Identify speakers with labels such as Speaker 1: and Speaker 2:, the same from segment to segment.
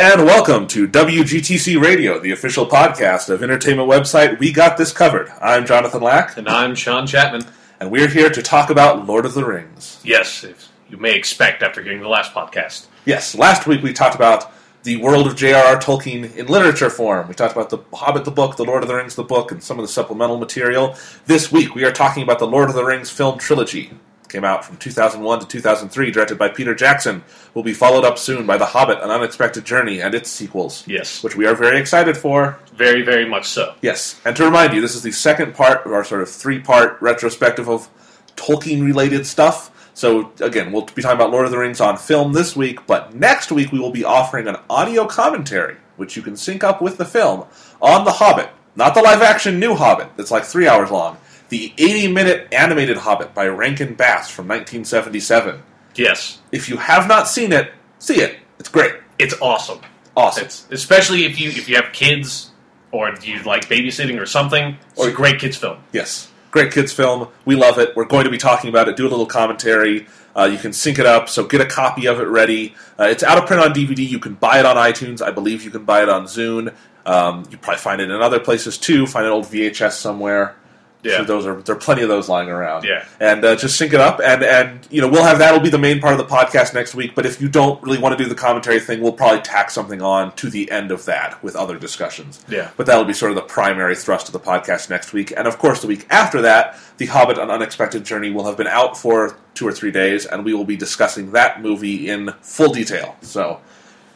Speaker 1: And welcome to WGTC Radio, the official podcast of entertainment website We Got This Covered. I'm Jonathan Lack,
Speaker 2: And I'm Sean Chapman.
Speaker 1: and we're here to talk about Lord of the Rings.
Speaker 2: Yes, you may expect after hearing the last podcast.
Speaker 1: Yes, last week we talked about the world of J.R.R. Tolkien in literature form. We talked about the Hobbit the book, the Lord of the Rings the book, and some of the supplemental material. This week we are talking about the Lord of the Rings film trilogy. Came out from 2001 to 2003, directed by Peter Jackson. Will be followed up soon by The Hobbit: An Unexpected Journey and its sequels,
Speaker 2: Yes,
Speaker 1: which we are very excited for.
Speaker 2: very, very much so.
Speaker 1: Yes, and to remind you, this is the second part of our sort of three part retrospective of Tolkien related stuff. So, again, we'll be talking about Lord of the Rings on film this week, but next week we will be offering an audio commentary, which you can sync up with the film, on The Hobbit. Not the live action new Hobbit, that's like three hours long. The 80 minute animated Hobbit by Rankin Bass from 1977.
Speaker 2: Yes,
Speaker 1: If you have not seen it, see it. It's great.
Speaker 2: it's awesome.
Speaker 1: Awesome.
Speaker 2: It's especially if you if you have kids or you like babysitting or something. It's
Speaker 1: Or-
Speaker 2: a great kids film.
Speaker 1: Yes. Great kids film. We love it. We're going to be talking about it, do a little commentary. Uh, you can sync it up, so get a copy of it ready. Uh, it's out of print on DVD. You can buy it on iTunes. I believe you can buy it on Zune. Um, you probably find it in other places too. Find an old VHS somewhere.
Speaker 2: Yeah.
Speaker 1: So those are there are plenty of those lying around.
Speaker 2: Yeah.
Speaker 1: And uh, just sync it up, and and you know we'll have that'll be the main part of the podcast next week. But if you don't really want to do the commentary thing, we'll probably tack something on to the end of that with other discussions.
Speaker 2: Yeah.
Speaker 1: But that'll be sort of the primary thrust of the podcast next week. And of course, the week after that, The Hobbit An Unexpected Journey will have been out for two or three days, and we will be discussing that movie in full detail. So,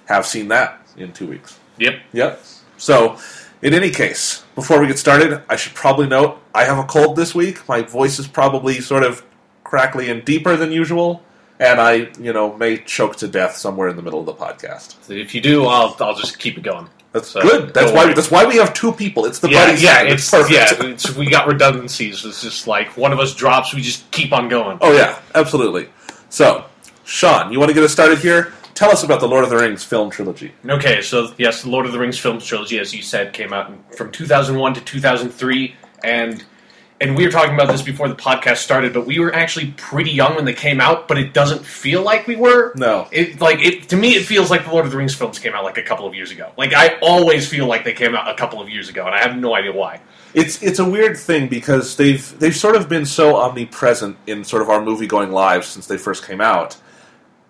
Speaker 1: have seen that in two weeks.
Speaker 2: Yep.
Speaker 1: Yep. So, in any case, before we get started, I should probably note I have a cold this week. My voice is probably sort of crackly and deeper than usual, and I, you know, may choke to death somewhere in the middle of the podcast.
Speaker 2: If you do, I'll I'll just keep it going.
Speaker 1: That's
Speaker 2: So,
Speaker 1: good. That's why.
Speaker 2: worry.
Speaker 1: That's why we have two people. It's the
Speaker 2: Yeah,
Speaker 1: buddy
Speaker 2: yeah,
Speaker 1: system.
Speaker 2: it's
Speaker 1: perfect.
Speaker 2: yeah. It's, we got redundancies. It's just like one of us drops, we just keep on going.
Speaker 1: Oh yeah, absolutely. So, Sean, you want to get us started here? Tell us about the Lord of the Rings film trilogy.
Speaker 2: Okay, so yes, the Lord of the Rings film trilogy, as you said, came out from 2001 to 2003, and and we were talking about this before the podcast started, but we were actually pretty young when they came out, but it doesn't feel like we were.
Speaker 1: No.
Speaker 2: It like it to me, it feels like the Lord of the Rings films came out like a couple of years ago. Like I always feel like they came out a couple of years ago, and I have no idea why.
Speaker 1: It's it's a weird thing because they've they've sort of been so omnipresent in sort of our movie going lives since they first came out,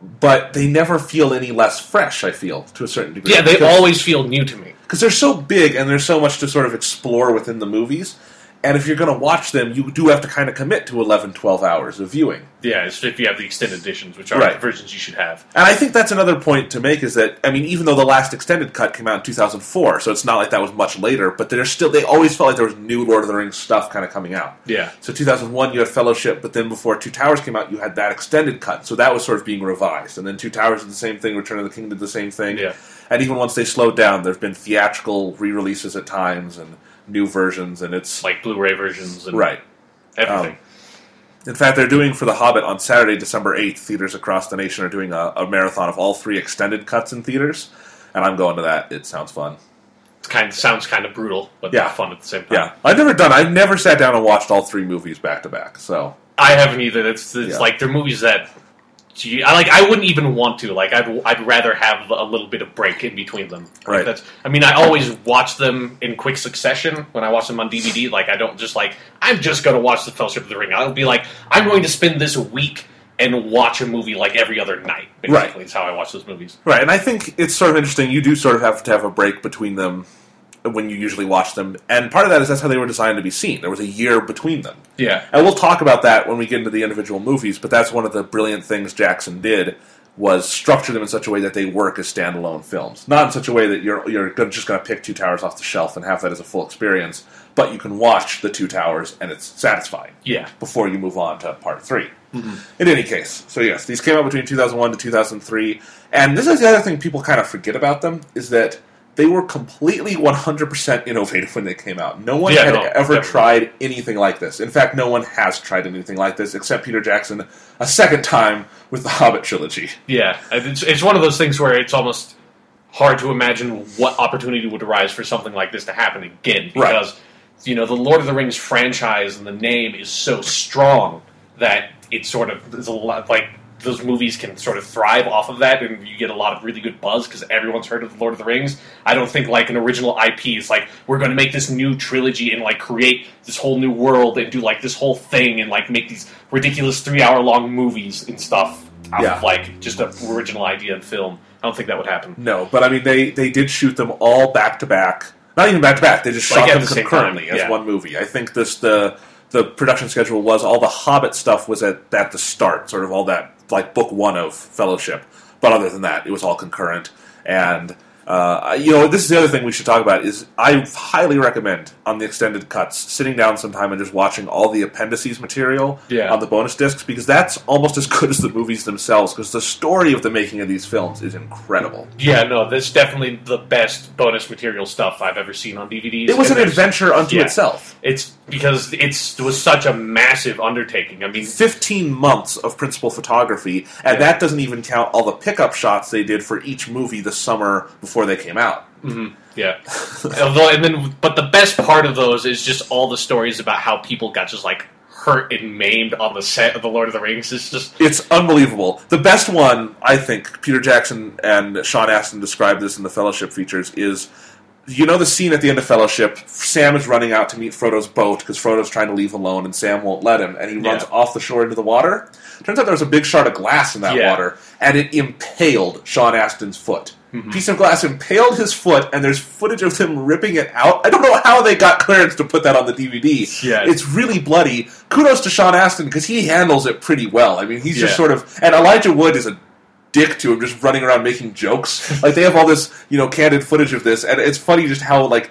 Speaker 1: but they never feel any less fresh. I feel to a certain degree.
Speaker 2: Yeah, they always feel new to me.
Speaker 1: because they're so big and there's so much to sort of explore within the movies. And if you're going to watch them, you do have to kind of commit to 11, 12 hours of viewing.
Speaker 2: Yeah, if you have the extended editions, which are
Speaker 1: Right.
Speaker 2: the versions you should have.
Speaker 1: And I think that's another point to make is that I mean, even though the last extended cut came out in 2004, so it's not like that was much later, but there's still they always felt like there was new Lord of the Rings stuff kind of coming out.
Speaker 2: Yeah.
Speaker 1: So 2001 you had Fellowship, but then before Two Towers came out, you had that extended cut, so that was sort of being revised. And then Two Towers did the same thing, Return of the King did the same thing.
Speaker 2: Yeah.
Speaker 1: And even once they slowed down, there've been theatrical re-releases at times and new versions, and it's
Speaker 2: Like Blu-ray versions and
Speaker 1: right.
Speaker 2: everything.
Speaker 1: Um, In fact, they're doing for The Hobbit on Saturday, December 8th, theaters across the nation are doing a, a marathon of all three extended cuts in theaters, and I'm going to that. It sounds fun.
Speaker 2: It kind of sounds kind of brutal, but
Speaker 1: Yeah.
Speaker 2: fun at the same time.
Speaker 1: Yeah. I've never done I've never sat down and watched all three movies back to back, so.
Speaker 2: I haven't either. It's, it's
Speaker 1: Yeah.
Speaker 2: like they're movies that gee, I like. I wouldn't even want to. Like, I'd I'd rather have a little bit of break in between them. Like,
Speaker 1: Right.
Speaker 2: That's. I mean, I always watch them in quick succession when I watch them on DVD. Like, I don't just like I'm just going to watch the Fellowship of the Ring. I'll be like, I'm going to spend this week and watch a movie like every other night. Basically,
Speaker 1: Right.
Speaker 2: is how I watch those movies.
Speaker 1: Right, and I think it's sort of interesting. You do sort of have to have a break between them when you usually watch them, and part of that is that's how they were designed to be seen. There was a year between them.
Speaker 2: Yeah.
Speaker 1: And we'll talk about that when we get into the individual movies, but that's one of the brilliant things Jackson did was structure them in such a way that they work as standalone films. Not in such a way that you're you're just going to pick Two Towers off the shelf and have that as a full experience, but you can watch the Two Towers and it's satisfying
Speaker 2: Yeah.
Speaker 1: before you move on to part 3 mm-hmm. In any case, so yes, these came out between 2001 to 2003, and this is the other thing people kind of forget about them is that they were completely 100% innovative when they came out. No one
Speaker 2: Yeah,
Speaker 1: had
Speaker 2: no,
Speaker 1: ever
Speaker 2: definitely.
Speaker 1: tried anything like this. In fact, no one has tried anything like this except Peter Jackson a second time with the Hobbit trilogy.
Speaker 2: Yeah, it's, it's one of those things where it's almost hard to imagine what opportunity would arise for something like this to happen again
Speaker 1: Right.
Speaker 2: because you know the Lord of the Rings franchise and the name is so strong that it sort of is a lot like those movies can sort of thrive off of that, and you get a lot of really good buzz because everyone's heard of the Lord of the Rings. I don't think like an original IP is like we're going to make this new trilogy and like create this whole new world and do like this whole thing and like make these ridiculous three hour long movies and stuff out
Speaker 1: Yeah.
Speaker 2: of like just an original idea in film. I don't think that would happen.
Speaker 1: No, but I mean they they did shoot them all back to back. Not even back to back. They just
Speaker 2: Like,
Speaker 1: shot them
Speaker 2: the
Speaker 1: concurrently
Speaker 2: time,
Speaker 1: as one movie. I think this the the production schedule was all the Hobbit stuff was at at the start, sort of all that like book one of Fellowship. But other than that, it was all concurrent. And uh, you know, this is the other thing we should talk about is I highly recommend on the extended cuts sitting down sometime and just watching all the appendices material
Speaker 2: Yeah.
Speaker 1: on the bonus discs because that's almost as good as the movies themselves because the story of the making of these films is incredible.
Speaker 2: Yeah, no, this is definitely the best bonus material stuff I've ever seen on DVDs.
Speaker 1: It was an adventure unto
Speaker 2: yeah.
Speaker 1: itself.
Speaker 2: It's because it's, it was such a massive undertaking. I mean,
Speaker 1: 15 months of principal photography, and
Speaker 2: Yeah.
Speaker 1: that doesn't even count all the pickup shots they did for each movie the summer before they came out. Mm-hmm.
Speaker 2: yeah. Although, and then, but the best part of those is just all the stories about how people got just like hurt and maimed on the set of the Lord of the Rings. It's just
Speaker 1: It's unbelievable. The best one, I think, Peter Jackson and Sean Astin described this in the Fellowship features, is you know the scene at the end of Fellowship? Sam is running out to meet Frodo's boat because Frodo's trying to leave alone and Sam won't let him, and he runs
Speaker 2: Yeah.
Speaker 1: off the shore into the water. Turns out there was a big shard of glass in that
Speaker 2: Yeah.
Speaker 1: water, and it impaled Sean Astin's foot.
Speaker 2: Mm-hmm.
Speaker 1: Piece of glass impaled his foot, and there's footage of him ripping it out. I don't know how they got clearance to put that on the DVD.
Speaker 2: Yeah.
Speaker 1: It's really bloody. Kudos to Sean Astin because he handles it pretty well. I mean, he's just sort of. And Elijah Wood is a dick to him, just running around making jokes. like they have all this, you know, candid footage of this, and it's funny just how like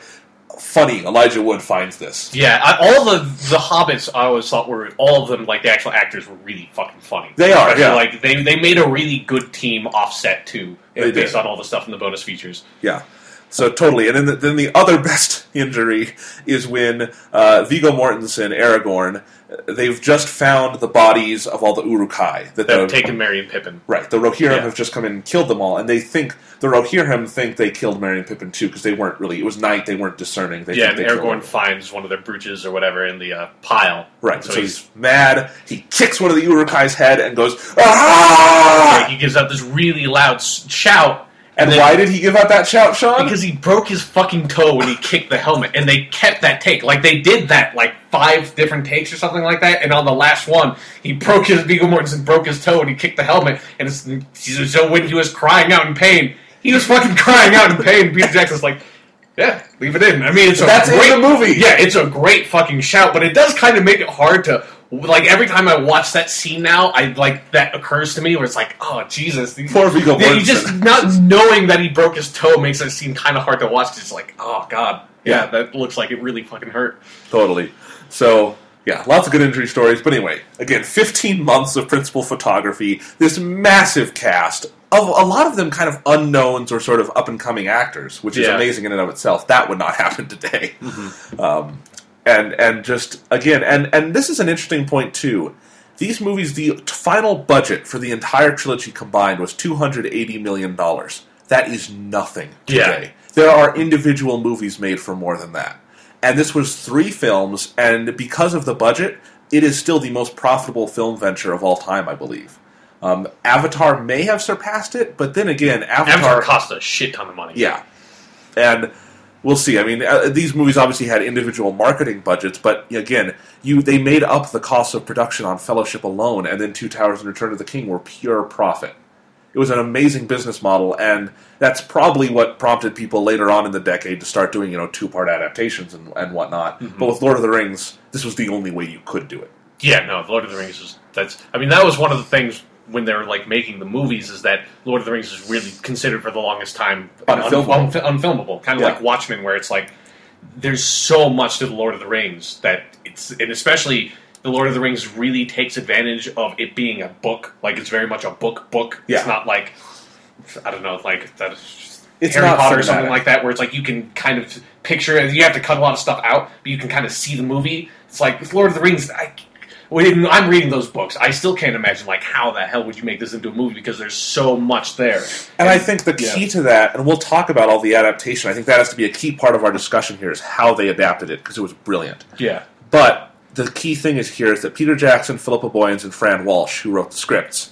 Speaker 1: funny Elijah Wood finds this.
Speaker 2: yeah. I, all the the hobbits I always thought were all of them like the actual actors were really fucking funny.
Speaker 1: They are,
Speaker 2: Especially,
Speaker 1: yeah.
Speaker 2: Like they they made a really good team offset too,
Speaker 1: They
Speaker 2: based
Speaker 1: did.
Speaker 2: on all the stuff in the bonus features.
Speaker 1: Yeah. So totally, and then the, then the other best injury is when uh, Viggo Mortensen, Aragorn, they've just found the bodies of all the Uruk-hai that
Speaker 2: They've
Speaker 1: the
Speaker 2: taken Merry and Pippin.
Speaker 1: Right, the Rohirrim
Speaker 2: Yeah.
Speaker 1: have just come in and killed them all, and they think the Rohirrim think they killed Merry and Pippin too because they weren't really. It was night; they weren't discerning. They
Speaker 2: Yeah, and Aragorn finds one of their brooches or whatever in the uh, pile.
Speaker 1: Right,
Speaker 2: So,
Speaker 1: so,
Speaker 2: he's,
Speaker 1: he's mad. He kicks one of the Uruk-hai's head and goes, "Ah!"
Speaker 2: he gives out this really loud shout.
Speaker 1: And why did he give out that shout, Sean?
Speaker 2: Because he broke his fucking toe when he kicked the helmet, and they kept that take. Like they did that like five different takes or something like that. And on the last one, he broke his Viggo Mortensen broke his toe and he kicked the helmet. And it's, so when he was crying out in pain, he was fucking crying out in pain. Peter Jackson's like, "Yeah, leave it in." I mean, it's a
Speaker 1: That's in
Speaker 2: great
Speaker 1: the movie.
Speaker 2: Yeah, it's a great fucking shout, but it does kind of make it hard to. Like every time I watch that scene now, I like that occurs to me where it's like, oh Jesus, these-
Speaker 1: Poor Viggo
Speaker 2: yeah, you just not knowing that he broke his toe makes it seem kind of hard to watch. It's like, oh god, yeah, that looks like it really fucking hurt.
Speaker 1: Totally. So, yeah, lots of good injury stories. But anyway, again, 15 months of principal photography, this massive cast of a lot of them kind of unknowns or sort of up and coming actors, which is
Speaker 2: Yeah.
Speaker 1: amazing in and of itself. That would not happen today. Um, and and just again, and and this is an interesting point too. These movies, the final budget for the entire trilogy combined was 280 million dollars. That is nothing
Speaker 2: Yeah.
Speaker 1: today. There are individual movies made for more than that. And this was three films, and because of the budget, it is still the most profitable film venture of all time, I believe. Um, Avatar may have surpassed it, but then again, Avatar,
Speaker 2: Avatar cost a shit ton of money.
Speaker 1: yeah, and we'll see. I mean, uh, these movies obviously had individual marketing budgets, but again, you they made up the cost of production on Fellowship alone, and then Two Towers and Return of the King were pure profit. It was an amazing business model, and that's probably what prompted people later on in the decade to start doing, you know, two part adaptations and, and whatnot. But with Lord of the Rings, this was the only way you could do it.
Speaker 2: yeah, no, Lord of the Rings is that's. I mean, that was one of the things when they're like making the movies is that Lord of the Rings is really considered for the longest time
Speaker 1: Unfilmable.
Speaker 2: un- unf- unfilmable, kind of
Speaker 1: Yeah.
Speaker 2: like Watchmen, where it's like there's so much to the Lord of the Rings that it's and especially the Lord of the Rings really takes advantage of it being a book. Like it's very much a book book.
Speaker 1: Yeah.
Speaker 2: It's not like I don't know, like that.
Speaker 1: It's
Speaker 2: Harry
Speaker 1: not
Speaker 2: Potter or something like that, where it's like you can kind of picture it. You have to cut a lot of stuff out, but you can kind of see the movie. It's like with Lord of the Rings. I, when I'm reading those books, I still can't imagine like how the hell would you make this into a movie because there's so much there.
Speaker 1: And I think the
Speaker 2: Yeah.
Speaker 1: key to that, and we'll talk about all the adaptation, I think that has to be a key part of our discussion here, is how they adapted it, because it was brilliant.
Speaker 2: Yeah,
Speaker 1: But the key thing is here is that Peter Jackson, Philippa Boyens, and Fran Walsh, who wrote the scripts,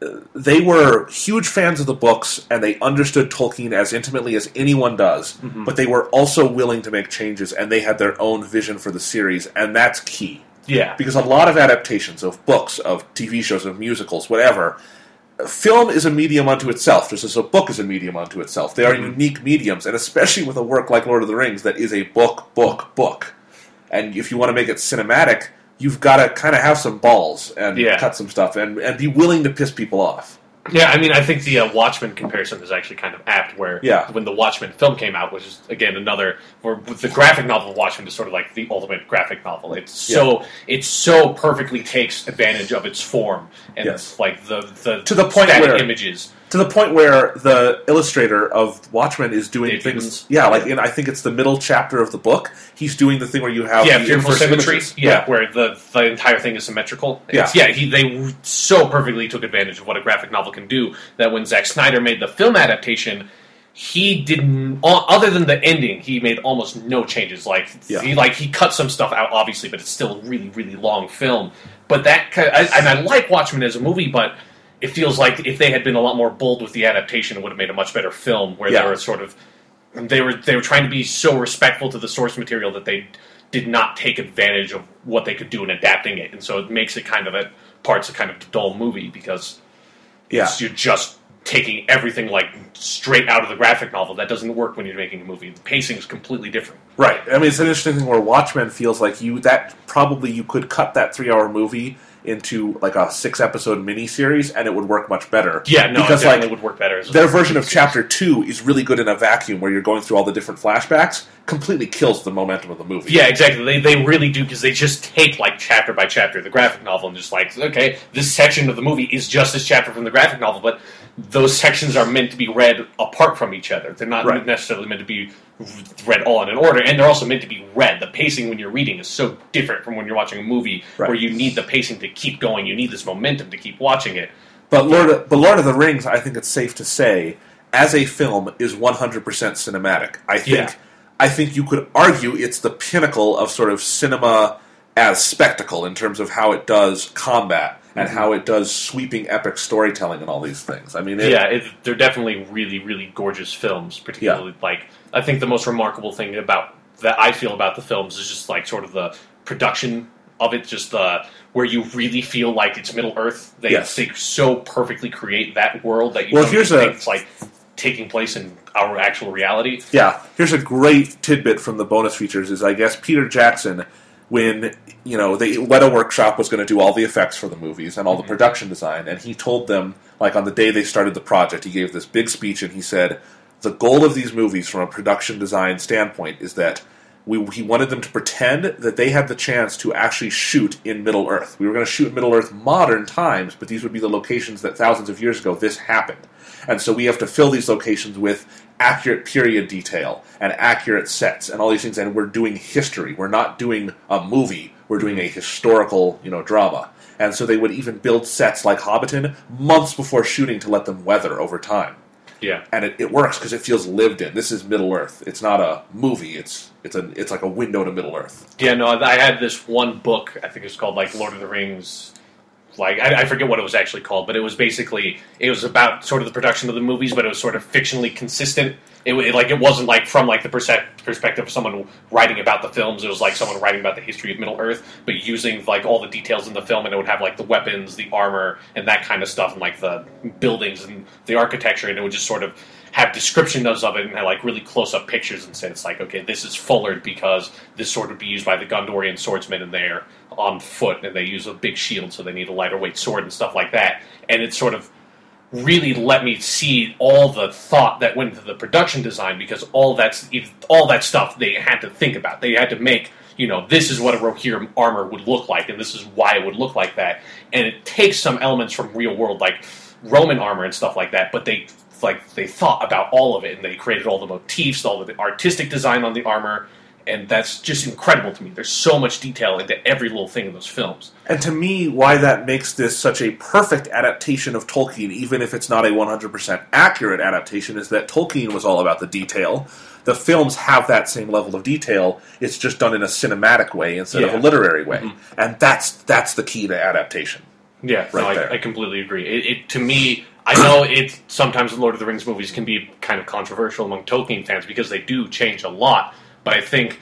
Speaker 1: uh, they were huge fans of the books and they understood Tolkien as intimately as anyone does, mm-hmm. but they were also willing to make changes and they had their own vision for the series, and that's key.
Speaker 2: Yeah.
Speaker 1: Because a lot of adaptations of books, of TV shows, of musicals, whatever, film is a medium unto itself, just as a book is a medium unto itself. They are mm-hmm. unique mediums, and especially with a work like Lord of the Rings that is a book, book, book. And if you want to make it cinematic, you've got to kind of have some balls and
Speaker 2: Yeah.
Speaker 1: cut some stuff and, and be willing to piss people off.
Speaker 2: Yeah, I mean, I think the uh, Watchmen comparison is actually kind of apt. Where
Speaker 1: Yeah.
Speaker 2: when the Watchmen film came out, which is again another, where with the graphic novel Watchmen is sort of like the ultimate graphic novel. It's so it so perfectly takes advantage of its form and
Speaker 1: Yes.
Speaker 2: like the the
Speaker 1: To the point
Speaker 2: static
Speaker 1: where-
Speaker 2: images.
Speaker 1: To the point where the illustrator of Watchmen is doing
Speaker 2: Dave
Speaker 1: things.
Speaker 2: Gibbons.
Speaker 1: Yeah, like in I think it's the middle chapter of the book. He's doing the thing where you have
Speaker 2: Yeah,
Speaker 1: the
Speaker 2: fearful symmetry.
Speaker 1: images.
Speaker 2: Yeah, where the the entire thing is symmetrical. It's-
Speaker 1: Yeah.
Speaker 2: yeah. He they so perfectly took advantage of what a graphic novel can do that when Zack Snyder made the film adaptation, he didn't. Other than the ending, he made almost no changes. Like
Speaker 1: Yeah.
Speaker 2: he like he cut some stuff out, obviously, but it's still a really really long film. But that I, and I like Watchmen as a movie, but. It feels like if they had been a lot more bold with the adaptation, it would have made a much better film. Where
Speaker 1: Yeah.
Speaker 2: they were sort of they were they were trying to be so respectful to the source material that they did not take advantage of what they could do in adapting it, and so it makes it kind of at parts a kind of dull movie because
Speaker 1: Yeah.
Speaker 2: you're just taking everything like straight out of the graphic novel. That doesn't work when you're making a movie. The pacing is completely different.
Speaker 1: Right. I mean, it's an interesting thing where Watchmen feels like you that probably you could cut that three hour movie into like a six episode miniseries and it would work much better.
Speaker 2: Yeah, no,
Speaker 1: because
Speaker 2: it definitely
Speaker 1: like
Speaker 2: would work better.
Speaker 1: Their version of chapter two is really good in a vacuum where you're going through all the different flashbacks. Completely kills the momentum of the movie.
Speaker 2: Yeah, exactly. They, they really do because they just take like chapter by chapter the graphic novel and just like okay, this section of the movie is just this chapter from the graphic novel, but those sections are meant to be read apart from each other. They're not
Speaker 1: Right.
Speaker 2: necessarily meant to be read all in an order, and they're also meant to be read. The pacing when you're reading is so different from when you're watching a movie,
Speaker 1: Right.
Speaker 2: where you need the pacing to keep going. You need this momentum to keep watching it.
Speaker 1: But Lord, of, but Lord of the Rings, I think it's safe to say, as a film, is 100% cinematic. I think,
Speaker 2: Yeah.
Speaker 1: I think you could argue it's the pinnacle of sort of cinema as spectacle in terms of how it does combat and how it does sweeping epic storytelling and all these things. I mean, it,
Speaker 2: yeah, it, they're definitely really, really gorgeous films. Particularly, like I think the most remarkable thing about that I feel about the films is just like sort of the production of it, just uh, where you really feel like it's Middle Earth. They,
Speaker 1: Yes.
Speaker 2: they so perfectly create that world that you
Speaker 1: Well, here's a-
Speaker 2: it's like taking place in our actual reality.
Speaker 1: Yeah, here's a great tidbit from the bonus features. Is I guess Peter Jackson, when you know the Weta Workshop was going to do all the effects for the movies and all the mm-hmm. production design, and he told them like on the day they started the project, he gave this big speech and he said the goal of these movies from a production design standpoint is that. We, he wanted them to pretend that they had the chance to actually shoot in Middle Earth. We were going to shoot in Middle Earth modern times, but these would be the locations that thousands of years ago this happened. And so we have to fill these locations with accurate period detail and accurate sets and all these things. And we're doing history. We're not doing a movie. We're doing a historical, you know, drama. And so they would even build sets like Hobbiton months before shooting to let them weather over time.
Speaker 2: Yeah,
Speaker 1: And it, it works because it feels lived in. This is Middle Earth. It's not a movie. It's it's a it's like a window to Middle Earth.
Speaker 2: yeah. No, I had this one book. I think it's called like Lord of the Rings. Like I, I forget what it was actually called, but it was basically it was about sort of the production of the movies, but it was sort of fictionally consistent. It, wa- like it wasn't like from like the perspective of someone writing about the films. It was like someone writing about the history of Middle Earth, but using like all the details in the film, and it would have like the weapons, the armor, and that kind of stuff, and like the buildings and the architecture, and it would just sort of have descriptions of it and have like really close up pictures and say it's like okay this is Fullard because this sword would be used by the Gondorian swordsmen and they're on foot and they use a big shield so they need a lighter weight sword and stuff like that. And it sort of really let me see all the thought that went into the production design because all that's all that stuff they had to think about. They had to make you know this is what a Rohirrim armor would look like and this is why it would look like that. And it takes some elements from real world like Roman armor and stuff like that but they like they thought about all of it and they created all the motifs all the artistic design on the armor and that's just incredible to me there's so much detail into every little thing in those films
Speaker 1: And to me, why that makes this such a perfect adaptation of Tolkien, even if it's not a 100% accurate adaptation, is that Tolkien was all about the detail. The films have that same level of detail. It's just done in a cinematic way instead of a literary way, mm-hmm. and that's that's the key to adaptation.
Speaker 2: Yeah,
Speaker 1: Right
Speaker 2: no,
Speaker 1: there.
Speaker 2: I, I completely agree. It, it to me, I know it sometimes the Lord of the Rings movies can be kind of controversial among Tolkien fans because they do change a lot. But I think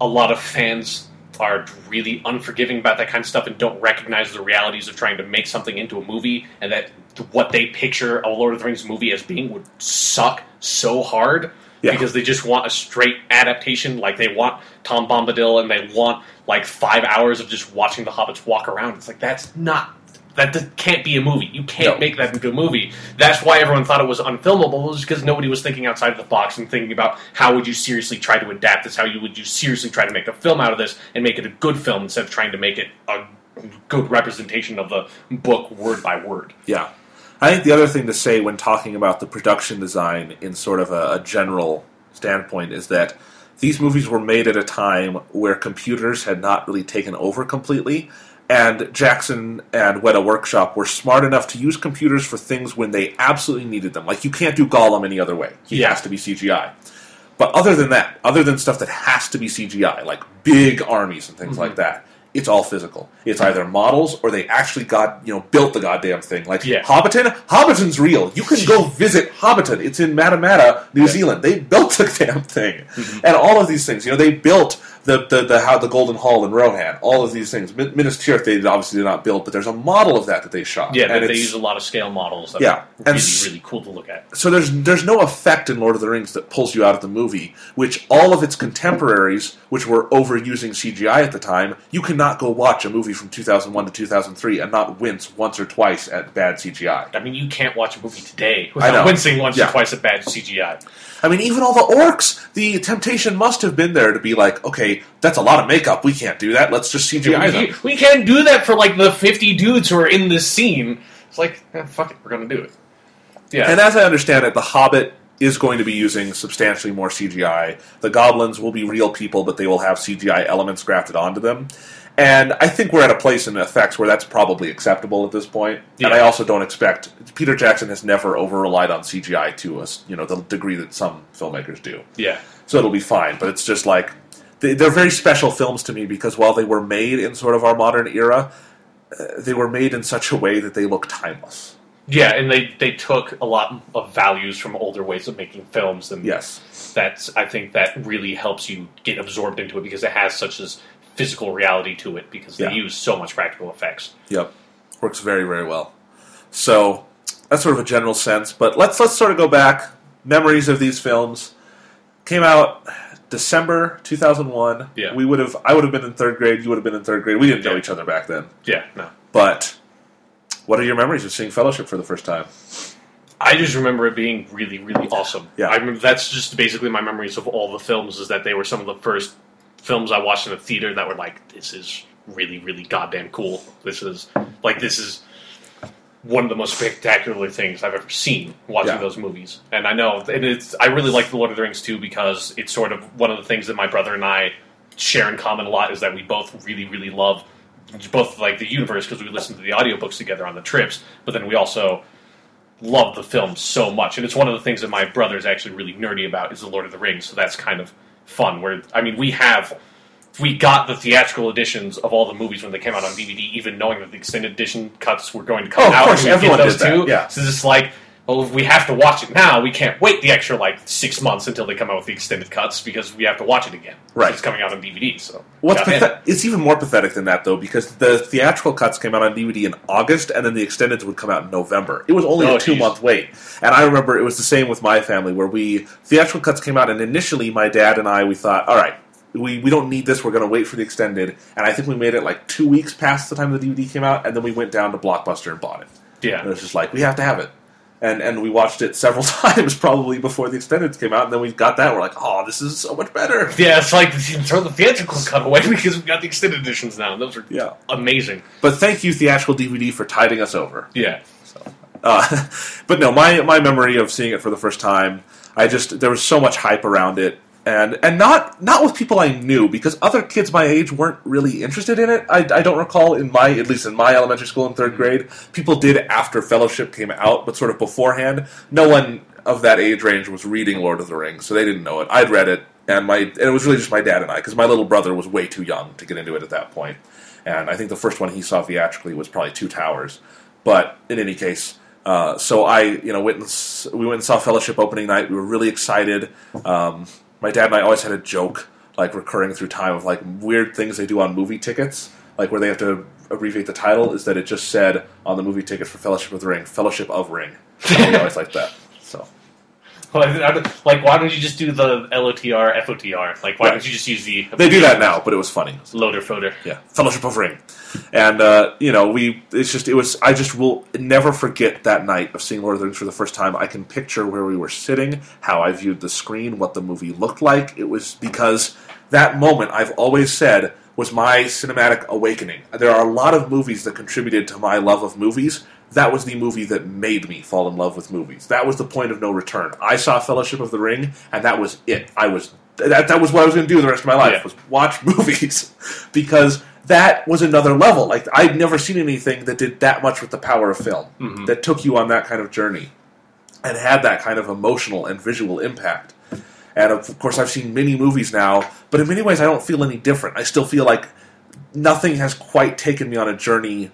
Speaker 2: a lot of fans are really unforgiving about that kind of stuff and don't recognize the realities of trying to make something into a movie and that what they picture a Lord of the Rings movie as being would suck so hard
Speaker 1: Yeah.
Speaker 2: because they just want a straight adaptation like they want Tom Bombadil and they want like 5 hours of just watching the hobbits walk around it's like that's not that can't be a movie. You can't
Speaker 1: No.
Speaker 2: make that into a movie. That's why everyone thought it was unfilmable, was because nobody was thinking outside of the box and thinking about how would you seriously try to adapt this, how you would you seriously try to make a film out of this and make it a good film instead of trying to make it a good representation of the book word by word.
Speaker 1: Yeah. I think the other thing to say when talking about the production design in sort of a, a general standpoint is that these movies were made at a time where computers had not really taken over completely, and Jackson and Weta Workshop were smart enough to use computers for things when they absolutely needed them. Like you can't do Gollum any other way; he
Speaker 2: Yeah.
Speaker 1: has to be CGI. But other than that, other than stuff that has to be CGI, like big armies and things like that, it's all physical. It's either models or they actually got you know built the goddamn thing. Like
Speaker 2: Yeah.
Speaker 1: Hobbiton, Hobbiton's real. You can go visit Hobbiton. It's in Matamata, New
Speaker 2: Yeah.
Speaker 1: Zealand. They built the damn thing,
Speaker 2: Mm-hmm.
Speaker 1: and all of these things. You know, they built the the the, how, the Golden Hall in Rohan. All of these things. Min- Minas Tirith they obviously did not build, but there's a model of that that they shot.
Speaker 2: Yeah,
Speaker 1: and
Speaker 2: they use a lot of scale models that
Speaker 1: Yeah, and
Speaker 2: really,
Speaker 1: s-
Speaker 2: really cool to look at.
Speaker 1: so there's there's no effect in Lord of the Rings that pulls you out of the movie, which all of its contemporaries, which were overusing CGI at the time, you cannot go watch a movie from 2001 to 2003 and not wince once or twice at bad CGI.
Speaker 2: I mean, you can't watch a movie today without wincing once
Speaker 1: Yeah.
Speaker 2: or twice at bad CGI.
Speaker 1: I mean, even all the orcs, the temptation must have been there to be like, okay, that's a lot of makeup. We can't do that. Let's just CGI them.
Speaker 2: We, can't do that for like the 50 dudes who are in this scene. It's like, eh, fuck it, we're gonna do it. Yeah.
Speaker 1: And as I understand it, The Hobbit is going to be using substantially more CGI. The goblins will be real people, but they will have CGI elements grafted onto them. And I think we're at a place in effects where that's probably acceptable at this point. And I also don't expect Peter Jackson has never over relied on CGI to us, you know, the degree that some filmmakers do.
Speaker 2: yeah.
Speaker 1: So it'll be fine. But it's just like they, they're very special films to me because while they were made in sort of our modern era, uh, they were made in such a way that they look timeless.
Speaker 2: Yeah, and they, they took a lot of values from older ways of making films, and
Speaker 1: Yes.
Speaker 2: that's I think that really helps you get absorbed into it because it has such this physical reality to it because they
Speaker 1: Yeah.
Speaker 2: use so much practical effects.
Speaker 1: Yep, works very very well. So that's sort of a general sense. But let's let's sort of go back. Memories of these films came out December two thousand one.
Speaker 2: Yeah.
Speaker 1: we would have I would have been in third grade. You would have been in third grade. We didn't know
Speaker 2: Yeah.
Speaker 1: each other back then.
Speaker 2: Yeah, no.
Speaker 1: But what are your memories of seeing Fellowship for the first time?
Speaker 2: I just remember it being really, really awesome.
Speaker 1: Yeah.
Speaker 2: I remember that's just basically my memories of all the films. Is that they were some of the first films I watched in the theater that were like, this is really, really goddamn cool. This is like this is one of the most spectacular things I've ever seen watching
Speaker 1: Yeah.
Speaker 2: those movies. And I know, and it's I really like the Lord of the Rings too because it's sort of one of the things that my brother and I share in common a lot is that we both really, really love both like the universe because we listen to the audiobooks together on the trips, but then we also love the film so much, and it's one of the things that my brother is actually really nerdy about is the Lord of the Rings. So that's kind of fun. Where I mean, we have we got the theatrical editions of all the movies when they came out on DVD, even knowing that the extended edition cuts were going to come
Speaker 1: Oh, of
Speaker 2: out.
Speaker 1: course,
Speaker 2: and we'd
Speaker 1: everyone
Speaker 2: get those
Speaker 1: did that,
Speaker 2: too.
Speaker 1: yeah.
Speaker 2: So it's just like. Well, if we have to watch it now, we can't wait the extra like six months until they come out with the extended cuts because we have to watch it again.
Speaker 1: Right.
Speaker 2: It's coming out on DVD. So
Speaker 1: What's pathet- it's even more pathetic than that though, because the theatrical cuts came out on DVD in August, and then the extended would come out in November. It was only
Speaker 2: Oh,
Speaker 1: a two month wait, and I remember it was the same with my family, where we theatrical cuts came out, and initially my dad and I we thought, all right, we, we don't need this, we're going to wait for the extended, and I think we made it like two weeks past the time the DVD came out, and then we went down to Blockbuster and bought it. Yeah, and it was just like we have to have it. And, and we watched it several times, probably before the extended came out, and then we got that. We're like, "Oh, this is so much better!"
Speaker 2: Yeah, it's like throw the theatrical cut away because we've got the extended editions now. Those are
Speaker 1: Yeah.
Speaker 2: amazing.
Speaker 1: But thank you, theatrical DVD, for tiding us over.
Speaker 2: Yeah.
Speaker 1: Uh, but no, my my memory of seeing it for the first time, I just there was so much hype around it, and and not not with people I knew because other kids my age weren't really interested in it. I, I don't recall in my at least in my elementary school in third grade, people did after Fellowship came out, but sort of beforehand, no one of that age range was reading Lord of the Rings, so they didn't know it. I'd read it, and my and it was really just my dad and I because my little brother was way too young to get into it at that point. and I think the first one he saw theatrically was probably Two Towers. But in any case, uh, so I you know went and we went and saw Fellowship opening night. We were really excited. Um, my dad and I always had a joke like recurring through time of like weird things they do on movie tickets, like where they have to abbreviate the title. Is that it just said on the movie ticket for Fellowship of the Ring, Fellowship of Ring. I always like that. So.
Speaker 2: Well, I- I don't- like, why don't you just do the LOTR, FOTR? Like, why
Speaker 1: Right.
Speaker 2: don't you just use the
Speaker 1: They do that now, but it was funny.
Speaker 2: loader folder?
Speaker 1: Yeah, Fellowship of Ring, and uh, you know we. It's just it was. I just will never forget that night of seeing Lord of the Rings for the first time. I can picture where we were sitting, how I viewed the screen, what the movie looked like. It was because that moment I've always said was my cinematic awakening. There are a lot of movies that contributed to my love of movies. That was the movie that made me fall in love with movies. That was the point of no return. I saw Fellowship of the Ring, and that was it. I was that, that was what I was going to do the rest of my life
Speaker 2: Yeah.
Speaker 1: was watch movies because that was another level. Like I'd never seen anything that did that much with the power of film mm-hmm. that took you on that kind of journey and had that kind of emotional and visual impact. And of course, I've seen many movies now, but in many ways, I don't feel any different. I still feel like nothing has quite taken me on a journey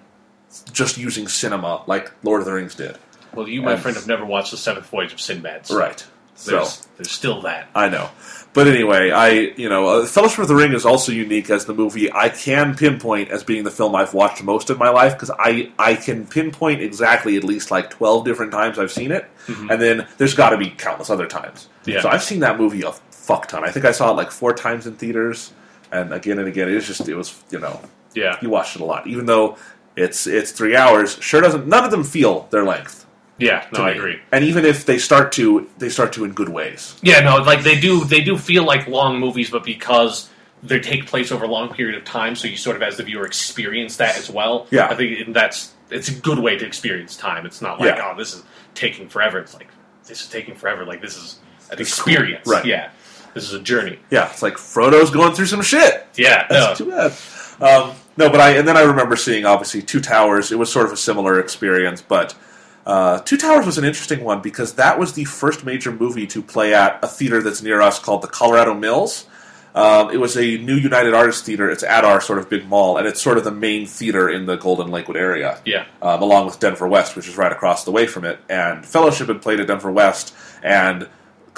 Speaker 1: just using cinema like Lord of the Rings did.
Speaker 2: Well, you, my
Speaker 1: And-
Speaker 2: friend, have never watched the Seventh Voyage of Sinbad. so
Speaker 1: Right. So
Speaker 2: There's, there's still that.
Speaker 1: I know. But anyway, I you know, uh, Fellowship of the Ring is also unique as the movie I can pinpoint as being the film I've watched most of my life because I I can pinpoint exactly at least like twelve different times I've seen it, and then there's got to be countless other times.
Speaker 2: Yeah.
Speaker 1: So I've seen that movie a fuck ton. I think I saw it like four times in theaters, and again and again. It was just it was you know
Speaker 2: Yeah.
Speaker 1: you watched it a lot, even though it's it's three hours. Sure doesn't none of them feel their length.
Speaker 2: Yeah, no, I
Speaker 1: me.
Speaker 2: agree.
Speaker 1: And even if they start to, they start to in good ways.
Speaker 2: Yeah, no, like they do. They do feel like long movies, but because they take place over a long period of time, so you sort of, as the viewer, experience that as well.
Speaker 1: Yeah.
Speaker 2: I think that's it's a good way to experience time. It's not like,
Speaker 1: Yeah.
Speaker 2: oh, this is taking forever. It's like this is taking forever. Like this is an experience.
Speaker 1: Right.
Speaker 2: Yeah, this is a journey.
Speaker 1: Yeah, it's like Frodo's going through some shit.
Speaker 2: Yeah,
Speaker 1: That's
Speaker 2: no,
Speaker 1: too bad. Um, no, but I and then I remember seeing obviously Two Towers. It was sort of a similar experience, but uh, Two Towers was an interesting one because that was the first major movie to play at a theater that's near us called the Colorado Mills. Um, it was a new United Artists Theater. It's at our sort of big mall, and it's sort of the main theater in the Golden Lakewood area
Speaker 2: yeah,
Speaker 1: um, along with Denver West, which is right across the way from it. And Fellowship had played at Denver West, and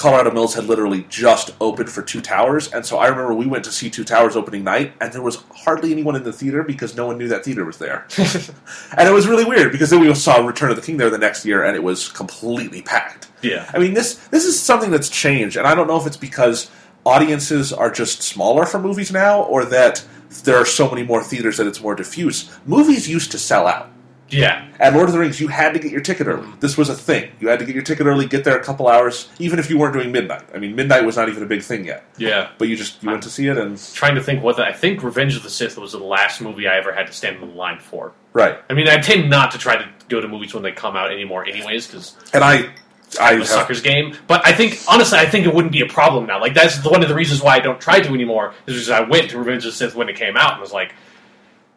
Speaker 1: Colorado Mills had literally just opened for Two Towers. And so I remember we went to see Two Towers opening night, and there was hardly anyone in the theater because no one knew that theater was there. and it was really weird because then we saw Return of the King there the next year, and it was completely packed.
Speaker 2: yeah,
Speaker 1: I mean, this this is something that's changed, and I don't know if it's because audiences are just smaller for movies now, or that there are so many more theaters that it's more diffuse. Movies used to sell out.
Speaker 2: Yeah,
Speaker 1: At Lord of the Rings, you had to get your ticket early. This was a thing. You had to get your ticket early, get there a couple hours, even if you weren't doing midnight. I mean, midnight was not even a big thing yet.
Speaker 2: yeah.
Speaker 1: But you just you went to see it, and
Speaker 2: Trying to think what the, I think Revenge of the Sith was the last movie I ever had to stand in the line for.
Speaker 1: right.
Speaker 2: I mean, I tend not to try to go to movies when they come out anymore, anyways, because
Speaker 1: And I, I
Speaker 2: a
Speaker 1: have,
Speaker 2: sucker's game. But I think, honestly, I think it wouldn't be a problem now. Like that's one of the reasons why I don't try to anymore. Is because I went to Revenge of the Sith when it came out and was like,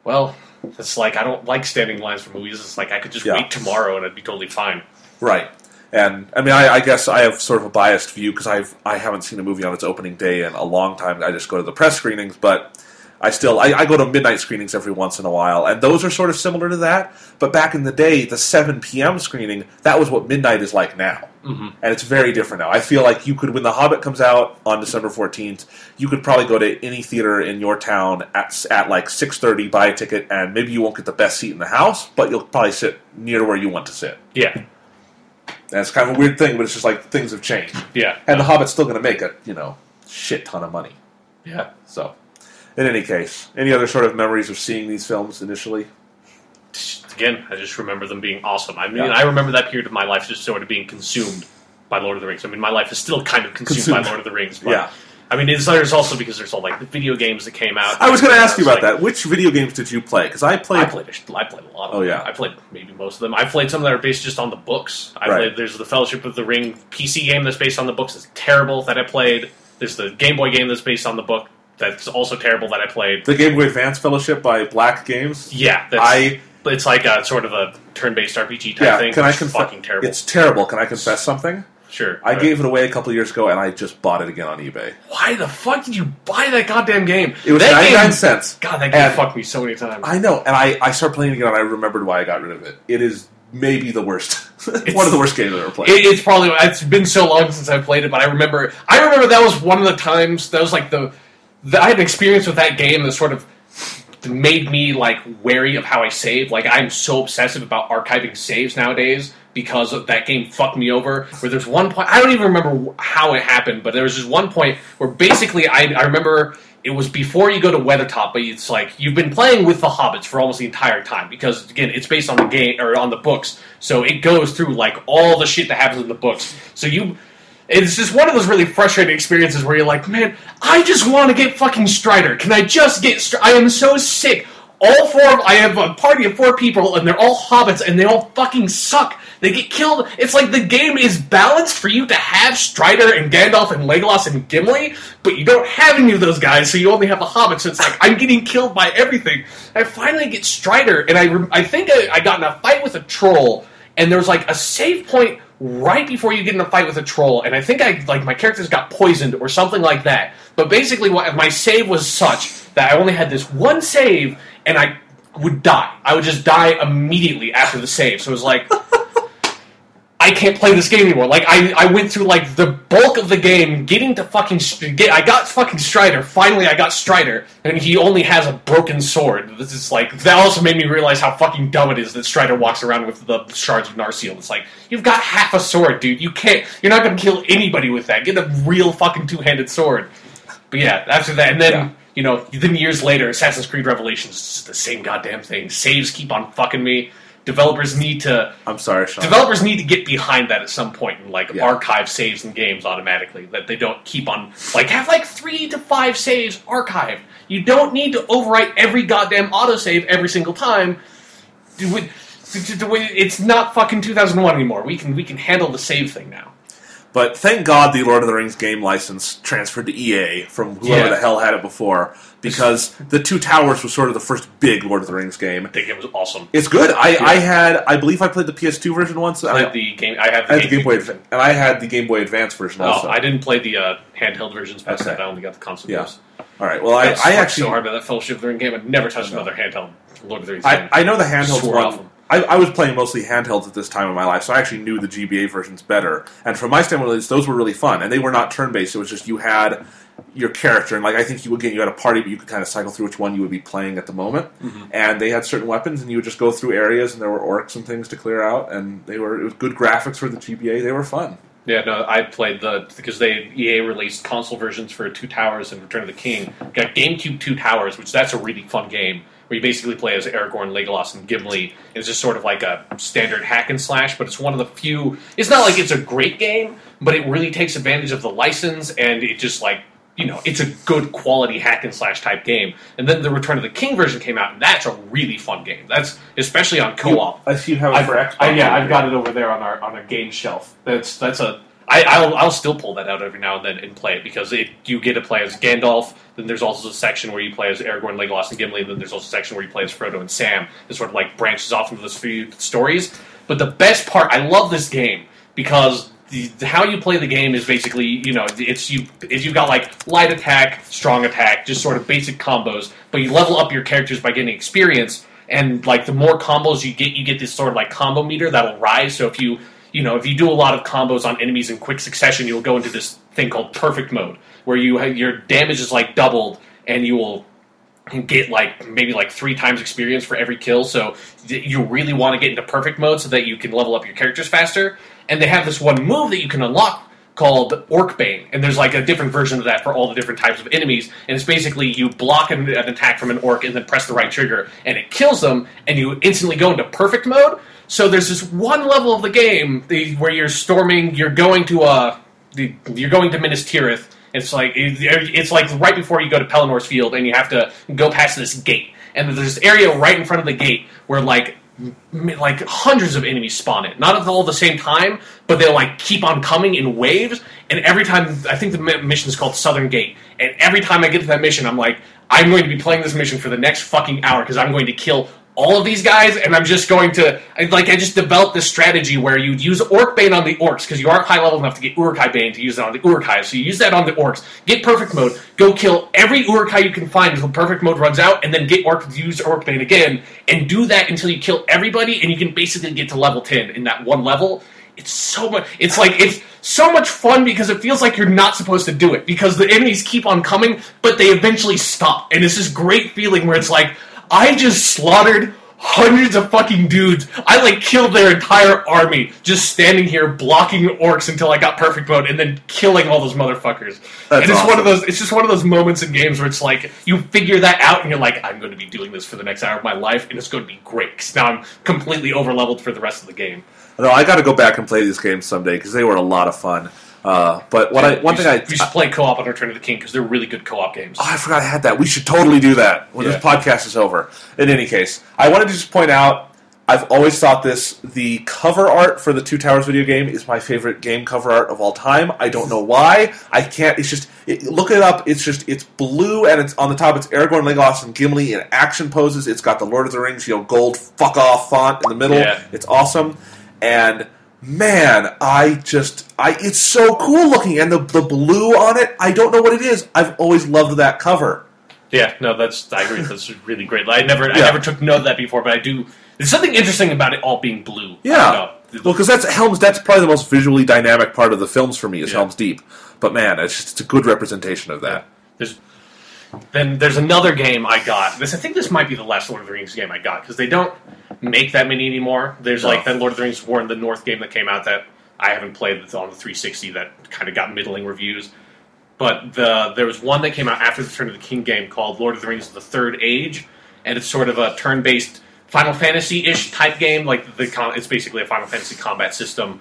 Speaker 2: well, it's like I don't like standing lines for movies. It's like I could just
Speaker 1: Yeah.
Speaker 2: wait tomorrow and I'd be totally fine.
Speaker 1: right. And I mean, I, I guess I have sort of a biased view because I've I haven't seen a movie on its opening day in a long time. I just go to the press screenings, but I still I, I go to midnight screenings every once in a while, and those are sort of similar to that. But back in the day, the seven p.m. screening that was what midnight is like now.
Speaker 2: Mm-hmm.
Speaker 1: and it's very different now. I feel like you could, when The Hobbit comes out on December fourteenth, you could probably go to any theater in your town at at like six thirty, buy a ticket, and maybe you won't get the best seat in the house, but you'll probably sit near where you want to sit.
Speaker 2: Yeah,
Speaker 1: And it's kind of a weird thing, but it's just like things have changed,
Speaker 2: yeah,
Speaker 1: and The Hobbit's still going to make a you know shit ton of money.
Speaker 2: yeah.
Speaker 1: So, in any case, any other sort of memories of seeing these films initially?
Speaker 2: Again, I just remember them being awesome. I mean,
Speaker 1: Yeah.
Speaker 2: I remember that period of my life just sort of being consumed by Lord of the Rings. I mean, my life is still kind of consumed,
Speaker 1: Consumed.
Speaker 2: by Lord of the Rings. But,
Speaker 1: Yeah.
Speaker 2: I mean, it's, also because there's all like the video games that came out.
Speaker 1: I was going to ask you about
Speaker 2: like-
Speaker 1: that. Which video games did you play? Because I played.
Speaker 2: I played. a- I played a lot. Of
Speaker 1: Oh,
Speaker 2: them.
Speaker 1: yeah.
Speaker 2: I played maybe most of them. I played some that are based just on the books. I
Speaker 1: Right.
Speaker 2: played. There's the Fellowship of the Ring PC game that's based on the books. It's terrible that I played. There's the Game Boy game that's based on the book. That's also terrible that I played.
Speaker 1: the Game Boy Advance Fellowship by Black Games.
Speaker 2: Yeah, that's,
Speaker 1: I
Speaker 2: It's like a sort of a turn-based RPG type
Speaker 1: yeah.
Speaker 2: thing.
Speaker 1: Can I
Speaker 2: It's
Speaker 1: confess?
Speaker 2: fucking terrible.
Speaker 1: It's terrible. Can I confess something?
Speaker 2: Sure.
Speaker 1: I
Speaker 2: right.
Speaker 1: gave it away a couple years ago, and I just bought it again on eBay.
Speaker 2: Why the fuck did you buy that goddamn game?
Speaker 1: It was
Speaker 2: that
Speaker 1: ninety nine
Speaker 2: game,
Speaker 1: cents.
Speaker 2: God, that game
Speaker 1: And-
Speaker 2: fucked me so many times.
Speaker 1: I know, and I, I started playing it again, and I remembered why I got rid of it. It is maybe the worst, one of the worst games I've ever played.
Speaker 2: It, it's probably it's been so long since I played it, but I remember I remember that was one of the times that was like the, the I had an experience with that game that sort of made me like wary of how I save. Like I'm so obsessive about archiving saves nowadays because that game fucked me over. Where there's one point I don't even remember how it happened, but there was just one point where basically I, I remember it was before you go to Weathertop, but it's like you've been playing with the hobbits for almost the entire time because again it's based on the game or on the books, so it goes through like all the shit that happens in the books. So you it's just one of those really frustrating experiences where you're like, man, I just want to get fucking Strider. Can I just get Strider? I am so sick. All four of I have a party of four people, and they're all hobbits, and they all fucking suck. They get killed. It's like the game is balanced for you to have Strider and Gandalf and Legolas and Gimli, but you don't have any of those guys, so you only have the Hobbit. So it's like I'm getting killed by everything. I finally get Strider, and I I think I, I got in a fight with a troll, and there was like a save point right before you get in a fight with a troll, and I think I like my characters got poisoned or something like that. But basically, what my save was such that I only had this one save, and I would die. I would just die immediately after the save. So it was like. I can't play this game anymore. Like I, I went through like the bulk of the game getting to fucking get. I got fucking Strider. Finally, I got Strider, and he only has a broken sword. This is like that. Also made me realize how fucking dumb it is that Strider walks around with the shards of Narsil. It's like you've got half a sword, dude. You can't. You're not going to kill anybody with that. Get a real fucking two handed sword. But yeah, after that, and then.
Speaker 1: Yeah.
Speaker 2: You know, then years later, Assassin's Creed Revelations is the same goddamn thing. Saves keep on fucking me. Developers need to
Speaker 1: I'm sorry, Sean.
Speaker 2: developers need to get behind that at some point and like
Speaker 1: Yeah.
Speaker 2: archive saves and games automatically that they don't keep on like have like three to five saves archived you don't need to overwrite every goddamn autosave every single time Do it's not fucking 2001 anymore we can we can handle the save thing now
Speaker 1: But thank God the Lord of the Rings game license transferred to EA from whoever
Speaker 2: Yeah.
Speaker 1: the hell had it before, because the Two Towers was sort of the first big Lord of the Rings game.
Speaker 2: i think it was awesome
Speaker 1: It's good. I, I had, I believe, I played the PS2 version once.
Speaker 2: I had the game i have
Speaker 1: I
Speaker 2: the,
Speaker 1: had the Game Boy, and I had the Game Boy Advance version
Speaker 2: oh,
Speaker 1: also.
Speaker 2: i didn't play the uh, handheld versions past
Speaker 1: Okay.
Speaker 2: that i only got the console
Speaker 1: Yeah.
Speaker 2: games
Speaker 1: All right. Well, I, I actually,
Speaker 2: so hard about that fellowship of the ring game i've never touched another handheld lord of the rings
Speaker 1: I,
Speaker 2: game
Speaker 1: I know the handhelds
Speaker 2: Swore
Speaker 1: one. I, I was playing mostly handhelds at this time in my life, so I actually knew the GBA versions better. And from my standpoint, those were really fun, and they were not turn-based. It was just you had your character, and like I think you again you had a party, but you could kind of cycle through which one you would be playing at the moment.
Speaker 2: Mm-hmm.
Speaker 1: And they had certain weapons, and you would just go through areas, and there were orcs and things to clear out, and they were it was good graphics for the GBA. They were fun.
Speaker 2: Yeah, no, I played the because they EA released console versions for Two Towers and Return of the King. Got GameCube Two Towers, which that's a really fun game where you basically play as Aragorn, Legolas, and Gimli. It's just sort of like a standard hack and slash, but it's one of the few. It's not like it's a great game, but it really takes advantage of the license and it just like. You know, it's a good quality hack and slash type game. And then the Return of the King version came out, and that's a really fun game. That's especially on co-op.
Speaker 1: I see you have it
Speaker 2: I've,
Speaker 1: for Xbox.
Speaker 2: I, yeah, I've got it over there on our on a game shelf. That's that's a. I, I'll I'll still pull that out every now and then and play it because it you get to play as Gandalf. Then there's also a section where you play as Aragorn, Legolas, and Gimli. And then there's also a section where you play as Frodo and Sam. It sort of like branches off into those few stories. But the best part, I love this game because the, how you play the game is basically you know it's you it's, you've got like light attack, strong attack, just sort of basic combos. But you level up your characters by getting experience and like the more combos you get, you get this sort of like combo meter that'll rise. So if you you know if you do a lot of combos on enemies in quick succession, you'll go into this thing called perfect mode where you have, your damage is like doubled and you will get like maybe like three times experience for every kill. So you really want to get into perfect mode so that you can level up your characters faster. And they have this one move that you can unlock called Orc Bane, and there's like a different version of that for all the different types of enemies. And it's basically you block an, an attack from an orc and then press the right trigger, and it kills them, and you instantly go into perfect mode. So there's this one level of the game the, where you're storming, you're going to uh, the, you're going to Minas Tirith. It's like it's like right before you go to Pelennor's Field, and you have to go past this gate. And there's this area right in front of the gate where like like hundreds of enemies spawn it. Not all at the same time, but they'll like keep on coming in waves. And every time, I think the mission is called Southern Gate. And every time I get to that mission, I'm like, I'm going to be playing this mission for the next fucking hour because I'm going to kill all of these guys, and I'm just going to I- like I just developed this strategy where you'd use Orc Bane on the Orcs because you aren't high level enough to get Uruk-hai Bane to use it on the Uruk-hai. So you use that on the Orcs, get Perfect Mode, go kill every Uruk-hai you can find until Perfect Mode runs out, and then get Orc use Orc Bane again, and do that until you kill everybody, and you can basically get to level ten in that one level. It's so much. It's like it's so much fun because it feels like you're not supposed to do it because the enemies keep on coming, but they eventually stop, and it's this great feeling where it's like I just slaughtered hundreds of fucking dudes. I like killed their entire army just standing here blocking orcs until I got perfect mode, and then killing all those motherfuckers. That's and it's one of those. It's just one of those moments in games where it's like you figure that out, and you're like, I'm going to be doing this for the next hour of my life, and it's going to be great because now I'm completely over leveled for the rest of the game.
Speaker 1: No, I got to go back and play these games someday because they were a lot of fun. Uh, but what I one
Speaker 2: we
Speaker 1: thing I
Speaker 2: should, we should play co-op on Return of the King because they're really good co-op games.
Speaker 1: Oh, I forgot I had that. We should totally do that when
Speaker 2: Yeah.
Speaker 1: this podcast is over. In any case, I wanted to just point out I've always thought this the cover art for the Two Towers video game is my favorite game cover art of all time. I don't know why. I can't. It's just it, look it up. It's just it's blue and it's on the top. It's Aragorn, Legolas, and Gimli in action poses. It's got the Lord of the Rings, you know, gold fuck off font in the middle.
Speaker 2: Yeah.
Speaker 1: It's awesome. And man, I just I it's so cool looking and the the blue on it. I don't know what it is. I've always loved that cover.
Speaker 2: Yeah, no, that's I agree. That's really great. I never, I never took note of that before, but I do. There's something interesting about it all being blue.
Speaker 1: Yeah. Well, because that's Helm's. That's probably the most visually dynamic part of the films for me is
Speaker 2: Yeah.
Speaker 1: Helm's Deep. But man, it's just it's a good representation of that.
Speaker 2: There's then there's another game I got. This I think this might be the last Lord of the Rings game I got because they don't make that many anymore. There's
Speaker 1: No.
Speaker 2: like oh. that Lord of the Rings War in the North game that came out that I haven't played that's on the 360 that kind of got middling reviews. But the there was one that came out after the Return of the King game called Lord of the Rings: The Third Age, and it's sort of a turn-based Final Fantasy-ish type game. Like the it's basically a Final Fantasy combat system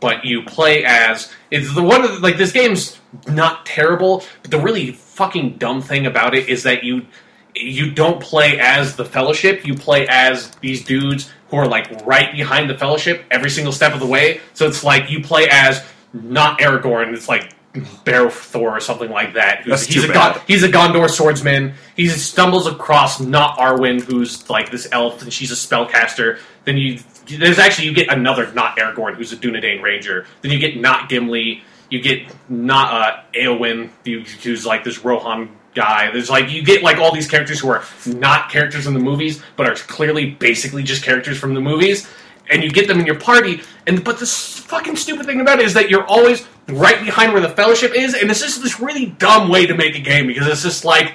Speaker 2: but you play as it's the one of the, like this game's not terrible, but the really fucking dumb thing about it is that you you don't play as the Fellowship. You play as these dudes who are like right behind the Fellowship every single step of the way. So it's like you play as not Aragorn. It's like Berethor or something like that. He's
Speaker 1: too
Speaker 2: a
Speaker 1: bad.
Speaker 2: Gon- he's a Gondor swordsman. He stumbles across not Arwen, who's like this elf, and she's a spellcaster. Then you there's actually you get another not Aragorn, who's a Dunedain ranger. Then you get not Gimli. You get not uh, Eowyn, who's like this Rohan guy. There's like you get like all these characters who are not characters in the movies, but are clearly basically just characters from the movies. And you get them in your party, and but the fucking stupid thing about it is that you're always right behind where the Fellowship is, and it's just this really dumb way to make a game because it's just like,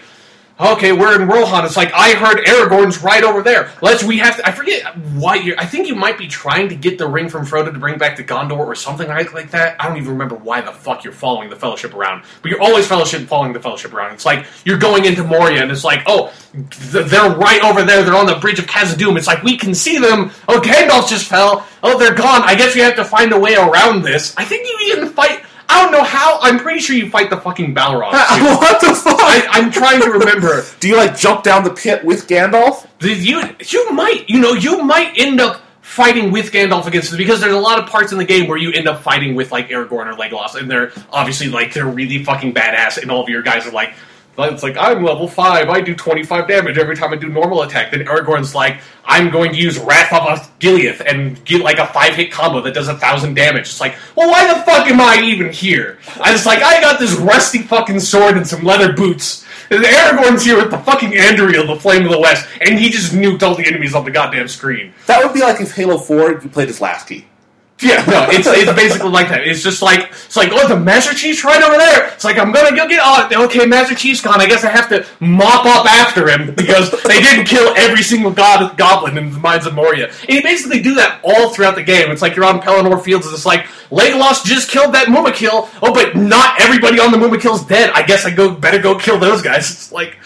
Speaker 2: okay, we're in Rohan. It's like I heard Aragorn's right over there. Let's we have to. I forget why you. I think you might be trying to get the ring from Frodo to bring back to Gondor or something like like that. I don't even remember why the fuck you're following the Fellowship around, but you're always Fellowship following the Fellowship around. It's like you're going into Moria, and it's like, oh, th- they're right over there. They're on the bridge of Khazad-dûm. It's like we can see them. Oh, Gandalf just fell. Oh, they're gone. I guess we have to find a way around this. I think you even fight. I don't know how. I'm pretty sure you fight the fucking Balrog.
Speaker 1: what the fuck?
Speaker 2: I, I'm trying to remember.
Speaker 1: Do you like jump down the pit with Gandalf?
Speaker 2: You you might you know you might end up fighting with Gandalf against because there's a lot of parts in the game where you end up fighting with like Aragorn or Legolas, and they're obviously like they're really fucking badass, and all of your guys are like. It's like I'm level five. I do 25 damage every time I do normal attack. Then Aragorn's like, I'm going to use Wrath of Gileath and get like a five hit combo that does a thousand damage. It's like, well, why the fuck am I even here? I was like, I got this rusty fucking sword and some leather boots. And Aragorn's here with the fucking Andúril, the Flame of the West, and he just nuked all the enemies on the goddamn screen.
Speaker 1: That would be like if Halo Four you played as Lasky.
Speaker 2: Yeah, no, it's it's basically like that. It's just like it's like oh, the Master Chief's right over there. It's like I'm gonna go get oh, okay, Master Chief's gone. I guess I have to mop up after him because they didn't kill every single god goblin in the Mines of Moria. And you basically do that all throughout the game. It's like you're on Pelennor Fields, and it's like Legolas just killed that Mumakil. Oh, but not everybody on the Mumakil's dead. I guess I go better go kill those guys. It's like.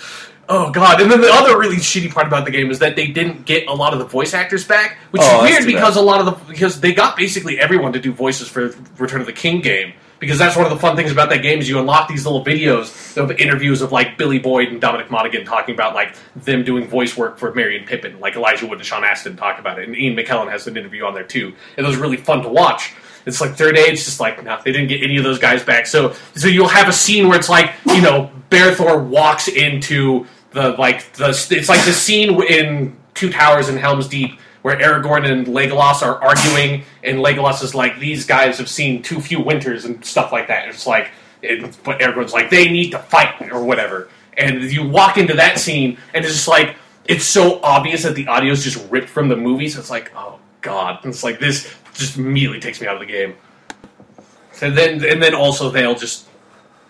Speaker 2: Oh god! And then the other really shitty part about the game is that they didn't get a lot of the voice actors back, which
Speaker 1: Oh,
Speaker 2: is weird because
Speaker 1: bad.
Speaker 2: a lot of the because they got basically everyone to do voices for Return of the King game because that's one of the fun things about that game is you unlock these little videos of interviews of like Billy Boyd and Dominic Monaghan talking about like them doing voice work for Merry and Pippin, like Elijah Wood and Sean Astin talk about it, and Ian McKellen has an interview on there too, and it was really fun to watch. It's like third age, just like no, they didn't get any of those guys back. So so you'll have a scene where it's like you know Berethor walks into the like the it's like the scene in Two Towers in Helm's Deep, where Aragorn and Legolas are arguing, and Legolas is like, "These guys have seen too few winters" and stuff like that. It's like, it, but Aragorn's like, "They need to fight" or whatever. And you walk into that scene, and it's just like, it's so obvious that the audio is just ripped from the movie. So it's like, oh god, and it's like this just immediately takes me out of the game. And then, and then also they'll just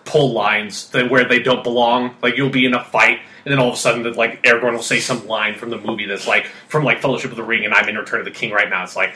Speaker 2: pull lines that where they don't belong. Like you'll be in a fight, and then all of a sudden, that like Aragorn will say some line from the movie that's like from like Fellowship of the Ring, and I'm in Return of the King right now. It's like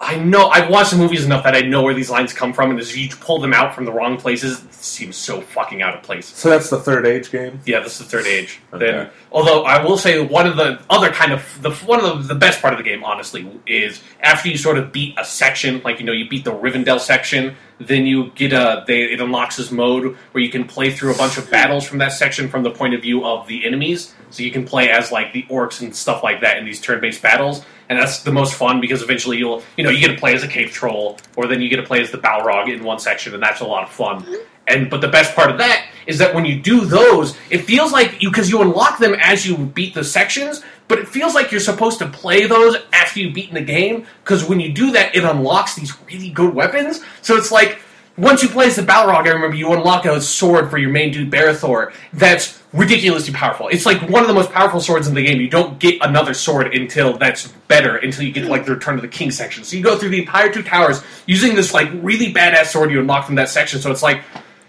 Speaker 2: I know I've watched the movies enough that I know where these lines come from, and as you pull them out from the wrong places, it seems so fucking out of place.
Speaker 1: So that's the third age game.
Speaker 2: Yeah, this is the third age.
Speaker 1: Okay.
Speaker 2: Then, although I will say one of the other kind of the one of the, the best part of the game, honestly, is after you sort of beat a section, like you know you beat the Rivendell section, then you get a they it unlocks this mode where you can play through a bunch of battles from that section from the point of view of the enemies. So you can play as like the orcs and stuff like that in these turn-based battles, and that's the most fun because eventually you'll you know you get to play as a cave troll, or then you get to play as the Balrog in one section, and that's a lot of fun. And but the best part of that is that when you do those, it feels like you because you unlock them as you beat the sections, but it feels like you're supposed to play those after you've beaten the game because when you do that, it unlocks these really good weapons. So it's like once you play as the Balrog, I remember you unlock a sword for your main dude Berethor that's ridiculously powerful. It's like one of the most powerful swords in the game. You don't get another sword until that's better until you get like the Return to the King section. So you go through the entire two towers using this like really badass sword you unlock from that section. So it's like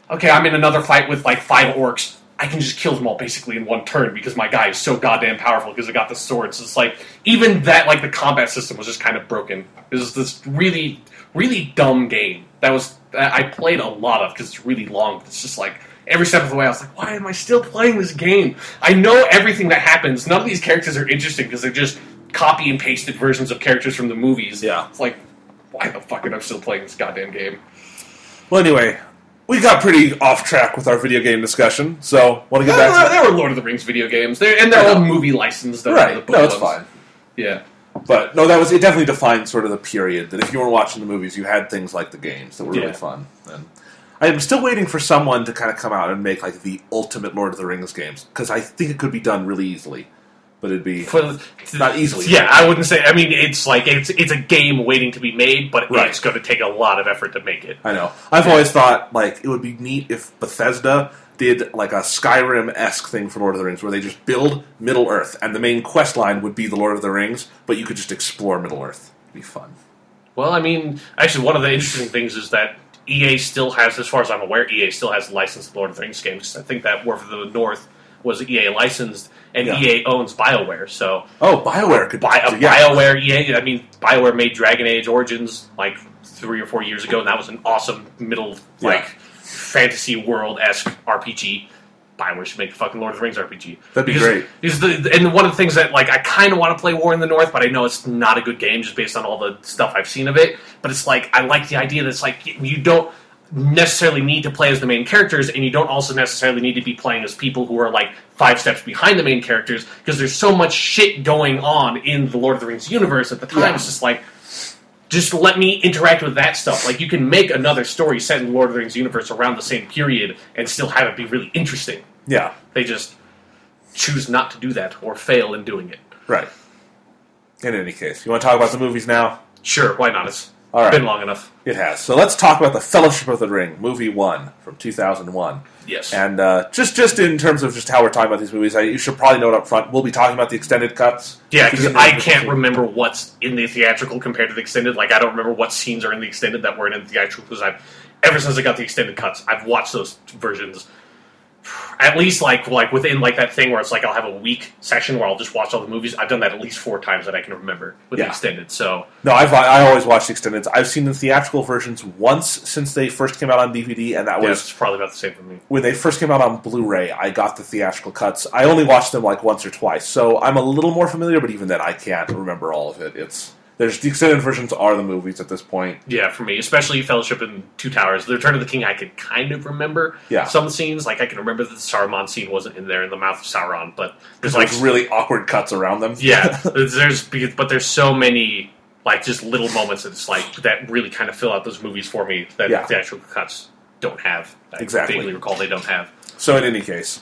Speaker 2: okay, I'm in another fight with like five orcs. I can just kill them all basically in one turn because my guy is so goddamn powerful because I got the sword. So it's like even that, like the combat system was just kind of broken. It was this really, really dumb game that was I played a lot of because it's really long. But it's just like every step of the way, I was like, why am I still playing this game? I know everything that happens. None of these characters are interesting because they're just copy and pasted versions of characters from the movies.
Speaker 1: Yeah.
Speaker 2: it's like why the fuck am I still playing this goddamn game?
Speaker 1: Well, anyway, we got pretty off track with our video game discussion, so want to get back
Speaker 2: were,
Speaker 1: to
Speaker 2: there were Lord of the Rings video games, they're, and they're all movie licensed. though,
Speaker 1: right.
Speaker 2: the book
Speaker 1: No, it's
Speaker 2: ones.
Speaker 1: fine.
Speaker 2: Yeah,
Speaker 1: But no, that was it. Definitely defined sort of the period that if you were watching the movies, you had things like the games that were really
Speaker 2: Yeah.
Speaker 1: fun. And I'm still waiting for someone to kind of come out and make like the ultimate Lord of the Rings games because I think it could be done really easily, but it'd be
Speaker 2: For-
Speaker 1: not easily.
Speaker 2: yeah. I wouldn't say. I mean, it's like it's it's a game waiting to be made, but
Speaker 1: Right.
Speaker 2: it's going to take a lot of effort to make it.
Speaker 1: I know. I've always thought like it would be neat if Bethesda did like a Skyrim esque thing for Lord of the Rings, where they just build Middle Earth, and the main quest line would be the Lord of the Rings, but you could just explore Middle Earth. It'd be fun.
Speaker 2: Well, I mean, actually, one of the interesting things is that EA still has, as far as I'm aware, EA still has licensed Lord of the Rings games. I think that War for the North was EA licensed, and
Speaker 1: Yeah.
Speaker 2: EA owns BioWare, so
Speaker 1: Oh, Bioware could
Speaker 2: Bi- a
Speaker 1: yeah.
Speaker 2: BioWare EA. I mean, BioWare made Dragon Age Origins like three or four years ago, and that was an awesome middle like fantasy world esque RPG. BioWare should make a fucking Lord of the Rings RPG.
Speaker 1: That'd be
Speaker 2: Because-
Speaker 1: great.
Speaker 2: because the, and one of the things that like I kind of want to play War in the North, but I know it's not a good game just based on all the stuff I've seen of it. But it's like I like the idea that it's like you don't necessarily need to play as the main characters, and you don't also necessarily need to be playing as people who are like five steps behind the main characters because there's so much shit going on in the Lord of the Rings universe at the time.
Speaker 1: Yeah.
Speaker 2: It's just like just let me interact with that stuff. Like you can make another story set in the Lord of the Rings universe around the same period and still have it be really interesting.
Speaker 1: Yeah,
Speaker 2: They just choose not to do that or fail in doing it.
Speaker 1: right. In any case, you want to talk about the movies now?
Speaker 2: Sure, why not? It's
Speaker 1: All right.
Speaker 2: been long enough.
Speaker 1: It has. So let's talk about the Fellowship of the Ring, movie one from 2001.
Speaker 2: Yes.
Speaker 1: And uh, just just in terms of just how we're talking about these movies, I, you should probably note up front we'll be talking about the extended cuts.
Speaker 2: yeah, because I can't remember what's in the theatrical compared to the extended. Like, I don't remember what scenes are in the extended that weren't in the theatrical. Because I've ever since I got the extended cuts, I've watched those versions. At least like like within like that thing where it's like I'll have a week section where I'll just watch all the movies. I've done that at least four times that I can remember with the extended. So
Speaker 1: No, I've I always watched the extended. I've seen the theatrical versions once since they first came out on DVD, and that
Speaker 2: yeah,
Speaker 1: was
Speaker 2: probably about the same for me.
Speaker 1: when they first came out on Blu-ray. I got the theatrical cuts. I only watched them like once or twice, so I'm a little more familiar. But even then, I can't remember all of it. It's there's the extended versions are the movies at this point.
Speaker 2: Yeah, for me, especially Fellowship and Two Towers. The Return of the King, I could kind of remember.
Speaker 1: Yeah.
Speaker 2: Some scenes, like I can remember that the Saruman scene wasn't in there in the mouth of Sauron, but there's like,
Speaker 1: really awkward cuts around them.
Speaker 2: yeah, there's, there's but there's so many like just little moments that's like that really kind of fill out those movies for me that
Speaker 1: Yeah.
Speaker 2: the actual cuts don't have. I
Speaker 1: Exactly.
Speaker 2: vaguely recall they don't have.
Speaker 1: So in any case,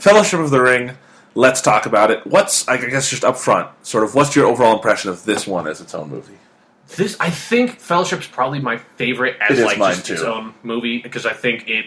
Speaker 1: Fellowship of the Ring. Let's talk about it. What's I guess just up front, sort of, what's your overall impression of this one as its own movie?
Speaker 2: This I think Fellowship's probably my favorite as
Speaker 1: It
Speaker 2: like just its own movie because I think it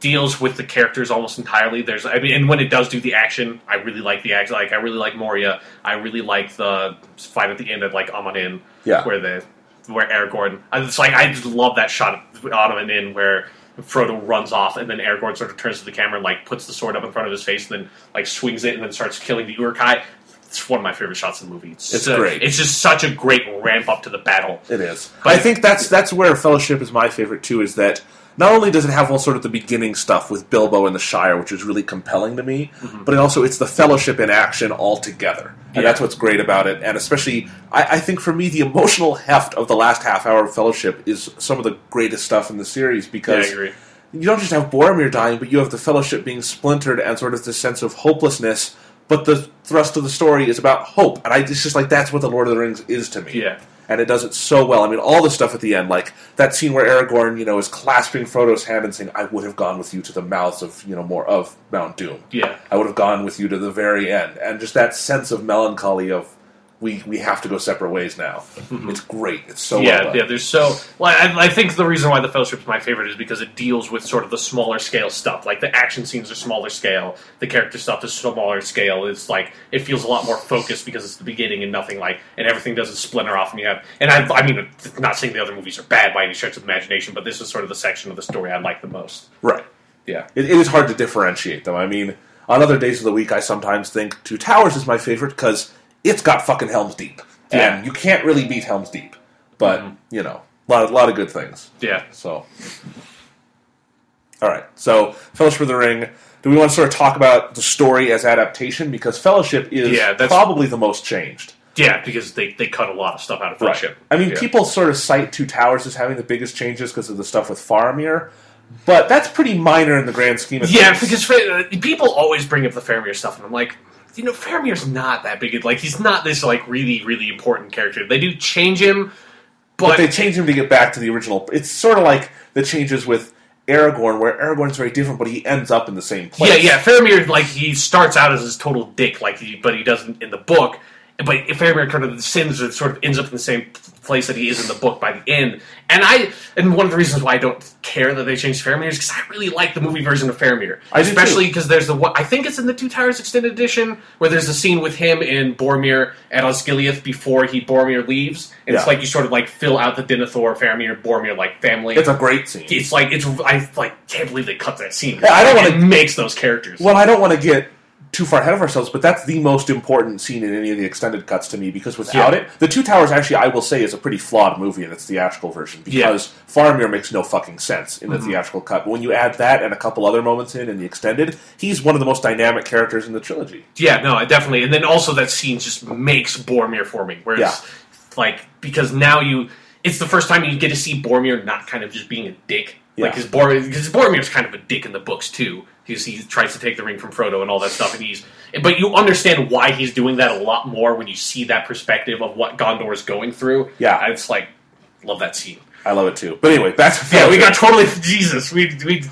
Speaker 2: deals with the characters almost entirely. There's I mean, and when it does do the action, I really like the action. Like I really like Moria. I really like the fight at the end at like Amon Hen,
Speaker 1: Yeah.
Speaker 2: where the where Aragorn. It's like I just love that shot of Hen where. Frodo runs off, and then Aragorn sort of turns to the camera and like puts the sword up in front of his face, and then like swings it, and then starts killing the Uruk-hai. It's one of my favorite shots in the movie. It's,
Speaker 1: It's
Speaker 2: so-
Speaker 1: great.
Speaker 2: It's just such a great ramp up to the battle.
Speaker 1: It is.
Speaker 2: But-
Speaker 1: I think that's that's where Fellowship is my favorite too. Is that not only does it have all sort of the beginning stuff with Bilbo and the Shire, which is really compelling to me, but it also it's the Fellowship in action all together, and
Speaker 2: Mm-hmm. Yeah.
Speaker 1: that's what's great about it. And especially, I, I think for me, the emotional heft of the last half hour of Fellowship is some of the greatest stuff in the series
Speaker 2: Yeah,
Speaker 1: because
Speaker 2: agree.
Speaker 1: you don't just have Boromir dying, but you have the Fellowship being splintered and sort of this sense of hopelessness. But the thrust of the story is about hope, and I it's just like that's what the Lord of the Rings is to me.
Speaker 2: Yeah.
Speaker 1: And it does it so well. I mean, all the stuff at the end, like that scene where Aragorn, you know, is clasping Frodo's hand and saying, "I would have gone with you to the mouths of you know more of Mount Doom.
Speaker 2: Yeah.
Speaker 1: I would have gone with you to the very end." And just that sense of melancholy of we we have to go separate ways now. It's great. It's so
Speaker 2: Mm-hmm. yeah,
Speaker 1: well
Speaker 2: yeah. There's so. Well, I, I think the reason why the Fellowship is my favorite is because it deals with sort of the smaller scale stuff. Like the action scenes are smaller scale, the character stuff is smaller scale. It's like it feels a lot more focused because it's the beginning and nothing like, and everything doesn't splinter off. And you have, and I, I mean, not saying the other movies are bad by any stretch of the imagination, but this is sort of the section of the story I like the most.
Speaker 1: Right.
Speaker 2: Yeah.
Speaker 1: It, it is hard to differentiate them. I mean, on other days of the week, I sometimes think Two Towers is my favorite because it's got fucking Helm's Deep,
Speaker 2: Yeah. Mm-hmm.
Speaker 1: and you can't really beat Helm's Deep. But you know, a lot, lot of good things.
Speaker 2: Yeah.
Speaker 1: So, all right. So, Fellowship of the Ring. Do we want to sort of talk about the story as adaptation because Fellowship is
Speaker 2: Yeah, that's-
Speaker 1: probably the most changed.
Speaker 2: Yeah, because they, they cut a lot of stuff out of Fellowship.
Speaker 1: I mean,
Speaker 2: Yeah.
Speaker 1: people sort of cite Two Towers as having the biggest changes because of the stuff with Faramir, but that's pretty minor in the grand scheme of
Speaker 2: Yeah,
Speaker 1: things.
Speaker 2: Yeah, because uh, people always bring up the Faramir stuff, and I'm like, you know, Faramir's not that big. Like, he's not this like really, really important character. They do change him, but,
Speaker 1: but they change him to get back to the original. It's sort of like the changes with Aragorn, where Aragorn's very different, but he ends up in the same place.
Speaker 2: yeah, yeah, Faramir like he starts out as this total dick, like, he, but he doesn't in the book. But Faramir kind of the sins and sort of ends up in the same place that he is in the book by the end. And I, and one of the reasons why I don't care that they changed Faramir is because I really like the movie version of Faramir,
Speaker 1: I
Speaker 2: especially because there's the one I think it's in the Two Towers extended edition where there's a scene with him and Boromir at Osgiliath before he Boromir leaves, and it's like you sort of like fill out the Denethor, Faramir, Boromir like family.
Speaker 1: It's a great scene.
Speaker 2: it's like it's I like can't believe they cut that scene.
Speaker 1: Yeah, I don't wanna-
Speaker 2: it makes those characters.
Speaker 1: Well, I don't want to get too far ahead of ourselves, but that's the most important scene in any of the extended cuts to me because without
Speaker 2: Yeah.
Speaker 1: it, The Two Towers actually, I will say, is a pretty flawed movie in its theatrical version because Faramir makes no fucking sense in the
Speaker 2: Mm-hmm.
Speaker 1: theatrical cut. But when you add that and a couple other moments in in the extended, he's one of the most dynamic characters in the trilogy.
Speaker 2: Yeah, no, definitely. And then also that scene just makes Boromir for me, where it's like because now you, it's the first time you get to see Boromir not kind of just being a dick.
Speaker 1: Yeah.
Speaker 2: Like his Boromir, because Boromir's kind of a dick in the books too, because he tries to take the ring from Frodo and all that stuff, and he's. But you understand why he's doing that a lot more when you see that perspective of what Gondor is going through.
Speaker 1: Yeah.
Speaker 2: I just like love that scene.
Speaker 1: I love it too. But anyway, back to
Speaker 2: Yeah, we got totally Jesus. We we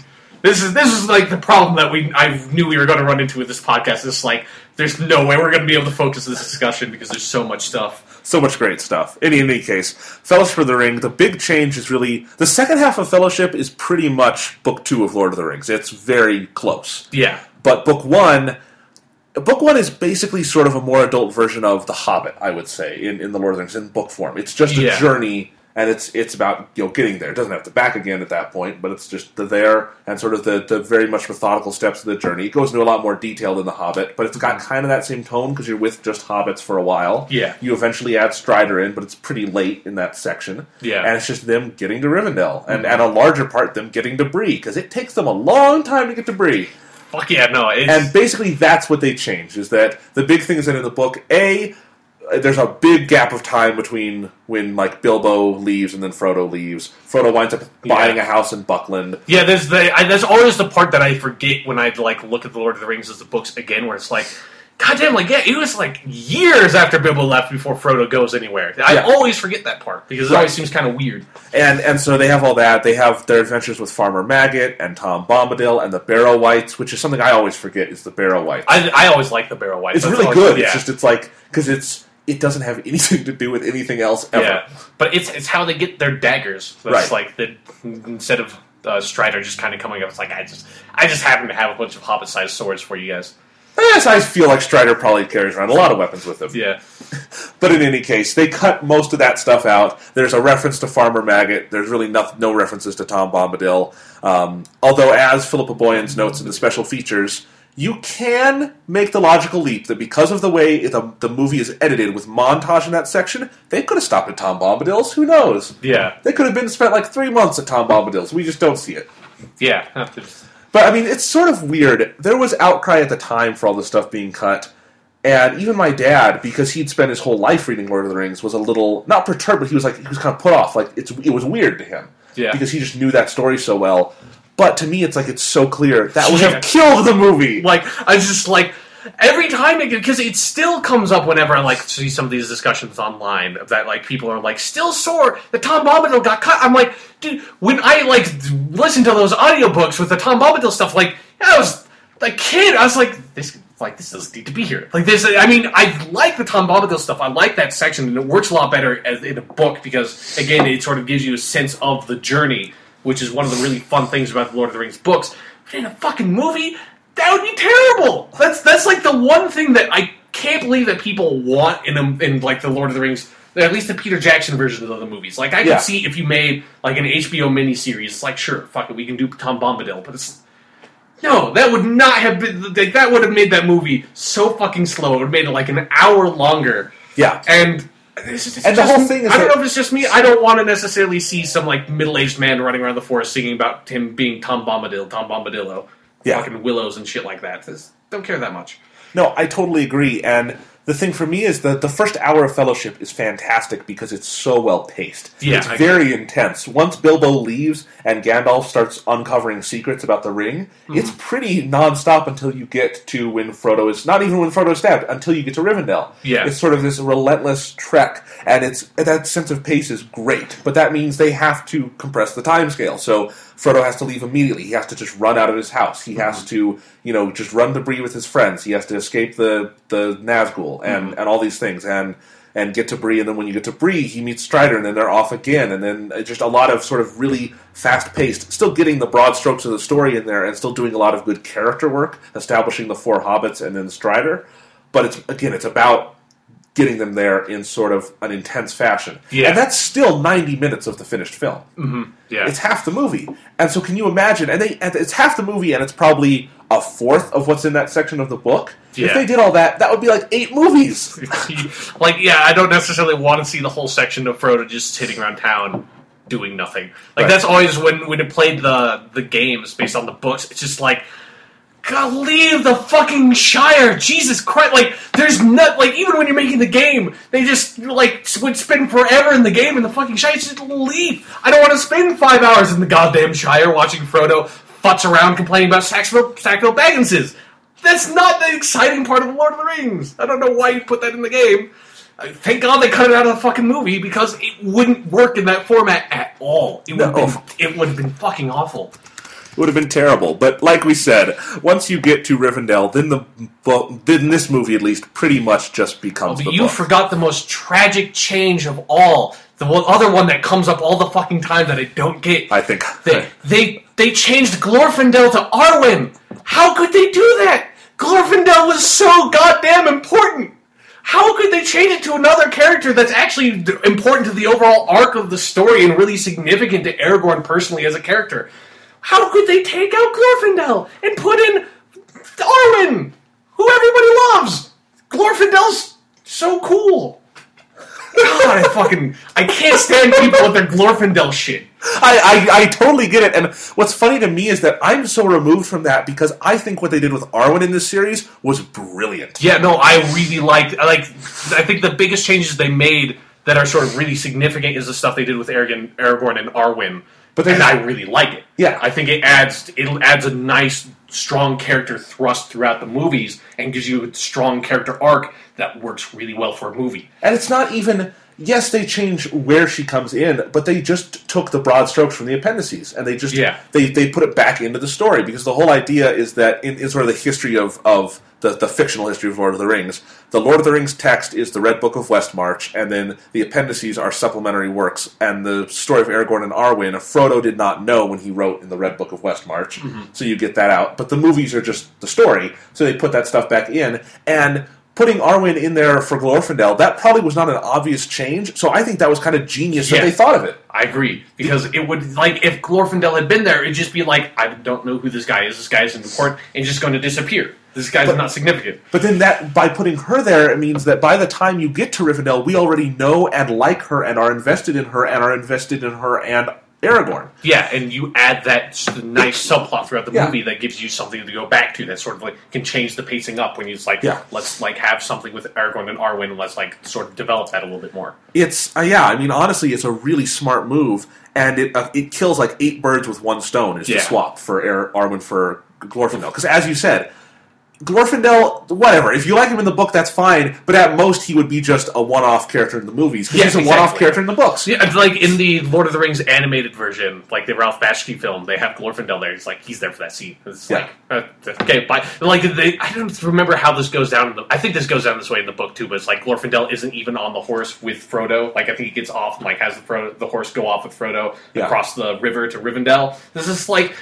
Speaker 2: this is this is like the problem that we I knew we were going to run into with this podcast. It's like there's no way we're going to be able to focus this discussion because there's so much stuff.
Speaker 1: so much great stuff. In any case, Fellowship of the Ring, the big change is really the second half of Fellowship is pretty much book two of Lord of the Rings. It's very close.
Speaker 2: Yeah,
Speaker 1: But book one, book one is basically sort of a more adult version of The Hobbit, I would say, in, in the Lord of the Rings in book form. It's just a
Speaker 2: Yeah.
Speaker 1: journey, and it's it's about you know getting there. It doesn't have to back again at that point, but it's just the there and sort of the, the very much methodical steps of the journey. It goes into a lot more detail than The Hobbit, but it's got mm-hmm. kind of that same tone because you're with just hobbits for a while.
Speaker 2: Yeah.
Speaker 1: you eventually add Strider in, but it's pretty late in that section.
Speaker 2: Yeah.
Speaker 1: and it's just them getting to Rivendell, and mm-hmm. and a larger part them getting to Bree because it takes them a long time to get to Bree.
Speaker 2: fuck yeah, no, it's,
Speaker 1: And basically, that's what they changed. Is that the big thing is that in the book, a there's a big gap of time between when like Bilbo leaves and then Frodo leaves. Frodo winds up buying
Speaker 2: Yeah.
Speaker 1: a house in Buckland.
Speaker 2: yeah. There's the I, there's always the part that I forget when I like look at the Lord of the Rings as the books again, where it's like goddamn, like yeah, it was like years after Bilbo left before Frodo goes anywhere. I
Speaker 1: Yeah.
Speaker 2: always forget that part because it
Speaker 1: Right.
Speaker 2: always seems kind of weird.
Speaker 1: And and so they have all that. They have their adventures with Farmer Maggot and Tom Bombadil and the Barrow Wights, which is something I always forget is the Barrow Wights.
Speaker 2: I, I always like the Barrow Wight.
Speaker 1: it's
Speaker 2: That's
Speaker 1: really
Speaker 2: always-
Speaker 1: good.
Speaker 2: Yeah.
Speaker 1: It's just it's like because it's it doesn't have anything to do with anything else ever.
Speaker 2: Yeah, but it's it's how they get their daggers. That's
Speaker 1: Right.
Speaker 2: like the instead of uh, Strider just kind of coming up. It's like I just I just happen to have a bunch of hobbit-sized swords for you guys.
Speaker 1: Yes, I feel like Strider probably carries around a lot of weapons with him.
Speaker 2: Yeah,
Speaker 1: But in any case, they cut most of that stuff out. There's a reference to Farmer Maggot. There's really no, no references to Tom Bombadil. Um, although, as Philippa Boyens notes in the special features, you can make the logical leap that because of the way the, the movie is edited with montage in that section, they could have stopped at Tom Bombadil's. Who knows?
Speaker 2: yeah,
Speaker 1: They could have been spent like three months at Tom Bombadil's. We just don't see it.
Speaker 2: yeah.
Speaker 1: But I mean, it's sort of weird. There was outcry at the time for all this stuff being cut, and even my dad, because he'd spent his whole life reading Lord of the Rings, was a little not perturbed, but he was like he was kind of put off. Like it's it was weird to him,
Speaker 2: Yeah.
Speaker 1: because he just knew that story so well. But to me, it's like it's so clear that would
Speaker 2: Yeah.
Speaker 1: have killed the movie.
Speaker 2: like I was just like every time it because it still comes up whenever I like see some of these discussions online of that like people are like still sore that Tom Bombadil got cut. I'm like, dude, when I like listen to those audiobooks with the Tom Bombadil stuff, like I was a kid, I was like, this like this doesn't need to be here. Like this, I mean, I like the Tom Bombadil stuff. I like that section, and it works a lot better as in a book because again, it sort of gives you a sense of the journey, which is one of the really fun things about the Lord of the Rings books. But in a fucking movie, that would be terrible. That's that's like the one thing that I can't believe that people want in a, in like the Lord of the Rings. At least the Peter Jackson versions of the movies. Like I
Speaker 1: Yeah.
Speaker 2: could see if you made like an HBO miniseries, it's like sure, fuck it, we can do Tom Bombadil, but it's no, that would not have been. Like, that would have made that movie so fucking slow. It would have made it like an hour longer.
Speaker 1: Yeah,
Speaker 2: And it's just- it's
Speaker 1: And the
Speaker 2: just-
Speaker 1: whole thing is
Speaker 2: I don't
Speaker 1: that-
Speaker 2: know if it's just me. I don't want to necessarily see some like middle-aged man running around the forest singing about him being Tom Bombadil, Tom Bombadillo,
Speaker 1: Yeah.
Speaker 2: fucking willows and shit like that. Just don't care that much.
Speaker 1: No, I totally agree. And the thing for me is that the first hour of Fellowship is fantastic because it's so well paced.
Speaker 2: Yeah,
Speaker 1: it's
Speaker 2: I
Speaker 1: very intense. Once Bilbo leaves and Gandalf starts uncovering secrets about the ring,
Speaker 2: Mm-hmm.
Speaker 1: it's pretty nonstop until you get to when Frodo is not even when Frodo is stabbed until you get to Rivendell.
Speaker 2: Yeah.
Speaker 1: it's sort of this relentless trek, and it's that sense of pace is great. But that means they have to compress the time scale. So Frodo has to leave immediately. He has to just run out of his house. He has to, you know, just run to Bree with his friends. He has to escape the the Nazgul and and all these things and and get to Bree. And then when you get to Bree, he meets Strider, and then they're off again. And then uh, just a lot of sort of really fast paced, still getting the broad strokes of the story in there, and still doing a lot of good character work, establishing the four hobbits and then Strider. But it's again, it's about getting them there in sort of an intense fashion.
Speaker 2: Yeah.
Speaker 1: And that's still 90 minutes of the finished film. Mm-hmm.
Speaker 2: Yeah,
Speaker 1: It's half the movie. And so can you imagine and they and it's half the movie and it's probably a fourth of what's in that section of the book. If they did all that, that would be like eight movies.
Speaker 2: like yeah, I don't necessarily want to see the whole section of Frodo just sitting around town doing nothing. Like
Speaker 1: Right.
Speaker 2: that's always when when it played the the games based on the books. It's just like. God, leave the fucking Shire! Jesus Christ! Like, there's not like even when you're making the game, they just like would spend forever in the game in the fucking Shire. Just leave! I don't want to spend five hours in the goddamn Shire watching Frodo futz around complaining about Sackville, Sackville Bagginses. That's not the exciting part of the Lord of the Rings. I don't know why you put that in the game. Uh, Thank God they cut it out of the fucking movie because it wouldn't work in that format at all. It would
Speaker 1: No.
Speaker 2: have been, it would have been fucking awful.
Speaker 1: It would have been terrible. But like we said, once you get to Rivendell, then the well, then this movie at least pretty much just becomes oh,
Speaker 2: But
Speaker 1: the
Speaker 2: you
Speaker 1: book.
Speaker 2: forgot the most tragic change of all. The one, other one that comes up all the fucking time that I don't get.
Speaker 1: I think
Speaker 2: They they they changed Glorfindel to Arwen. How could they do that? Glorfindel was so goddamn important. How could they change it to another character that's actually important to the overall arc of the story and really significant to Aragorn personally as a character? How could they take out Glorfindel and put in Arwen, who everybody loves? Glorfindel's so cool. God, I fucking I can't stand people with their Glorfindel shit.
Speaker 1: I, I, I totally get it. And what's funny to me is that I'm so removed from that because I think what they did with Arwen in this series was brilliant.
Speaker 2: Yeah, no, I really liked. I like. I think the biggest changes they made that are sort of really significant is the stuff they did with Aragorn, Aragorn and Arwen.
Speaker 1: But
Speaker 2: and I really like it.
Speaker 1: Yeah.
Speaker 2: I think it adds it adds a nice strong character thrust throughout the movies and gives you a strong character arc that works really well for a movie.
Speaker 1: And it's not even. Yes, they change where she comes in, but they just took the broad strokes from the appendices and they just
Speaker 2: Yeah.
Speaker 1: they, they put it back into the story because the whole idea is that in, in sort of the history of, of the, the fictional history of Lord of the Rings, the Lord of the Rings text is the Red Book of Westmarch, and then the appendices are supplementary works. And the story of Aragorn and Arwen, Frodo did not know when he wrote in the Red Book of Westmarch, mm-hmm. so you get that out. But the movies are just the story, so they put that stuff back in. And putting Arwen in there for Glorfindel, that probably was not an obvious change. So I think that was kind of genius that they thought of it.
Speaker 2: I agree because it would like if Glorfindel had been there, it'd just be like I don't know who this guy is. This guy isn't important, and just going to disappear. This guy's
Speaker 1: But-
Speaker 2: not significant.
Speaker 1: But then that by putting her there, it means that by the time you get to Rivendell, we already know and like her and are invested in her and are invested in her and Aragorn.
Speaker 2: Yeah, and you add that nice subplot throughout the
Speaker 1: Yeah.
Speaker 2: movie that gives you something to go back to. That sort of like can change the pacing up when you just like
Speaker 1: Yeah.
Speaker 2: let's like have something with Aragorn and Arwen and let's like sort of develop that a little bit more.
Speaker 1: It's uh, yeah, I mean honestly, it's a really smart move, and it uh, it kills like eight birds with one stone. Is
Speaker 2: Yeah.
Speaker 1: the swap for Ar- Arwen for Glorfindel? Because as you said. Glorfindel, whatever. If you like him in the book, that's fine. But at most, he would be just a one-off character in the movies. 'cause
Speaker 2: Yeah,
Speaker 1: he's a one-off character in the books.
Speaker 2: Yeah, like in the Lord of the Rings animated version, like the Ralph Bakshi film, they have Glorfindel there. He's like he's there for that scene. It's
Speaker 1: Yeah.
Speaker 2: like uh, okay, but like they, I don't remember how this goes down. In the, I think this goes down this way in the book too. But it's like Glorfindel isn't even on the horse with Frodo. Like I think he gets off and like has the Frodo, the horse go off with Frodo
Speaker 1: Yeah.
Speaker 2: across the river to Rivendell. This is like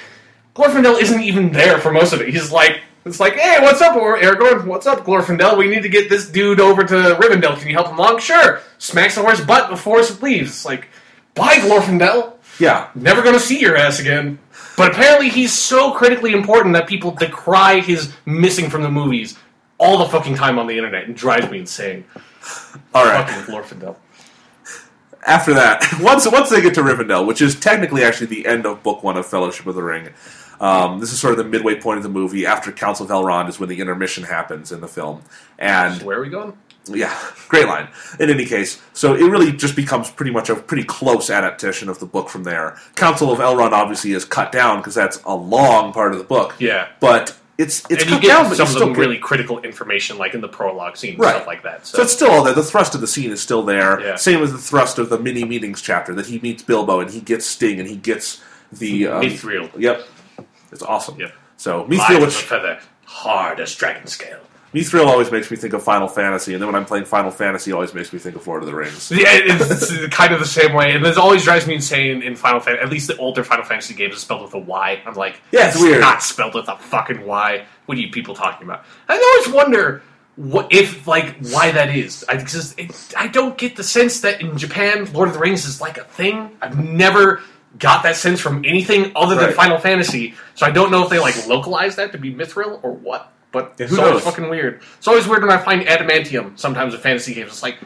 Speaker 2: Glorfindel isn't even there for most of it. He's like. It's like, hey, what's up, Or- Aragorn? What's up, Glorfindel? We need to get this dude over to Rivendell. Can you help him along? Sure. Smacks the horse butt before it leaves. It's like, bye, Glorfindel.
Speaker 1: Yeah,
Speaker 2: Never gonna see your ass again. But apparently, he's so critically important that people decry his missing from the movies all the fucking time on the internet and drives me insane.
Speaker 1: all right.
Speaker 2: Fucking Glorfindel.
Speaker 1: after that, once once they get to Rivendell, which is technically actually the end of book one of Fellowship of the Ring, um, this is sort of the midway point of the movie. After Council of Elrond is when the intermission happens in the film, and
Speaker 2: Where are we going?
Speaker 1: yeah, great line. In any case, so it really just becomes pretty much a pretty close adaptation of the book from there. Council of Elrond obviously is cut down because that's a long part of the book.
Speaker 2: Yeah.
Speaker 1: but it's it's
Speaker 2: and
Speaker 1: cut down, but
Speaker 2: some
Speaker 1: it's
Speaker 2: of
Speaker 1: still
Speaker 2: the
Speaker 1: great.
Speaker 2: really critical information, like in the prologue scene and
Speaker 1: Right.
Speaker 2: stuff like that. So,
Speaker 1: So it's still all there. The thrust of the scene is still there.
Speaker 2: Yeah.
Speaker 1: Same as the thrust of the Many Meetings chapter that he meets Bilbo and he gets Sting and he gets the um,
Speaker 2: Mithril.
Speaker 1: Yep, it's awesome.
Speaker 2: Yeah.
Speaker 1: So Mithril, which
Speaker 2: feather, hard as dragon scale.
Speaker 1: Mithril always makes me think of Final Fantasy, and then when I'm playing Final Fantasy, it always makes me think of Lord of the Rings.
Speaker 2: Yeah, it's kind of the same way, and this always drives me insane in Final Fantasy. At least the older Final Fantasy games is spelled with a Y. I'm like,
Speaker 1: Yeah, it's weird.
Speaker 2: Not spelled with a fucking Y. What are you people talking about? I always wonder what if like why that is. I just it, I don't get the sense that in Japan, Lord of the Rings is like a thing. I've never got that sense from anything other than
Speaker 1: Right.
Speaker 2: Final Fantasy. So I don't know if they like localized that to be mithril or what. But
Speaker 1: Yeah,
Speaker 2: it's
Speaker 1: who
Speaker 2: always
Speaker 1: knows?
Speaker 2: fucking weird. It's always weird when I find adamantium sometimes in fantasy games. It's like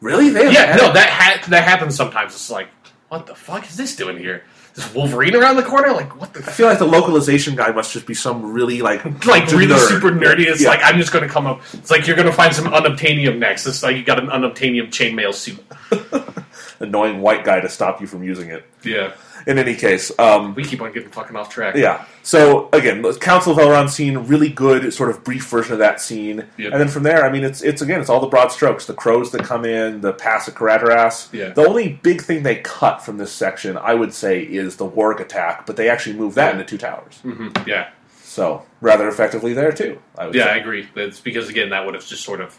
Speaker 1: Really? They
Speaker 2: yeah, no, that ha- that happens sometimes. It's like, what the fuck is this doing here? Is Wolverine around the corner? Like, what the?
Speaker 1: I feel like the localization guy must just be some really like
Speaker 2: like really
Speaker 1: nerd.
Speaker 2: super nerdy. It's
Speaker 1: Yeah.
Speaker 2: like I'm just going to come up. It's like you're going to find some unobtainium next. It's like you got an unobtainium chainmail suit.
Speaker 1: annoying white guy to stop you from using it.
Speaker 2: Yeah,
Speaker 1: In any case, um,
Speaker 2: we keep on getting fucking off track.
Speaker 1: Yeah. So again, the Council of Elrond scene, really good sort of brief version of that scene,
Speaker 2: Yep.
Speaker 1: and then from there, I mean, it's it's again, it's all the broad strokes, the crows that come in, the pass of Caradhras.
Speaker 2: Yeah.
Speaker 1: The only big thing they cut from this section, I would say, is the Warg attack, but they actually moved that into two towers,
Speaker 2: hmm yeah,
Speaker 1: so rather effectively there too. I would
Speaker 2: yeah. I agree. It's because again, that would have just sort of.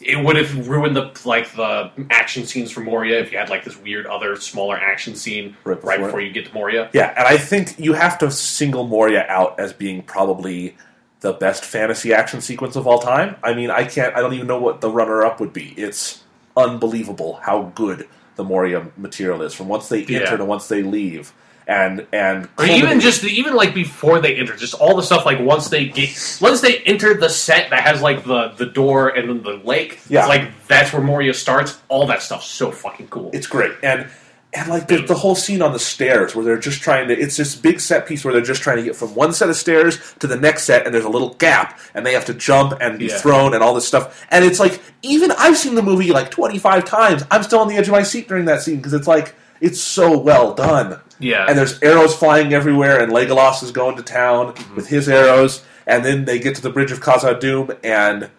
Speaker 2: It would have ruined the like the action scenes for Moria if you had like this weird other smaller action scene
Speaker 1: Right
Speaker 2: right
Speaker 1: before
Speaker 2: before, you get to Moria.
Speaker 1: Yeah, and I think you have to single Moria out as being probably the best fantasy action sequence of all time. I mean, I can't. I don't even know what the runner-up would be. It's unbelievable how good the Moria material is from once they
Speaker 2: Yeah.
Speaker 1: enter to once they leave, and and
Speaker 2: Or even just even like before they enter, just all the stuff like once they get once they enter the set that has like the the door and then the lake.
Speaker 1: Yeah.
Speaker 2: it's like that's where Moria starts. All that stuff's so fucking cool.
Speaker 1: it's great and. And like the, the whole scene on the stairs where they're just trying to, it's this big set piece where they're just trying to get from one set of stairs to the next set, and there's a little gap, and they have to jump and be
Speaker 2: Yeah.
Speaker 1: thrown and all this stuff. And it's like, even I've seen the movie like 25 times, I'm still on the edge of my seat during that scene because it's like, It's so well done.
Speaker 2: Yeah.
Speaker 1: And there's arrows flying everywhere, and Legolas is going to town mm-hmm. with his arrows, and then they get to the bridge of Khazad-dûm, and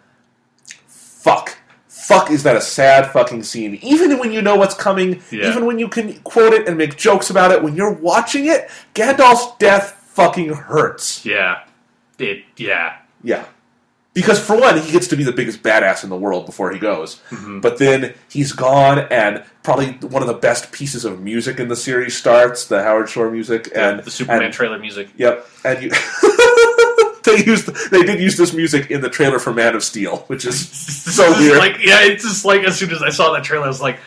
Speaker 1: fuck. Fuck, is that a sad fucking scene? Even when you know what's coming,
Speaker 2: Yeah.
Speaker 1: even when you can quote it and make jokes about it, when you're watching it, Gandalf's death fucking hurts.
Speaker 2: yeah. It. Yeah.
Speaker 1: Yeah. Because for one, he gets to be the biggest badass in the world before he goes.
Speaker 2: Mm-hmm.
Speaker 1: But then he's gone, and probably one of the best pieces of music in the series starts the Howard Shore music, and
Speaker 2: the Superman
Speaker 1: and-
Speaker 2: trailer music.
Speaker 1: Yep, and you. they used they did use this music in the trailer for Man of Steel, which is so weird.
Speaker 2: Like, yeah, it's just like as soon as I saw that trailer, I was like,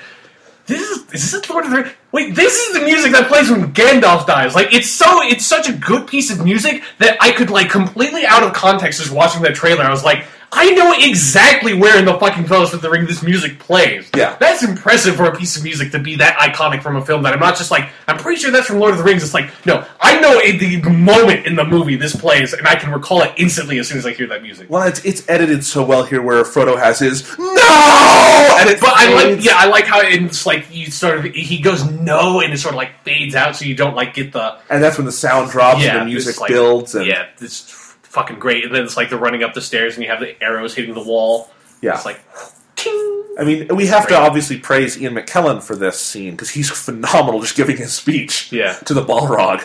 Speaker 2: "This is is this Lord of the Rings? Wait, this is the music that plays when Gandalf dies. Like, it's so it's such a good piece of music that I could like completely out of context just watching that trailer. I was like." I know exactly where in the fucking Fellowship of the Ring this music plays.
Speaker 1: Yeah.
Speaker 2: That's impressive for a piece of music to be that iconic from a film that I'm not just like, I'm pretty sure that's from Lord of the Rings. It's like, no, I know the moment in the movie this plays, and I can recall it instantly as soon as I hear that music.
Speaker 1: well, it's it's edited so well here, where Frodo has his no, and it
Speaker 2: But I like, yeah, I like how it's like you sort of he goes no and it sort of like fades out, so you don't like get the
Speaker 1: and that's when the sound drops
Speaker 2: yeah
Speaker 1: and the music
Speaker 2: this, like-
Speaker 1: builds, and
Speaker 2: yeah, it's fucking great. And then it's like they're running up the stairs and you have the arrows hitting the wall.
Speaker 1: yeah.
Speaker 2: It's like, ting.
Speaker 1: I mean, we have to obviously praise Ian McKellen for this scene because he's phenomenal just giving his speech
Speaker 2: Yeah.
Speaker 1: to the Balrog.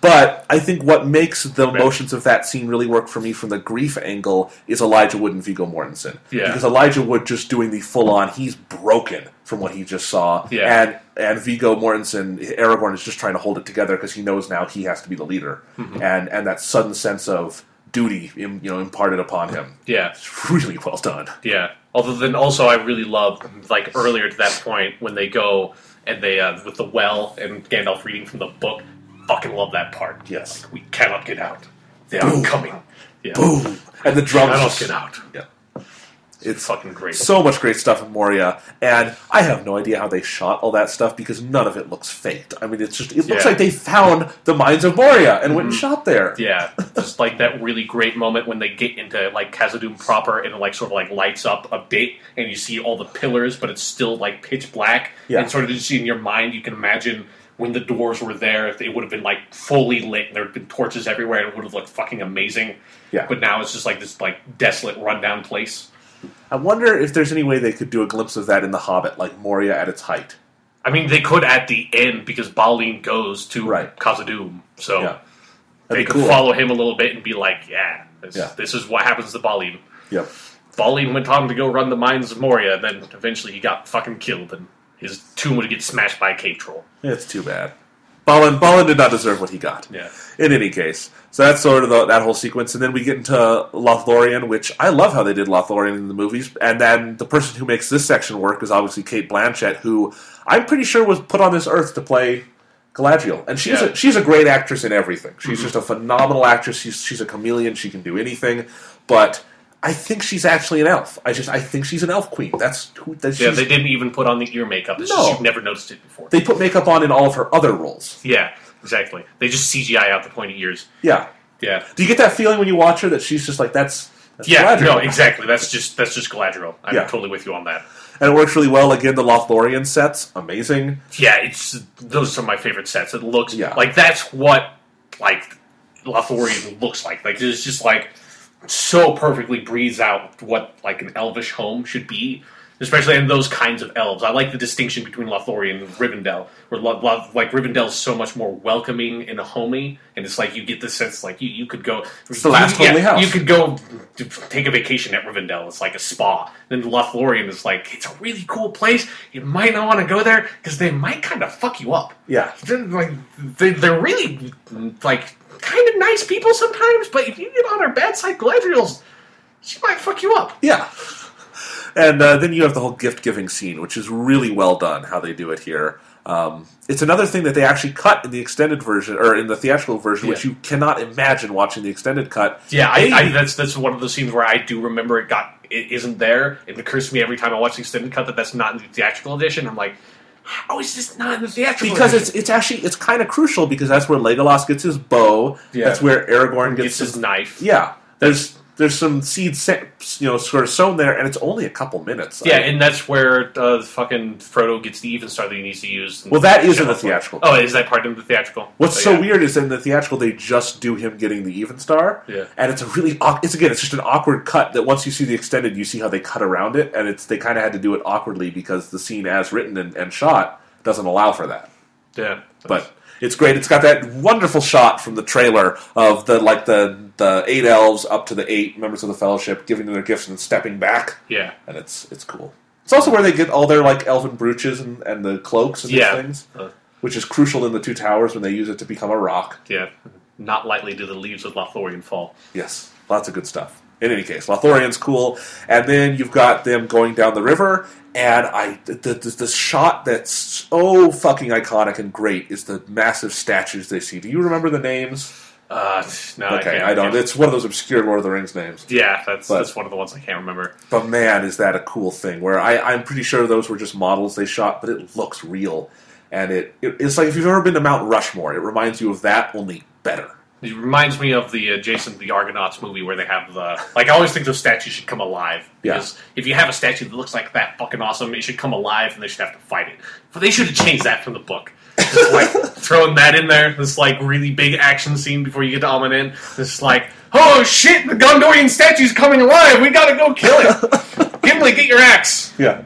Speaker 1: But I think what makes the emotions of that scene really work for me from the grief angle is Elijah Wood and Viggo Mortensen.
Speaker 2: Yeah.
Speaker 1: Because Elijah Wood just doing the full on, he's broken from what he just saw.
Speaker 2: Yeah.
Speaker 1: And and Viggo Mortensen, Aragorn is just trying to hold it together because he knows now he has to be the leader.
Speaker 2: Mm-hmm.
Speaker 1: And and that sudden sense of duty, you know, imparted upon him.
Speaker 2: Yeah,
Speaker 1: It's really well done.
Speaker 2: yeah. Although then also I really love like earlier to that point when they go and they uh, with the well and Gandalf reading from the book. Fucking love that part.
Speaker 1: Yes.
Speaker 2: we cannot get out. They are
Speaker 1: Boom.
Speaker 2: coming. Yeah.
Speaker 1: Boom! And the drums
Speaker 2: Cannot get out.
Speaker 1: Yeah.
Speaker 2: It's fucking great.
Speaker 1: so much great stuff in Moria, and I have no idea how they shot all that stuff because none of it looks faked. I mean, it's just it looks
Speaker 2: Yeah. Mm-hmm.
Speaker 1: like they found the mines of Moria and went and shot there.
Speaker 2: Yeah, just like that really great moment when they get into like Khazad-dûm proper and it like sort of like lights up a bit and you see all the pillars, but it's still like pitch black.
Speaker 1: Yeah.
Speaker 2: And sort of just in your mind, you can imagine when the doors were there, if it would have been like fully lit and there had been torches everywhere, and it would have looked fucking amazing.
Speaker 1: Yeah.
Speaker 2: But now it's just like this like desolate, rundown place.
Speaker 1: I wonder if there's any way they could do a glimpse of that in The Hobbit, like Moria at its height.
Speaker 2: I mean, they could at the end because Balin goes to
Speaker 1: Right.
Speaker 2: Khazad-dûm, so
Speaker 1: Yeah,
Speaker 2: they could
Speaker 1: cool.
Speaker 2: follow him a little bit and be like, "Yeah, this,
Speaker 1: Yeah.
Speaker 2: this is what happens to Balin."
Speaker 1: Yep.
Speaker 2: Balin went on to go run the mines of Moria, and then eventually he got fucking killed, and his tomb would get smashed by a cave troll.
Speaker 1: It's too bad. Balin, Balin did not deserve what he got.
Speaker 2: Yeah.
Speaker 1: In any case, so that's sort of the, that whole sequence, and then we get into Lothlorien, which I love how they did Lothlorien in the movies. And then the person who makes this section work is obviously Cate Blanchett, who I'm pretty sure was put on this earth to play Galadriel, and she's
Speaker 2: Yeah. Mm-hmm.
Speaker 1: a, she's a great actress in everything. She's just a phenomenal actress. She's she's a chameleon. She can do anything, but. I think she's actually an elf. I just I think she's an elf queen. That's who. That's
Speaker 2: Yeah, they didn't even put on the ear makeup. It's
Speaker 1: No.
Speaker 2: just you've never noticed it before.
Speaker 1: they put makeup on in all of her other roles.
Speaker 2: yeah, exactly. They just CGI out the pointy ears.
Speaker 1: Yeah.
Speaker 2: Yeah.
Speaker 1: Do you get that feeling when you watch her that she's just like that's, that's
Speaker 2: Yeah,
Speaker 1: Galadriel?
Speaker 2: no, exactly. That's just that's just Galadriel. I'm
Speaker 1: Yeah.
Speaker 2: totally with you on that.
Speaker 1: And it works really well. Again, the Lothlorien sets, amazing.
Speaker 2: Yeah, it's those are my favorite sets. It looks
Speaker 1: Yeah.
Speaker 2: like that's what like Lothlorien looks like. Like it's just like so perfectly breathes out what like an elvish home should be. Especially in those kinds of elves, I like the distinction between Lothlorien and Rivendell. Where Lo- Lo- like Rivendell is so much more welcoming and homey, and it's like you get the sense like you, you could go.
Speaker 1: It's the last
Speaker 2: you,
Speaker 1: house.
Speaker 2: You could go take a vacation at Rivendell. It's like a spa. Then Lothlorien is like it's a really cool place. You might not want to go there because they might kind of fuck you up.
Speaker 1: Yeah.
Speaker 2: They're, like they, they're really like kind of nice people sometimes, but if you get on our bad side, Galadriel's she might fuck you up.
Speaker 1: Yeah. And uh, then you have the whole gift giving scene, which is really well done how they do it here. Um, it's another thing that they actually cut in the extended version or in the theatrical version, which you cannot imagine watching the extended cut.
Speaker 2: Yeah, I, I, that's that's one of the scenes where I do remember it got it isn't there. It occurs to me every time I watch the extended cut that that's not in the theatrical edition. I'm like, how is this not in the theatrical?
Speaker 1: because
Speaker 2: edition?
Speaker 1: it's it's actually it's kind of crucial because that's where Legolas gets his bow.
Speaker 2: Yeah.
Speaker 1: That's where Aragorn gets,
Speaker 2: gets his knife.
Speaker 1: Yeah, there's there's some seeds, se- you know, sort of sown there, and it's only a couple minutes.
Speaker 2: Yeah,
Speaker 1: I-
Speaker 2: and that's where uh, fucking Frodo gets the Evenstar that he needs to use.
Speaker 1: Well, that is in the
Speaker 2: Shut up.
Speaker 1: theatrical.
Speaker 2: Oh, is that part of the theatrical?
Speaker 1: What's
Speaker 2: But
Speaker 1: so
Speaker 2: yeah.
Speaker 1: weird is in the theatrical they just do him getting the Evenstar,
Speaker 2: Yeah.
Speaker 1: and it's a really it's again it's just an awkward cut that once you see the extended you see how they cut around it, and it's they kind of had to do it awkwardly because the scene as written and, and shot doesn't allow for that.
Speaker 2: Yeah,
Speaker 1: But it's great. It's got that wonderful shot from the trailer of the like the the eight elves up to the eight members of the Fellowship giving them their gifts and stepping back,
Speaker 2: yeah,
Speaker 1: and it's it's cool. It's also where they get all their like elven brooches and, and the cloaks and these
Speaker 2: Yeah.
Speaker 1: things,
Speaker 2: Uh.
Speaker 1: which is crucial in the two towers when they use it to become a rock.
Speaker 2: yeah. Not lightly do the leaves of Lothlorien fall.
Speaker 1: Yes, lots of good stuff. In any case, Lothlorien's cool, and then you've got them going down the river, and I the, the, the shot that's so fucking iconic and great is the massive statues they see. Do you remember the names?
Speaker 2: Uh, no,
Speaker 1: Okay,
Speaker 2: can't-
Speaker 1: I, don't.
Speaker 2: can't-
Speaker 1: It's one of those obscure Lord of the Rings names.
Speaker 2: Yeah, that's
Speaker 1: But-
Speaker 2: that's one of the ones I can't remember.
Speaker 1: But man, is that a cool thing? Where I, I'm pretty sure those were just models they shot, but it looks real, and it, it it's like if you've ever been to Mount Rushmore, it reminds you of that only better.
Speaker 2: It reminds me of the uh, Jason the Argonauts movie where they have the like. I always think those statues should come alive
Speaker 1: Yeah.
Speaker 2: because if you have a statue that looks like that fucking awesome, it should come alive and they should have to fight it. But they should have changed that from the book. Just like throwing that in there, this like really big action scene before you get to Amon Hen. This like, oh shit, the Gondorian statue's coming alive. We gotta go kill it. Gimli, get your axe.
Speaker 1: Yeah.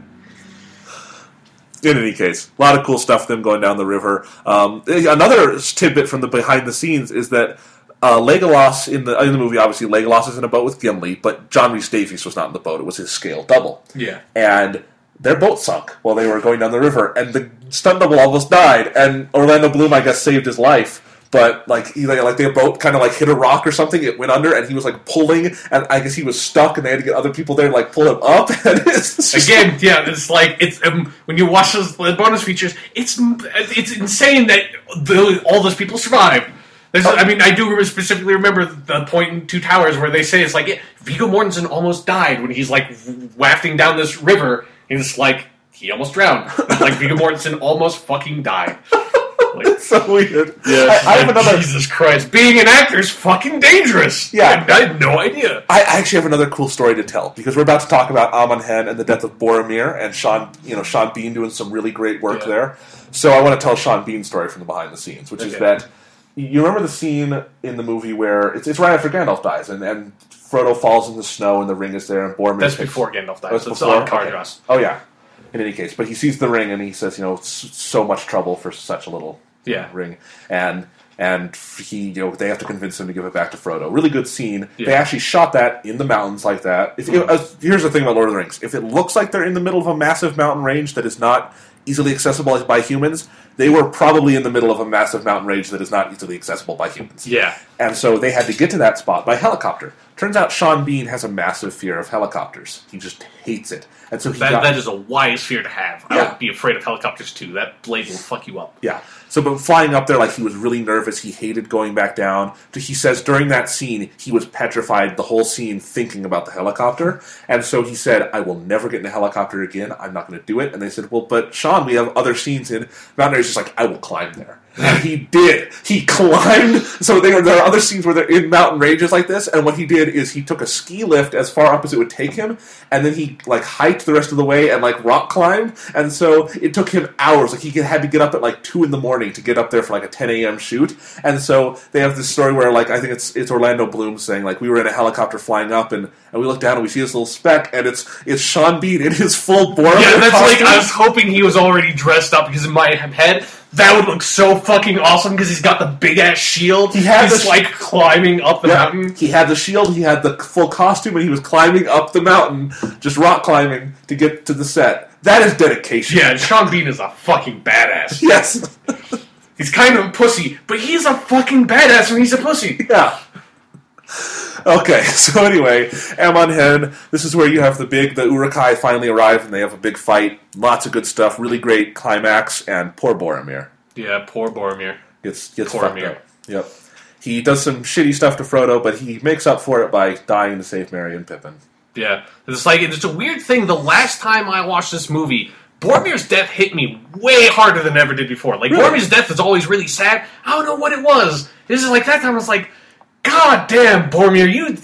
Speaker 1: In any case, a lot of cool stuff. Them going down the river. Um, another tidbit from the behind the scenes is that uh, Legolas in the in the movie, obviously Legolas is in a boat with Gimli, but John Rhys Davies was not in the boat. It was his scale double.
Speaker 2: Yeah.
Speaker 1: and their boat sunk while they were going down the river, and the stunt double almost died. And Orlando Bloom, I guess, saved his life. But like, he, like their boat kind of like hit a rock or something. It went under, and he was like pulling, and I guess he was stuck, and they had to get other people there to like pull him up. And it's just-
Speaker 2: Again, yeah, it's like it's um, when you watch those bonus features, it's it's insane that the, all those people survived. There's, I mean, I do specifically remember the point in Two Towers where they say it's like yeah, Viggo Mortensen almost died when he's like wafting down this river, and it's like he almost drowned. like Viggo Mortensen almost fucking died. Like,
Speaker 1: it's so weird.
Speaker 2: yeah,
Speaker 1: I, I have another.
Speaker 2: Jesus Christ, being an actor is fucking dangerous.
Speaker 1: Yeah.
Speaker 2: I, I had no idea.
Speaker 1: I actually have another cool story to tell because we're about to talk about Amon Hen and the death of Boromir and Sean, you know, Sean Bean doing some really great work
Speaker 2: Yeah.
Speaker 1: there. So I want to tell Sean Bean's story from the behind the scenes, which is that you remember the scene in the movie where it's, it's right after Gandalf dies and, and Frodo falls in the snow and the ring is there and Boromir.
Speaker 2: That's
Speaker 1: takes-
Speaker 2: before Gandalf dies.
Speaker 1: Oh, it's
Speaker 2: so
Speaker 1: before?
Speaker 2: on Caradhras.
Speaker 1: Okay. Oh yeah. In any case, but he sees the ring and he says, you know, so much trouble for such a little
Speaker 2: Yeah.
Speaker 1: ring, and and he, you know, they have to convince him to give it back to Frodo. Really good scene. They actually shot that in the mountains like that. If, uh, here's the thing about Lord of the Rings: if it looks like they're in the middle of a massive mountain range that is not easily accessible by humans, they were probably in the middle of a massive mountain range that is not easily accessible by humans.
Speaker 2: Yeah.
Speaker 1: And so they had to get to that spot by helicopter. Turns out Sean Bean has a massive fear of helicopters. He just hates it. And so he
Speaker 2: That,
Speaker 1: got,
Speaker 2: that is a wise fear to have. I would be afraid of helicopters too. That blade will fuck you up.
Speaker 1: Yeah. So, but flying up there, like he was really nervous. He hated going back down. He says during that scene, he was petrified the whole scene thinking about the helicopter. And so he said, I will never get in a helicopter again. I'm not going to do it. And they said, Well, but Sean, we have other scenes in Mountain He's just like, I will climb there. He did. He climbed. So there, there are other scenes where they're in mountain ranges like this. And what he did is he took a ski lift as far up as it would take him, and then he like hiked the rest of the way and like rock climbed. And so it took him hours. Like he had to get up at like two in the morning to get up there for like a 10 a.m. shoot. And so they have this story where like I think it's it's Orlando Bloom saying like we were in a helicopter flying up and, and we look down and we see this little speck and it's it's Sean Bean in his full Boromir
Speaker 2: Yeah, that's like. I was hoping he was already dressed up because in my head that would look so fucking awesome because he's got the big ass shield.
Speaker 1: He had
Speaker 2: he's
Speaker 1: the-
Speaker 2: like climbing up the
Speaker 1: Yeah,
Speaker 2: mountain.
Speaker 1: He had the shield, he had the full costume, and he was climbing up the mountain, just rock climbing to get to the set. That is dedication.
Speaker 2: Yeah, Sean Bean is a fucking badass.
Speaker 1: Yes.
Speaker 2: He's kind of a pussy, but he's a fucking badass when he's a pussy.
Speaker 1: Yeah. Okay, so anyway, Amon Hen, this is where you have the big, the Uruk-hai finally arrive and they have a big fight. Lots of good stuff, really great climax, and poor Boromir
Speaker 2: Yeah, poor Boromir.
Speaker 1: gets, gets
Speaker 2: Boromir.
Speaker 1: fucked up. Yep. He does some shitty stuff to Frodo, but he makes up for it by dying to save Merry and Pippin.
Speaker 2: Yeah, it's like it's a weird thing. The last time I watched this movie, Boromir's death hit me way harder than ever did before. Like
Speaker 1: Really?
Speaker 2: Boromir's death is always really sad. I don't know what it was. This is like that time. I was like, God damn, Boromir, you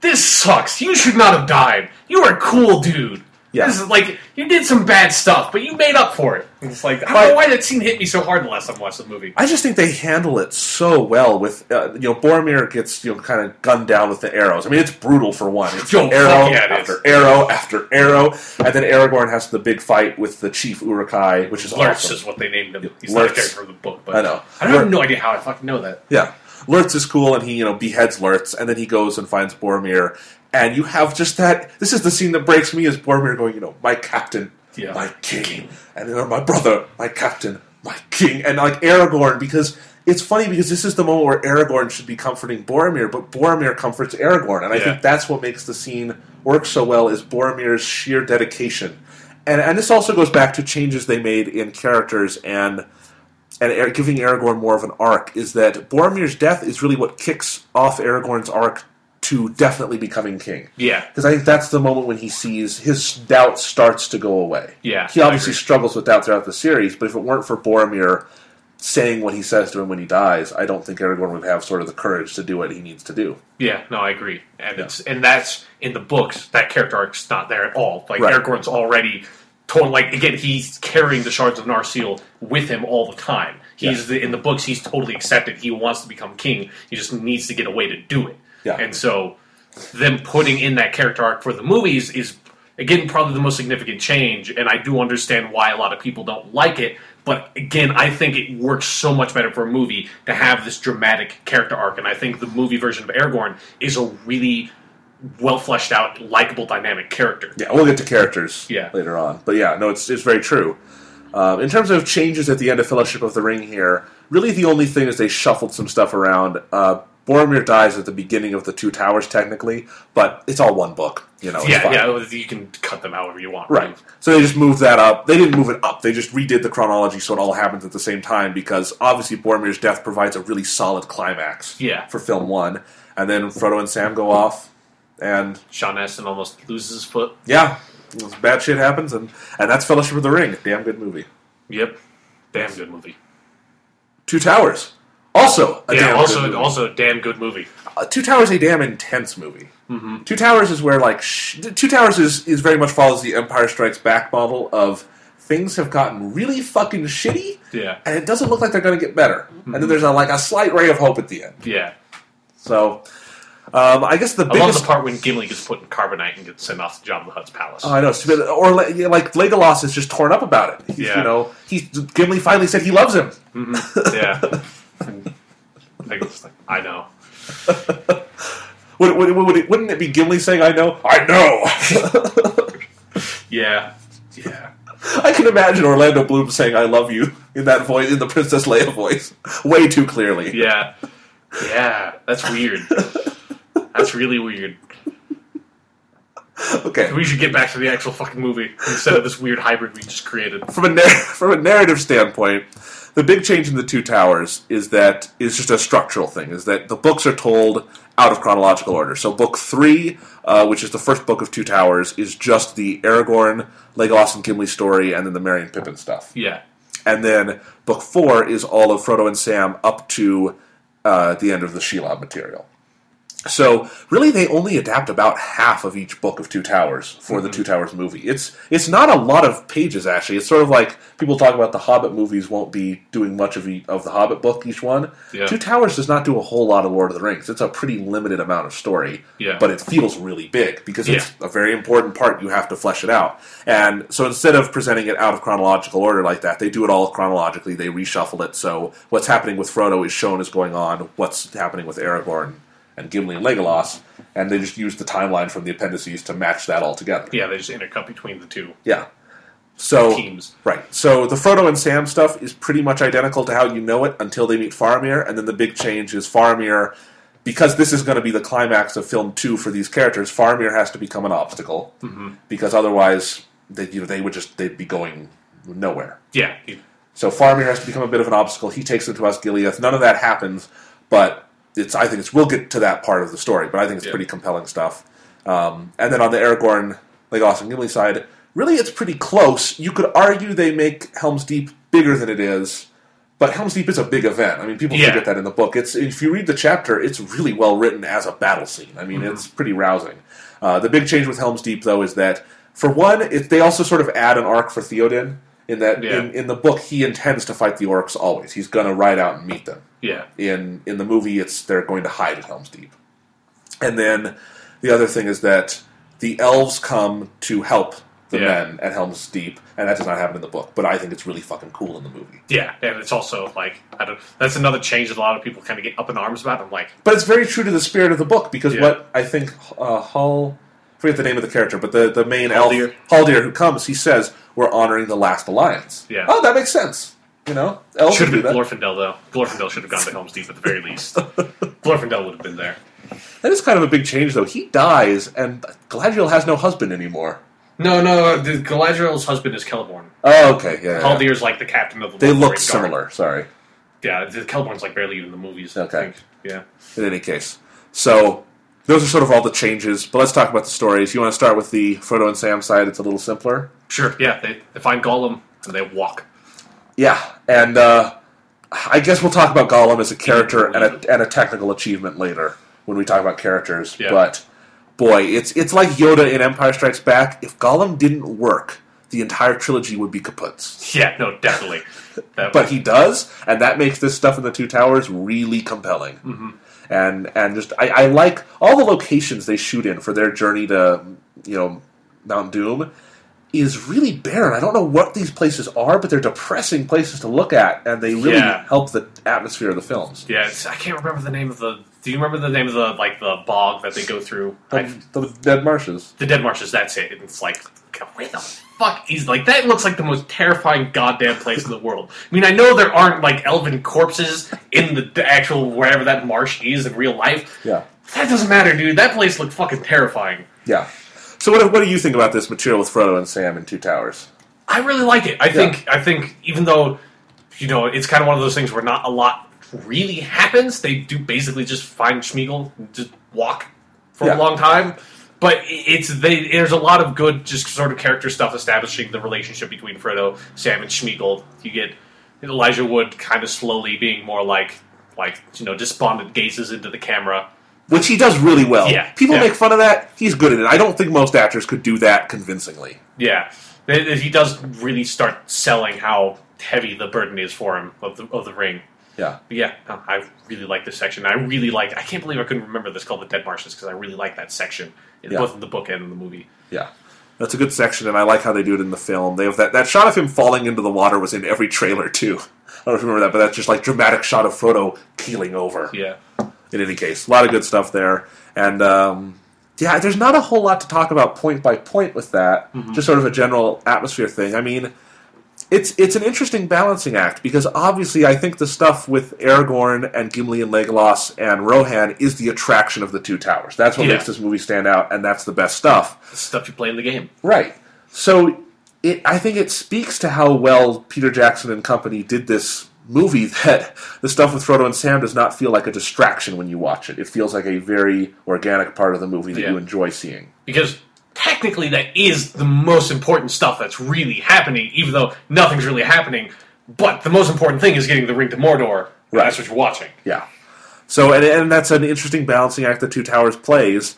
Speaker 2: this sucks. You should not have died. You were a cool dude.
Speaker 1: Yeah.
Speaker 2: This is like you did some bad stuff, but you made up for it. It's like I don't know why that scene hit me so hard the last time I watched the movie.
Speaker 1: I just think they handle it so well. With uh, you know, Boromir gets you know kind of gunned down with the arrows. I mean, it's brutal for one. It's
Speaker 2: Yo,
Speaker 1: arrow
Speaker 2: yeah, it
Speaker 1: after
Speaker 2: is.
Speaker 1: arrow after arrow, and then Aragorn has the big fight with the chief Uruk-hai, which is
Speaker 2: Lurtz
Speaker 1: awesome.
Speaker 2: is what they named him. He's not a character of the book, but
Speaker 1: I know.
Speaker 2: I don't have no idea how I fucking know that.
Speaker 1: Yeah. Lurtz is cool, and he, you know, beheads Lurtz, and then he goes and finds Boromir, and you have just that. This is the scene that breaks me: is Boromir going, you know, my captain,
Speaker 2: Yeah.
Speaker 1: my king, and then my brother, my captain, my king, and like Aragorn, because it's funny because this is the moment where Aragorn should be comforting Boromir, but Boromir comforts Aragorn, and I
Speaker 2: Yeah.
Speaker 1: think that's what makes the scene work so well is Boromir's sheer dedication, and and this also goes back to changes they made in characters and and giving Aragorn more of an arc is that Boromir's death is really what kicks off Aragorn's arc to definitely becoming king.
Speaker 2: Yeah,
Speaker 1: Because I think that's the moment when he sees his doubt starts to go away.
Speaker 2: Yeah,
Speaker 1: he obviously struggles with doubt throughout the series, but if it weren't for Boromir saying what he says to him when he dies, I don't think Aragorn would have sort of the courage to do what he needs to do.
Speaker 2: yeah, no, I agree, and it's and that's in the books. That character arc's not there at all. Like
Speaker 1: Right.
Speaker 2: Aragorn's already told. Like again, he's carrying the shards of Narsil with him all the time. He's the, in the books. He's totally accepted. He wants to become king. He just needs to get a way to do it.
Speaker 1: Yeah.
Speaker 2: and so them putting in that character arc for the movies is again probably the most significant change and i do understand why a lot of people don't like it but again i think it works so much better for a movie to have this dramatic character arc and i think the movie version of aragorn is a really well fleshed out likable dynamic character
Speaker 1: Yeah, we'll get to characters
Speaker 2: Yeah.
Speaker 1: later on, but yeah, no, it's it's very true. Um, in terms of changes at the end of Fellowship of the Ring here, really the only thing is they shuffled some stuff around. Uh, Boromir dies at the beginning of the Two Towers, technically, but it's all one book. You know,
Speaker 2: yeah yeah you can cut them however you want
Speaker 1: Right. So they just moved that up. They didn't move it up. They just redid the chronology so it all happens at the same time because obviously Boromir's death provides a really solid climax
Speaker 2: Yeah.
Speaker 1: for film one. And then Frodo and Sam go off, and
Speaker 2: sean astin almost loses his foot
Speaker 1: yeah, bad shit happens, and, and that's Fellowship of the Ring. Damn good movie.
Speaker 2: yep damn good movie
Speaker 1: Two Towers. Also a
Speaker 2: yeah
Speaker 1: damn
Speaker 2: also
Speaker 1: good movie.
Speaker 2: also a damn good movie
Speaker 1: Uh, Two Towers is a damn intense movie. Mm-hmm. Two Towers is where like sh- Two Towers is, is very much follows the Empire Strikes Back model of things have gotten really fucking shitty,
Speaker 2: yeah
Speaker 1: and it doesn't look like they're going to get better. And then there's a, like a slight ray of hope at the end.
Speaker 2: yeah
Speaker 1: So, um, I guess the
Speaker 2: I love
Speaker 1: biggest.
Speaker 2: the part when Gimli gets put in carbonite and gets sent off to Jabba the Hutt's palace.
Speaker 1: Oh, I know, stupid. Or like Legolas is just torn up about it. He's,
Speaker 2: Yeah.
Speaker 1: You know, he Gimli finally said he loves him.
Speaker 2: yeah. Like, it's like, I know.
Speaker 1: Would, would, would it, wouldn't it be Gimli saying, "I know"? I know.
Speaker 2: Yeah. Yeah.
Speaker 1: I can imagine Orlando Bloom saying "I love you" in that voice, in the Princess Leia voice, way too clearly.
Speaker 2: Yeah. Yeah. That's weird. That's really weird.
Speaker 1: Okay.
Speaker 2: We should get back to the actual fucking movie instead of this weird hybrid we just created.
Speaker 1: From a nar- from a narrative standpoint, the big change in the Two Towers is that is just a structural thing. Is that the books are told out of chronological order. So book three, uh, which is the first book of Two Towers, is just the Aragorn, Legolas, and Gimli story, and then the Merry and Pippin stuff.
Speaker 2: Yeah.
Speaker 1: And then book four is all of Frodo and Sam up to uh, the end of the Shelob material. So really, they only adapt about half of each book of Two Towers for the mm-hmm. Two Towers movie. It's it's not a lot of pages actually. It's sort of like people talk about the Hobbit movies won't be doing much of of the Hobbit book each one.
Speaker 2: Yeah.
Speaker 1: Two Towers does not do a whole lot of Lord of the Rings. It's a pretty limited amount of story.
Speaker 2: Yeah.
Speaker 1: But it feels really big because it's
Speaker 2: Yeah.
Speaker 1: a very important part. You have to flesh it out. And so instead of presenting it out of chronological order like that, they do it all chronologically. They reshuffle it. So what's happening with Frodo is shown as going on. What's happening with Aragorn and Gimli and Legolas, and they just use the timeline from the appendices to match that all together.
Speaker 2: Yeah, they just intercut between the two
Speaker 1: Yeah. So
Speaker 2: teams.
Speaker 1: right. So the Frodo and Sam stuff is pretty much identical to how you know it until they meet Faramir, and then the big change is Faramir. Because this is going to be the climax of film two for these characters, Faramir has to become an obstacle mm-hmm. because otherwise they you know they would just they'd be going nowhere.
Speaker 2: Yeah.
Speaker 1: So Faramir has to become a bit of an obstacle. He takes them to Osgiliath. None of that happens, but it's. I think it's. We'll get to that part of the story, but I think it's
Speaker 2: Yeah.
Speaker 1: pretty compelling stuff. Um, and then on the Aragorn, like and Gimli side, really, it's pretty close. You could argue they make Helm's Deep bigger than it is, But Helm's Deep is a big event. I mean, people
Speaker 2: Yeah.
Speaker 1: forget that in the book. It's if you read the chapter, it's really well written as a battle scene. I mean,
Speaker 2: Mm-hmm.
Speaker 1: it's pretty rousing. Uh, the big change with Helm's Deep, though, is that for one, it, they also sort of add an arc for Theoden. In that,
Speaker 2: Yeah.
Speaker 1: in, in the book, he intends to fight the orcs always. He's going to ride out and meet them.
Speaker 2: Yeah.
Speaker 1: In in the movie, it's they're going to hide at Helm's Deep. And then the other thing is that the elves come to help the
Speaker 2: Yeah.
Speaker 1: men at Helm's Deep, and that does not happen in the book. But I think it's really fucking cool in the movie.
Speaker 2: Yeah, and it's also like I don't. That's another change that a lot of people kind of get up in arms about. I'm like,
Speaker 1: But it's very true to the spirit of the book because
Speaker 2: Yeah.
Speaker 1: what I think uh, Hull, I forget the name of the character, but the, the main
Speaker 2: Haldir.
Speaker 1: elf, Haldir, who comes, he says, We're honoring the last alliance.
Speaker 2: Yeah.
Speaker 1: Oh, that makes sense. You know? Elves
Speaker 2: should
Speaker 1: do
Speaker 2: have been
Speaker 1: that.
Speaker 2: Glorfindel though. Glorfindel should have gone to Helm's Deep at the very least. Glorfindel would have been there.
Speaker 1: That is kind of a big change, though. He dies, and Galadriel has no husband anymore.
Speaker 2: No, no. The Galadriel's husband is Celeborn.
Speaker 1: Oh, okay. Yeah. yeah.
Speaker 2: Haldir's like the captain of the.
Speaker 1: They
Speaker 2: Lothlorien
Speaker 1: look
Speaker 2: Guard.
Speaker 1: similar, sorry.
Speaker 2: Yeah, the Celeborn's like barely even in the movies. I
Speaker 1: Okay.
Speaker 2: think. Yeah.
Speaker 1: in any case. So those are sort of all the changes. But let's talk about the stories. You want to start with the Frodo and Sam side? It's a little simpler.
Speaker 2: Sure. Yeah. They, they find Gollum and they walk.
Speaker 1: Yeah, and uh, I guess we'll talk about Gollum as a character and a, and a technical achievement later when we talk about characters.
Speaker 2: Yeah.
Speaker 1: But boy, it's it's like Yoda in Empire Strikes Back. If Gollum didn't work, the entire trilogy would be kaputs.
Speaker 2: Yeah. No. Definitely.
Speaker 1: But he does, and that makes this stuff in the Two Towers really compelling.
Speaker 2: Mm-hmm.
Speaker 1: And and just I, I like all the locations they shoot in for their journey to you know Mount Doom is really barren. I don't know what these places are, but they're depressing places to look at, and they really
Speaker 2: Yeah.
Speaker 1: help the atmosphere of the films.
Speaker 2: yeah. I can't remember the name of the. Do you remember the name of the like the bog that they go through?
Speaker 1: The, the dead marshes.
Speaker 2: the Dead Marshes. That's it. It's like, God, where the fuck is like that? Looks like the most terrifying goddamn place in the world. I mean, I know there aren't like elven corpses in the, the actual wherever that marsh is in real life.
Speaker 1: Yeah,
Speaker 2: That doesn't matter, dude. That place looked fucking terrifying.
Speaker 1: yeah. So what, what do you think about this material with Frodo and Sam in Two Towers?
Speaker 2: I really like it. I think I think even though you know it's kind of one of those things where not a lot really happens, they do basically just find Sméagol and just walk for
Speaker 1: Yeah.
Speaker 2: a long time. But it's they there's a lot of good just sort of character stuff establishing the relationship between Frodo, Sam, and Sméagol. You get Elijah Wood kind of slowly being more like like you know despondent gazes into the camera.
Speaker 1: Which he does really well.
Speaker 2: Yeah,
Speaker 1: People
Speaker 2: yeah.
Speaker 1: make fun of that. He's good at it. I don't think most actors could do that convincingly.
Speaker 2: Yeah, he does really start selling how heavy the burden is for him of the of the ring.
Speaker 1: Yeah.
Speaker 2: But yeah, no, I really like this section. I really like. I can't believe I couldn't remember this called the Dead Marshes because I really like that section, in
Speaker 1: Yeah.
Speaker 2: both in the book and in the movie.
Speaker 1: Yeah. That's a good section, and I like how they do it in the film. They have that, that shot of him falling into the water was in every trailer too. I don't know if you remember that, but that's just like dramatic shot of Frodo keeling over.
Speaker 2: Yeah,
Speaker 1: In any case, a lot of good stuff there, and um, yeah, there's not a whole lot to talk about point by point with that. Just sort of a general atmosphere thing. I mean, it's it's an interesting balancing act because obviously I think the stuff with Aragorn and Gimli and Legolas and Rohan is the attraction of the two towers. That's what
Speaker 2: Yeah.
Speaker 1: makes this movie stand out, and that's the best stuff.
Speaker 2: the stuff you play in the game.
Speaker 1: Right. So it, I think it speaks to how well Peter Jackson and company did this movie that the stuff with Frodo and Sam does not feel like a distraction when you watch it. It feels like a very organic part of the movie that
Speaker 2: Yeah.
Speaker 1: you enjoy seeing.
Speaker 2: because technically that is the most important stuff that's really happening, even though nothing's really happening. But the most important thing is getting the ring to Mordor.
Speaker 1: Right.
Speaker 2: That's what you're watching.
Speaker 1: Yeah. So and, and that's an interesting balancing act that Two Towers plays.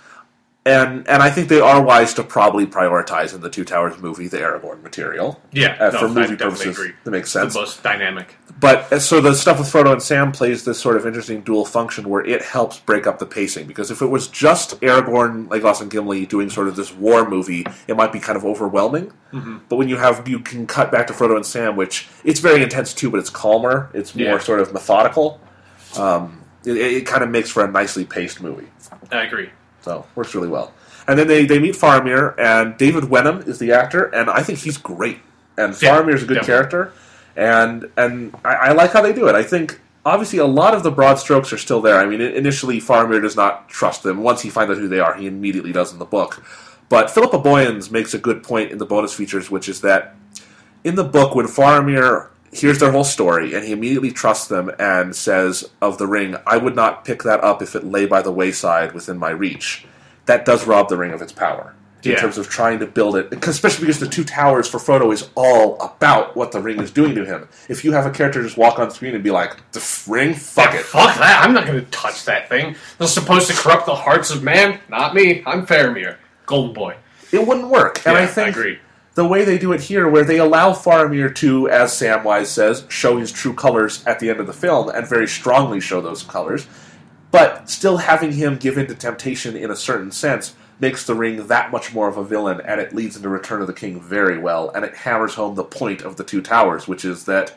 Speaker 1: And and I think they are wise to probably prioritize in the Two Towers movie the Aragorn material.
Speaker 2: Yeah,
Speaker 1: Uh,
Speaker 2: no,
Speaker 1: for movie
Speaker 2: definitely
Speaker 1: purposes,
Speaker 2: agree.
Speaker 1: that makes sense.
Speaker 2: The most dynamic.
Speaker 1: But uh, so the stuff with Frodo and Sam plays this sort of interesting dual function where it helps break up the pacing. Because if it was just Aragorn, Legolas, and Gimli doing sort of this war movie, it might be kind of overwhelming.
Speaker 2: Mm-hmm.
Speaker 1: But when you have you can cut back to Frodo and Sam, which it's very intense too, but it's calmer. It's more
Speaker 2: Yeah.
Speaker 1: sort of methodical. Um, it, it kind of makes for a nicely paced movie.
Speaker 2: I agree.
Speaker 1: So works really well. And then they, they meet Faramir, and David Wenham is the actor, and I think he's great. And
Speaker 2: Yeah,
Speaker 1: Faramir's a good
Speaker 2: definitely.
Speaker 1: character, and and I, I like how they do it. I think obviously a lot of the broad strokes are still there. I mean, initially Faramir does not trust them. Once he finds out who they are, he immediately does in the book. But Philippa Boyens makes a good point in the bonus features, which is that in the book, when Faramir hears their whole story and he immediately trusts them and says of the ring, I would not pick that up if it lay by the wayside within my reach. That does rob the ring of its power. In
Speaker 2: Yeah.
Speaker 1: terms of trying to build it, especially because the two towers for Frodo is all about what the ring is doing to him. If you have a character just walk on screen and be like, "The ring, fuck
Speaker 2: Yeah,
Speaker 1: it,"
Speaker 2: Fuck that. I'm not going to touch that thing. They're supposed to corrupt the hearts of man. Not me. I'm Faramir. Golden Boy.
Speaker 1: it wouldn't work. And
Speaker 2: Yeah,
Speaker 1: I think
Speaker 2: agree.
Speaker 1: the way they do it here, where they allow Faramir to, as Samwise says, show his true colors at the end of the film, and very strongly show those colors, but still having him give in to temptation in a certain sense makes the ring that much more of a villain, and it leads into Return of the King very well, and it hammers home the point of the Two Towers, which is that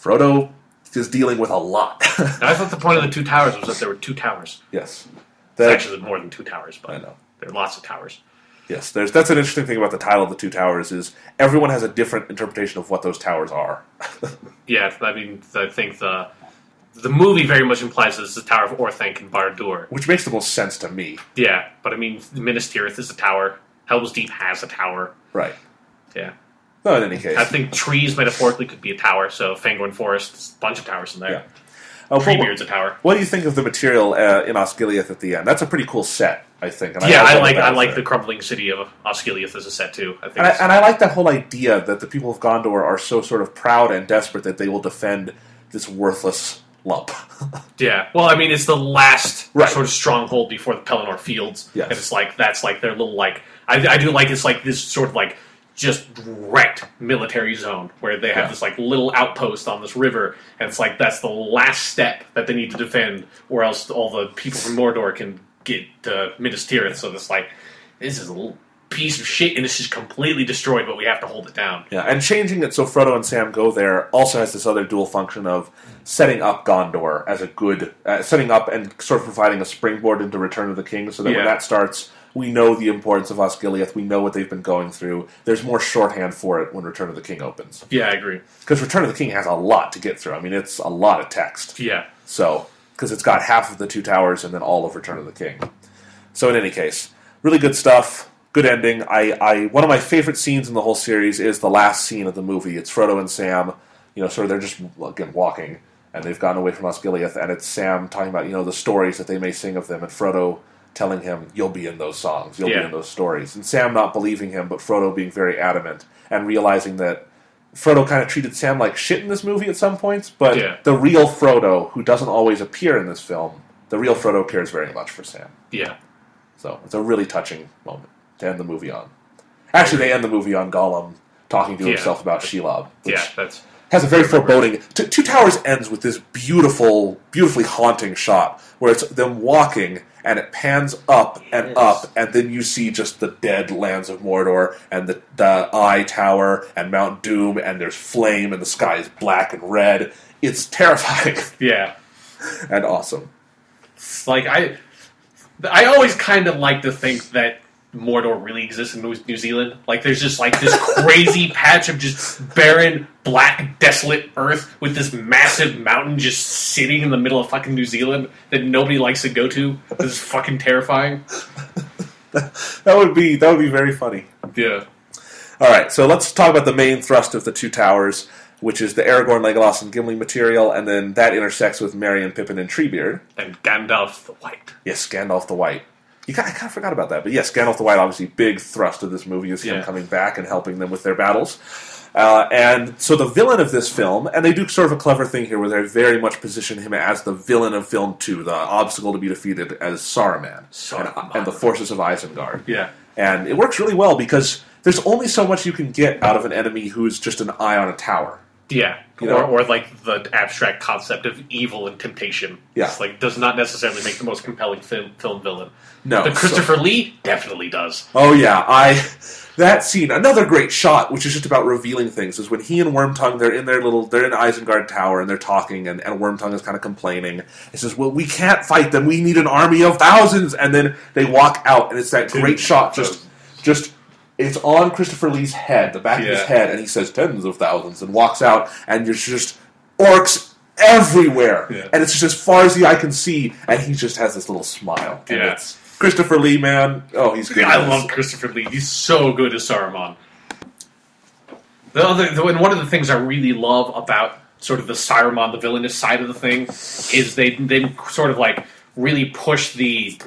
Speaker 1: Frodo is dealing with a lot.
Speaker 2: I thought the point of the two towers was that there were two towers.
Speaker 1: yes.
Speaker 2: It's
Speaker 1: That-
Speaker 2: actually more than two towers, but
Speaker 1: I know.
Speaker 2: there are lots of towers.
Speaker 1: Yes, there's that's an interesting thing about the title of the Two Towers is everyone has a different interpretation of what those towers are.
Speaker 2: Yeah, I mean, I think the the movie very much implies that it's the Tower of Orthanc and Barad-dûr.
Speaker 1: which makes the most sense to me.
Speaker 2: Yeah, but I mean, Minas Tirith is a tower. Helm's Deep has a tower.
Speaker 1: Right.
Speaker 2: Yeah.
Speaker 1: No, in any case.
Speaker 2: I think trees metaphorically could be a tower, so Fangorn Forest, a bunch of towers in there.
Speaker 1: Yeah. Uh,
Speaker 2: Treebeard's a tower.
Speaker 1: what do you think of the material uh, in Osgiliath at the end? That's a pretty cool set, I think. And
Speaker 2: yeah, I
Speaker 1: all
Speaker 2: like
Speaker 1: the
Speaker 2: I like
Speaker 1: there.
Speaker 2: the crumbling city of Osgiliath as a set too. I think
Speaker 1: And I, and I like that whole idea that the people of Gondor are so sort of proud and desperate that they will defend this worthless lump.
Speaker 2: Yeah, well, I mean, it's the last
Speaker 1: Right.
Speaker 2: sort of stronghold before the Pelennor Fields,
Speaker 1: Yes.
Speaker 2: and it's like that's like their little like I, I do like it's like this sort of like just wrecked military zone where they have
Speaker 1: Yeah.
Speaker 2: this like little outpost on this river, and it's like that's the last step that they need to defend, or else all the people from Mordor can get to Minas Tirith. So it's like this is a little piece of shit, and this is completely destroyed, but we have to hold it down.
Speaker 1: yeah, and changing it so Frodo and Sam go there also has this other dual function of setting up Gondor as a good, uh, setting up and sort of providing a springboard into Return of the King, so that when that starts, we know the importance of Osgiliath, we know what they've been going through. There's more shorthand for it when Return of the King opens.
Speaker 2: Yeah, I agree.
Speaker 1: Because Return of the King has a lot to get through. I mean, it's a lot of text.
Speaker 2: Yeah,
Speaker 1: So, because it's got half of the Two Towers and then all of Return of the King. So, in any case, really good stuff. Good ending. I, I one of my favorite scenes in the whole series is the last scene of the movie. It's Frodo and Sam. You know, sort of they're just again walking, and they've gotten away from Osgiliath, and it's Sam talking about you know the stories that they may sing of them, and Frodo telling him, "You'll be in those songs. You'll
Speaker 2: Yeah.
Speaker 1: be in those stories." And Sam not believing him, but Frodo being very adamant and realizing that Frodo kind of treated Sam like shit in this movie at some points, but
Speaker 2: Yeah.
Speaker 1: the real Frodo, who doesn't always appear in this film, the real Frodo cares very much for Sam.
Speaker 2: yeah.
Speaker 1: So it's a really touching moment to end the movie on. Actually, they end the movie on Gollum talking to
Speaker 2: Yeah.
Speaker 1: himself about Shelob, which
Speaker 2: Yeah, that's
Speaker 1: has a very foreboding. T- Two Towers ends with this beautiful, beautifully haunting shot where it's them walking and it pans up and up, and then you see just the dead lands of Mordor and the, the Eye Tower and Mount Doom, and there's flame, and the sky is black and red. It's terrifying
Speaker 2: yeah.
Speaker 1: and awesome.
Speaker 2: It's like I, I always kind of like to think that Mordor really exists in New Zealand. Like there's just like this crazy patch of just barren, black, desolate earth with this massive mountain just sitting in the middle of fucking New Zealand that nobody likes to go to. This is fucking terrifying.
Speaker 1: That would be that would be very funny.
Speaker 2: Yeah.
Speaker 1: All right, so let's talk about the main thrust of the Two Towers, which is the Aragorn, Legolas, and Gimli material, and then that intersects with Merry, and Pippin, and Treebeard.
Speaker 2: And Gandalf the White.
Speaker 1: Yes, Gandalf the White. You kind, I kind of forgot about that, but yes, Gandalf the White, obviously, big thrust of this movie is him
Speaker 2: Yeah.
Speaker 1: coming back and helping them with their battles. Uh, and so the villain of this film, and they do sort of a clever thing here where they very much position him as the villain of film two, the obstacle to be defeated as Saruman,
Speaker 2: Saruman.
Speaker 1: And, and the forces of Isengard.
Speaker 2: Yeah.
Speaker 1: And it works really well because there's only so much you can get out of an enemy who's just an eye on a tower.
Speaker 2: Yeah,
Speaker 1: You
Speaker 2: or,
Speaker 1: know?
Speaker 2: or like the abstract concept of evil and temptation.
Speaker 1: Yeah.
Speaker 2: It's like does not necessarily make the most compelling film, film villain.
Speaker 1: No,
Speaker 2: But
Speaker 1: so-
Speaker 2: Christopher Lee definitely does.
Speaker 1: Oh yeah, I that scene. Another great shot, which is just about revealing things, is when he and Wormtongue they're in their little they're in Isengard Tower and they're talking, and, and Wormtongue is kind of complaining. He says, "Well, we can't fight them. We need an army of thousands. And then they walk out, and it's that great shot. Just just it's on Christopher Lee's head, the back of his head, and he says tens of thousands, and walks out, and there's just orcs everywhere,
Speaker 2: Yeah.
Speaker 1: and it's just as far as the eye can see, and he just has this little smile. And
Speaker 2: Yeah.
Speaker 1: it's Christopher Lee, man. Oh, he's good.
Speaker 2: I love Christopher Lee. He's so good as Saruman. The other, the, and one of the things I really love about sort of the Saruman, the villainous side of the thing, is they they sort of like really push the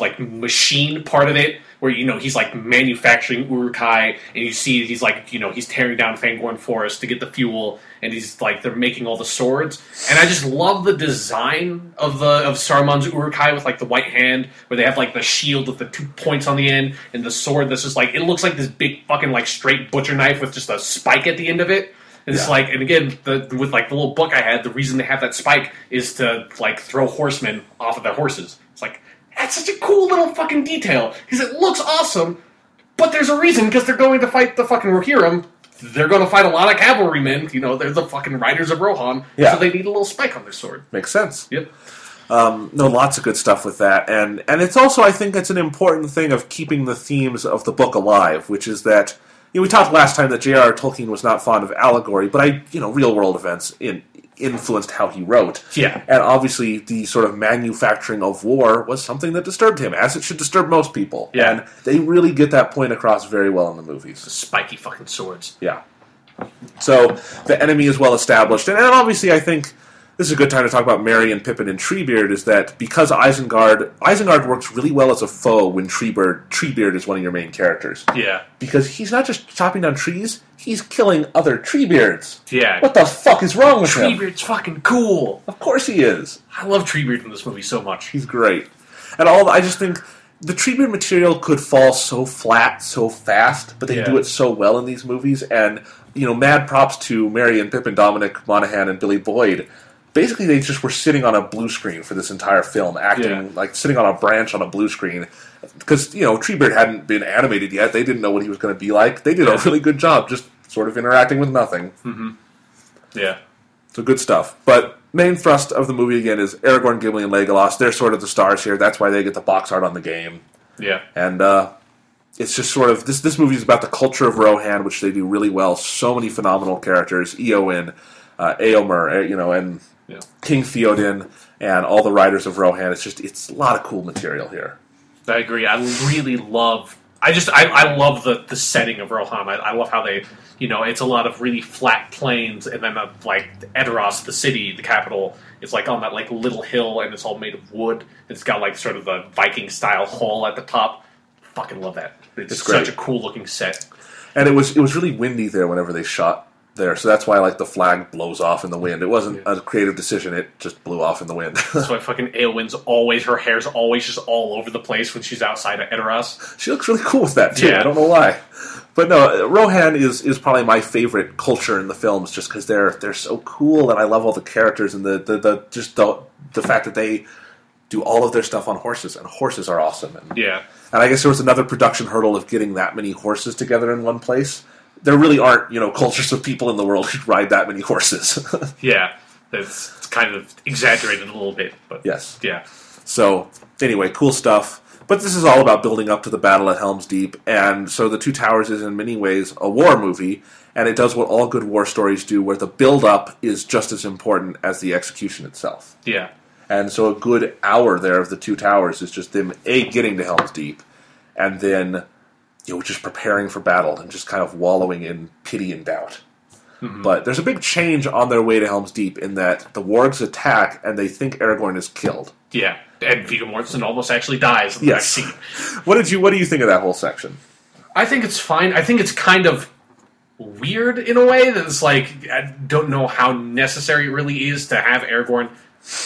Speaker 2: like machine part of it where you know he's like manufacturing Uruk-hai, and you see he's like you know he's tearing down Fangorn Forest to get the fuel, and he's like they're making all the swords, and I just love the design of the of Saruman's Uruk-hai with like the white hand, where they have like the shield with the two points on the end, and the sword that's just like it looks like this big fucking like straight butcher knife with just a spike at the end of it. And it's like, and again, the, with like the little book I had, the reason they have that spike is to like throw horsemen off of their horses. It's like that's such a cool little fucking detail because it looks awesome, but there's a reason because they're going to fight the fucking Rohirrim. They're going to fight a lot of cavalrymen. You know, they're the fucking riders of Rohan,
Speaker 1: Yeah.
Speaker 2: so they need a little spike on their sword.
Speaker 1: Makes sense.
Speaker 2: Yep.
Speaker 1: Um, no, lots of good stuff with that, and and it's also I think it's an important thing of keeping the themes of the book alive, which is that you know, we talked last time that J.R.R. Tolkien was not fond of allegory, but I you know real world events in, influenced how he wrote.
Speaker 2: Yeah.
Speaker 1: and obviously the sort of manufacturing of war was something that disturbed him, as it should disturb most people.
Speaker 2: Yeah.
Speaker 1: and they really get that point across very well in the movies.
Speaker 2: The spiky fucking swords.
Speaker 1: Yeah. So the enemy is well established, and, and obviously, I think this is a good time to talk about and Pippin and Treebeard. Is that because Isengard Isengard works really well as a foe when Treebeard Treebeard is one of your main characters
Speaker 2: Yeah.
Speaker 1: because he's not just chopping down trees; he's killing other Treebeards.
Speaker 2: Yeah.
Speaker 1: What the fuck is wrong with him?
Speaker 2: Treebeard's fucking cool.
Speaker 1: Of course he is.
Speaker 2: I love Treebeard in this movie so much.
Speaker 1: He's great, and all I just think. The Treebeard material could fall so flat so fast, but they
Speaker 2: Yeah.
Speaker 1: do it so well in these movies. And you know, mad props to Merry and Pippin, Dominic Monaghan, and Billy Boyd. Basically, they just were sitting on a blue screen for this entire film, acting
Speaker 2: Yeah.
Speaker 1: like sitting on a branch on a blue screen. Because you know, Treebeard hadn't been animated yet; they didn't know what he was going to be like. They did a really good job, just sort of interacting with nothing.
Speaker 2: Yeah.
Speaker 1: So good stuff. But main thrust of the movie again is Aragorn, Gimli, and Legolas. They're sort of the stars here. That's why they get the box art on the game.
Speaker 2: Yeah.
Speaker 1: And uh, it's just sort of this. This movie is about the culture of Rohan, which they do really well. So many phenomenal characters: Eowyn, uh, Eomer, uh, you know, and
Speaker 2: Yeah.
Speaker 1: King Theoden, and all the riders of Rohan. It's just it's a lot of cool material here.
Speaker 2: I agree. I really love. I just I, I love the the setting of Rohan. I, I love how they you know it's a lot of really flat plains and then uh, like Edoras, the city, the capital, is like on that like little hill and it's all made of wood. It's got like sort of the Viking style hall at the top. Fucking love that. It's,
Speaker 1: It's
Speaker 2: such a cool looking set.
Speaker 1: And it was it was really windy there whenever they shot there, so that's why like the flag blows off in the wind. It wasn't a creative decision; it just blew off in the wind.
Speaker 2: That's why fucking Eowyn's always her hair's always just all over the place when she's outside of Edoras.
Speaker 1: She looks really cool with that too.
Speaker 2: Yeah.
Speaker 1: I don't know why, but no, Rohan is is probably my favorite culture in the films, just because they're they're so cool, and I love all the characters and the, the, the just the the fact that they do all of their stuff on horses, and horses are awesome. And,
Speaker 2: Yeah.
Speaker 1: and I guess there was another production hurdle of getting that many horses together in one place. There really aren't you know cultures of people in the world who ride that many horses.
Speaker 2: Yeah. It's, it's kind of exaggerated a little bit, but
Speaker 1: yes.
Speaker 2: yeah.
Speaker 1: So anyway, cool stuff. But this is all about building up to the battle at Helm's Deep, and so the Two Towers is in many ways a war movie, and it does what all good war stories do, where the build up is just as important as the execution itself.
Speaker 2: Yeah.
Speaker 1: And so a good hour there of the Two Towers is just them a getting to Helm's Deep, and then you know just preparing for battle and just kind of wallowing in pity and doubt. Mm-hmm. But there's a big change on their way to Helm's Deep in that the wargs attack and they think Aragorn is killed.
Speaker 2: Yeah, and Viggo Mortensen almost actually dies in the
Speaker 1: Yes.
Speaker 2: next scene.
Speaker 1: What did you What do you think of that whole section?
Speaker 2: I think it's fine. I think it's kind of weird in a way that it's like I don't know how necessary it really is to have Aragorn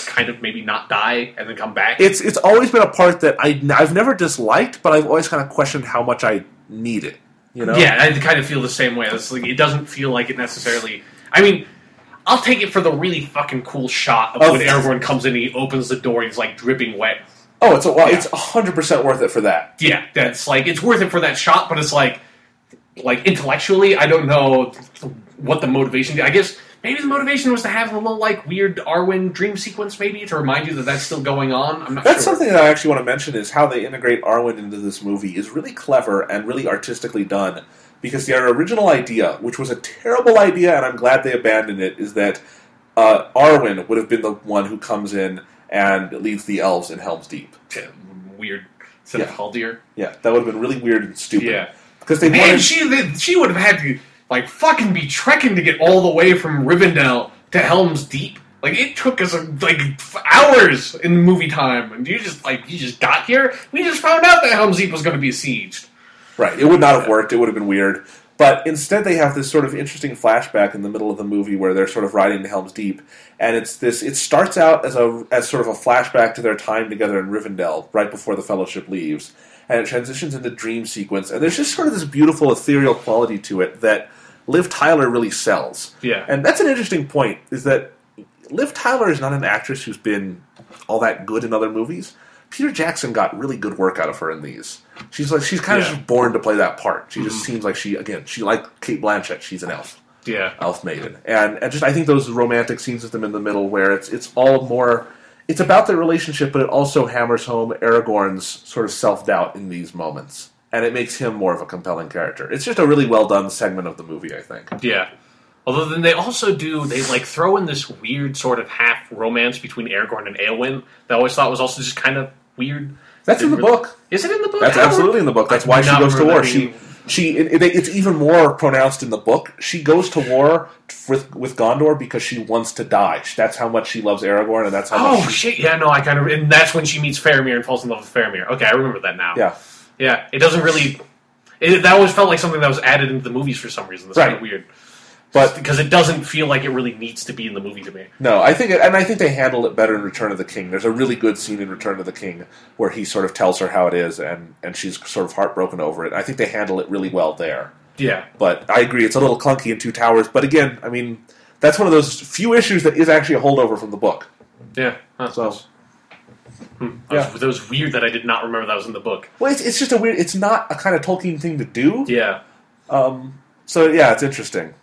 Speaker 2: kind of maybe not die and then come back.
Speaker 1: It's it's always been a part that I I've never disliked, but I've always kind of questioned how much I need it. You know?
Speaker 2: Yeah, I kind of feel the same way. It's like it doesn't feel like it necessarily. I mean, I'll take it for the really fucking cool shot of
Speaker 1: Of-
Speaker 2: when Aragorn comes in. and He opens the door. and He's like dripping wet.
Speaker 1: Oh, it's a well,
Speaker 2: Yeah.
Speaker 1: it's hundred percent worth it for that.
Speaker 2: Yeah, that's like it's worth it for that shot, but it's like like intellectually, I don't know what the motivation. I guess maybe the motivation was to have a little like weird Arwen dream sequence, maybe to remind you that that's still going on. I'm not
Speaker 1: That's
Speaker 2: sure.
Speaker 1: something that I actually want to mention is how they integrate Arwen into this movie is really clever and really artistically done. Because their original idea, which was a terrible idea, and I'm glad they abandoned it, is that uh, Arwen would have been the one who comes in and leads the elves in Helm's Deep.
Speaker 2: Yeah, weird instead of
Speaker 1: Yeah.
Speaker 2: Haldir.
Speaker 1: Yeah, that would have been really weird and stupid.
Speaker 2: Yeah.
Speaker 1: because they
Speaker 2: Man,
Speaker 1: wanted
Speaker 2: she she would have had to like fucking be trekking to get all the way from Rivendell to Helm's Deep. Like it took us like hours in movie time, and you just like you just got here. We just found out that Helm's Deep was going to be besieged.
Speaker 1: Right. It would not have worked. It would have been weird. But instead, they have this sort of interesting flashback in the middle of the movie where they're sort of riding to Helm's Deep, and it's this. It starts out as a as sort of a flashback to their time together in Rivendell, right before the Fellowship leaves, and it transitions into dream sequence. And there's just sort of this beautiful ethereal quality to it that Liv Tyler really sells.
Speaker 2: Yeah.
Speaker 1: And that's an interesting point. Is that Liv Tyler is not an actress who's been all that good in other movies. Peter Jackson got really good work out of her in these. She's like she's kind of just born to play that part. She just mm-hmm. seems like she again she like Cate Blanchett. She's an elf,
Speaker 2: Yeah,
Speaker 1: elf maiden, and and just I think those romantic scenes with them in the middle where it's it's all more. It's about their relationship, but it also hammers home Aragorn's sort of self doubt in these moments, and it makes him more of a compelling character. It's just a really well done segment of the movie, I think.
Speaker 2: yeah. Although then they also do they like throw in this weird sort of half romance between Aragorn and Eowyn that I always thought was also just kind of weird.
Speaker 1: That's in the
Speaker 2: really-
Speaker 1: book.
Speaker 2: Is it in the book?
Speaker 1: That's absolutely in the book. That's
Speaker 2: I
Speaker 1: why she goes to war. She she it, it- it's even more pronounced in the book. She goes to war with with Gondor because she wants to die. That's how much she loves Aragorn, and that's how
Speaker 2: Oh
Speaker 1: much. She,
Speaker 2: shit! Yeah, no, I kind of, and that's when she meets Faramir and falls in love with Faramir. Okay, I remember that now.
Speaker 1: yeah,
Speaker 2: yeah. It doesn't really. It, that always felt like something that was added into the movies for some reason. That's kind of weird
Speaker 1: but
Speaker 2: because it doesn't feel like it really needs to be in the movie to me.
Speaker 1: no, I think it, and I think they handled it better in Return of the King. There's a really good scene in Return of the King where he sort of tells her how it is, and and she's sort of heartbroken over it. I think they handle it really well there.
Speaker 2: Yeah,
Speaker 1: But I agree, it's a little clunky in Two Towers. But again, I mean, that's one of those few issues that is actually a holdover from the book.
Speaker 2: yeah. Huh.
Speaker 1: So.
Speaker 2: Hmm. That,
Speaker 1: Yeah.
Speaker 2: was, that was weird that I did not remember that was in the book.
Speaker 1: Well, it's, it's just a weird. It's not a kind of Tolkien thing to do.
Speaker 2: Yeah,
Speaker 1: Um, so yeah, it's interesting.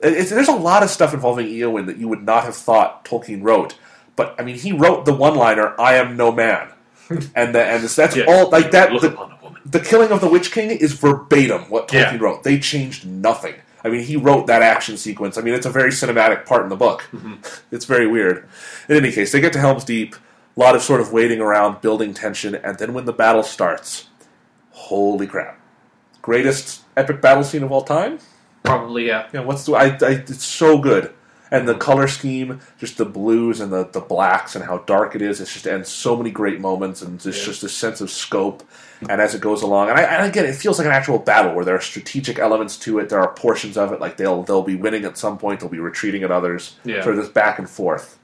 Speaker 1: It- It's, there's a lot of stuff involving Eowyn that you would not have thought Tolkien wrote, but I mean, he wrote the one-liner "I am no man," and the, and that's
Speaker 2: yeah.
Speaker 1: all like that. The,
Speaker 2: upon a woman.
Speaker 1: the killing of the Witch King is verbatim what Tolkien
Speaker 2: Yeah.
Speaker 1: wrote. They changed nothing. I mean, he wrote that action sequence. I mean, it's a very cinematic part in the book.
Speaker 2: Mm-hmm.
Speaker 1: It's very weird. In any case, they get to Helm's Deep. A lot of sort of waiting around, building tension, and then when the battle starts, holy crap! Greatest epic battle scene of all time.
Speaker 2: Probably, yeah.
Speaker 1: Yeah, what's the, I, I, it's so good, and the color scheme, just the blues and the, the blacks, and how dark it is. It's just and so many great moments, and it's
Speaker 2: Yeah.
Speaker 1: just this sense of scope. And as it goes along, and I, and again, it feels like an actual battle where there are strategic elements to it. There are portions of it like they'll they'll be winning at some point, they'll be retreating at others.
Speaker 2: Yeah.
Speaker 1: Sort of this back and forth,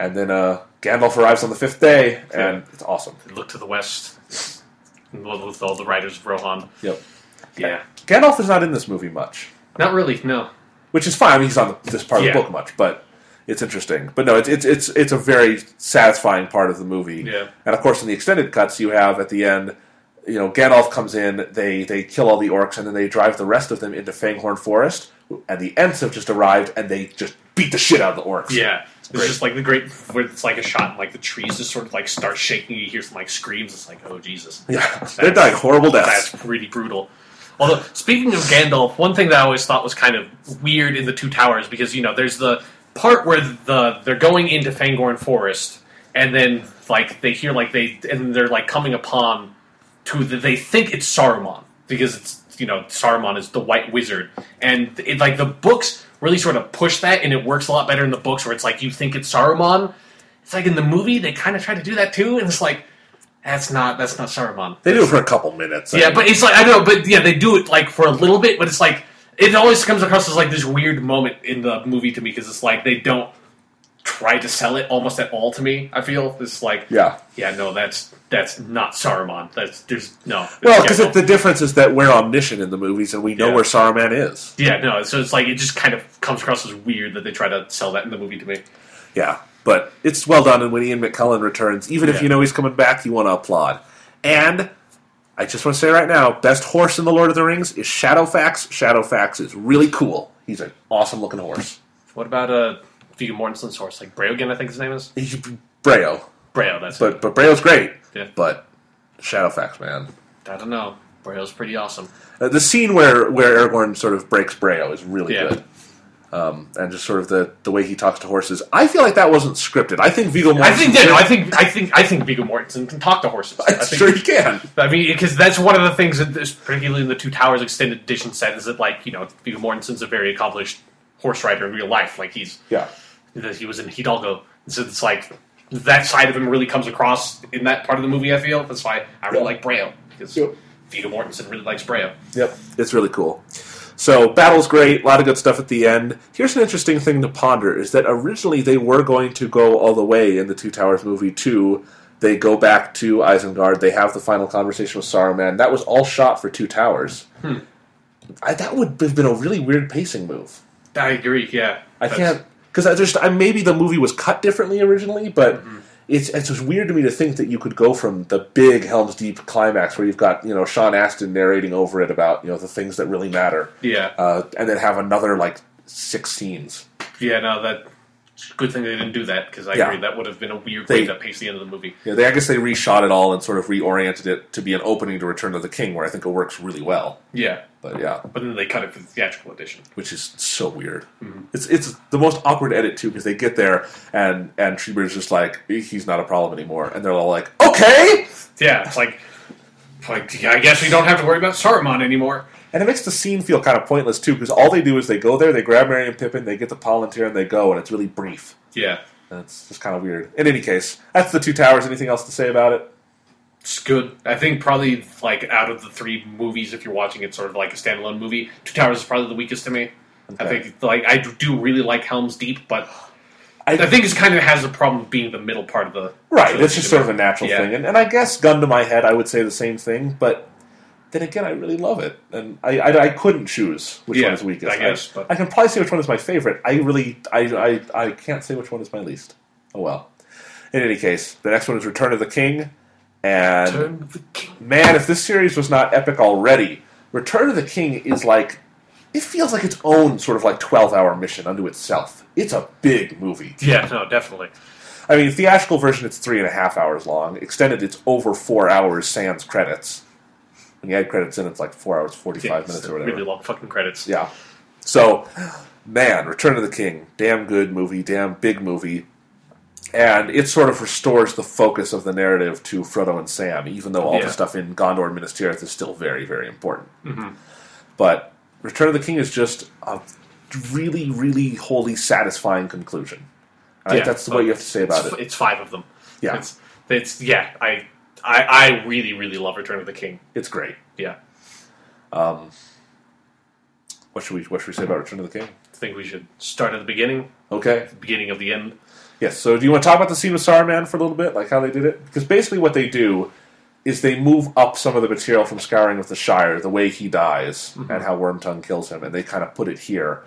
Speaker 1: and then uh, Gandalf arrives on the fifth day, and it's awesome.
Speaker 2: Look to the west. Love with all the riders of Rohan.
Speaker 1: Yep.
Speaker 2: Yeah.
Speaker 1: Gandalf is not in this movie much.
Speaker 2: Not really, no.
Speaker 1: which is fine. I mean, he's on this part
Speaker 2: Yeah.
Speaker 1: of the book much, but it's interesting. But no, it's it's it's it's a very satisfying part of the movie.
Speaker 2: Yeah.
Speaker 1: And of course, in the extended cuts, you have at the end, you know, Gandalf comes in. They they kill all the orcs, and then they drive the rest of them into Fangorn Forest. And the Ents have just arrived, and they just beat the shit out of the orcs.
Speaker 2: Yeah. It's just like the great, where it's like a shot and like the trees just sort of like start shaking. You hear some like screams. It's like, oh Jesus.
Speaker 1: yeah, they're dying horrible deaths.
Speaker 2: That's pretty brutal. Although, speaking of Gandalf, one thing that I always thought was kind of weird in the Two Towers because you know there's the part where the they're going into Fangorn Forest and then like they hear like they and they're like coming upon to the, they think it's Saruman because it's you know Saruman is the White Wizard and it, like the books really sort of push that and it works a lot better in the books where it's like you think it's Saruman. It's like in the movie they kind of try to do that too and it's like that's not that's not Saruman.
Speaker 1: They do it for a couple minutes.
Speaker 2: Yeah,
Speaker 1: mean.
Speaker 2: but it's like I know, but yeah, they do it like for a little bit, but it's like it always comes across as like this weird moment in the movie to me because it's like they don't try to sell it almost at all to me. I feel it's like
Speaker 1: yeah.
Speaker 2: yeah, no, that's that's not Saruman. That's there's no.
Speaker 1: Well,
Speaker 2: it's
Speaker 1: because
Speaker 2: Gandalf.
Speaker 1: the difference is that we're omniscient in the movies, and we know
Speaker 2: Yeah.
Speaker 1: where Saruman is.
Speaker 2: yeah, no. So it's like it just kind of comes across as weird that they try to sell that in the movie to me.
Speaker 1: Yeah, but it's well done, and when Ian McKellen returns, even if you know he's coming back, you want to applaud. And I just want to say right now, best horse in the Lord of the Rings is Shadowfax. Shadowfax is really cool. He's an awesome looking horse.
Speaker 2: What about uh, Viggo Mortensen's horse, like Breogan? I think his name is
Speaker 1: Brayo,
Speaker 2: Brego. That's
Speaker 1: but but Brayo's great.
Speaker 2: Yeah.
Speaker 1: But Shadowfax, man,
Speaker 2: I don't know. Brego's pretty awesome.
Speaker 1: uh, the scene where where Aragorn sort of breaks Brayo is really
Speaker 2: Yeah.
Speaker 1: good. Um, and just sort of the, the way he talks to horses, I feel like that wasn't scripted. I think Viggo Mortensen.
Speaker 2: I think yeah, no, I think I think I think Viggo Mortensen can talk to horses. I
Speaker 1: I'm
Speaker 2: think,
Speaker 1: sure he can.
Speaker 2: I mean, because that's one of the things that, this, particularly in the Two Towers extended edition set, is that like you know Viggo Mortensen's a very accomplished horse rider in real life. Like he's
Speaker 1: Yeah.
Speaker 2: That he was in Hidalgo. So it's like that side of him really comes across in that part of the movie. I feel that's why I really
Speaker 1: Yeah.
Speaker 2: like Brego because
Speaker 1: Yep.
Speaker 2: Viggo Mortensen really likes Brego.
Speaker 1: Yep, it's really cool. So battle's great, a lot of good stuff at the end. Here's an interesting thing to ponder: is that originally they were going to go all the way in the Two Towers movie to they go back to Isengard, they have the final conversation with Saruman. That was all shot for Two Towers. Hmm. I, that would have been a really weird pacing move.
Speaker 2: I agree. Yeah,
Speaker 1: I
Speaker 2: That's-
Speaker 1: can't because I just I, maybe the movie was cut differently originally, but
Speaker 2: Mm-hmm.
Speaker 1: it's it's just weird to me to think that you could go from the big Helm's Deep climax where you've got you know Sean Astin narrating over it about you know the things that really matter,
Speaker 2: Yeah,
Speaker 1: uh, and then have another like six scenes.
Speaker 2: yeah. No, that good thing they didn't do that because I
Speaker 1: Yeah.
Speaker 2: agree that would have been a weird
Speaker 1: They-
Speaker 2: way to pace the end of the movie.
Speaker 1: Yeah, they I guess they reshot it all and sort of reoriented it to be an opening to Return of the King, where I think it works really well.
Speaker 2: Yeah,
Speaker 1: But yeah,
Speaker 2: but then they cut it for the theatrical edition.
Speaker 1: which is so weird.
Speaker 2: Mm-hmm.
Speaker 1: It's it's the most awkward edit too because they get there and and Treebeard's just like he's not a problem anymore, and they're all like, okay.
Speaker 2: Yeah, it's like, like I guess we don't have to worry about Saruman anymore.
Speaker 1: And it makes the scene feel kind of pointless too, because all they do is they go there, they grab Merry and Pippin, they get the Palantir, and they go, and it's really brief.
Speaker 2: Yeah,
Speaker 1: And it's just kind of weird. In any case, that's the Two Towers. Anything else to say about it?
Speaker 2: It's good. I think probably like out of the three movies, if you're watching it sort of like a standalone movie, Two Towers is probably the weakest to me. I think like I do really like Helm's Deep, but
Speaker 1: I-
Speaker 2: I, think it's kind of has a problem being the middle part of the
Speaker 1: Right, it's just sort of a natural
Speaker 2: Yeah.
Speaker 1: thing. And, and I guess, gun to my head, I would say the same thing, but then again, I really love it. And I, I, I couldn't choose which
Speaker 2: Yeah,
Speaker 1: one is weakest.
Speaker 2: I guess, but-
Speaker 1: I can probably say which one is my favorite. I really, I, I, I can't say which one is my least. Oh well. In any case, the next one is Return of the King. And
Speaker 2: Turn of the King.
Speaker 1: man, if this series was not epic already, Return of the King is like it feels like its own sort of like twelve hour mission unto itself. It's a big movie.
Speaker 2: Yeah, no, definitely.
Speaker 1: I mean, theatrical version it's three and a half hours long. Extended it's over four hours sans credits. When you add credits in, it's like four hours 45
Speaker 2: Yeah,
Speaker 1: minutes or whatever.
Speaker 2: Really long fucking credits.
Speaker 1: Yeah. So, man, Return of the King, damn good movie, damn big movie. And it sort of restores the focus of the narrative to Frodo and Sam, even though all
Speaker 2: Yeah.
Speaker 1: the stuff in Gondor and Minas Tirith is still very, very important.
Speaker 2: Mm-hmm.
Speaker 1: But Return of the King is just a really, really wholly satisfying conclusion. Think
Speaker 2: Yeah.
Speaker 1: that's what you have to say about
Speaker 2: it's,
Speaker 1: it.
Speaker 2: It's five of them.
Speaker 1: Yeah.
Speaker 2: It's, it's yeah. I, I I really really love Return of the King.
Speaker 1: It's great.
Speaker 2: Yeah.
Speaker 1: Um, What should we What should we say about Return of the King?
Speaker 2: I think we should start at the beginning,
Speaker 1: Okay.
Speaker 2: the beginning of the end.
Speaker 1: Yes. So, do you want to talk about the scene with Saruman for a little bit, like how they did it? Because basically, what they do is they move up some of the material from Scouring with the Shire, the way he dies, mm-hmm. and how Wormtongue kills him, and they kind of put it here.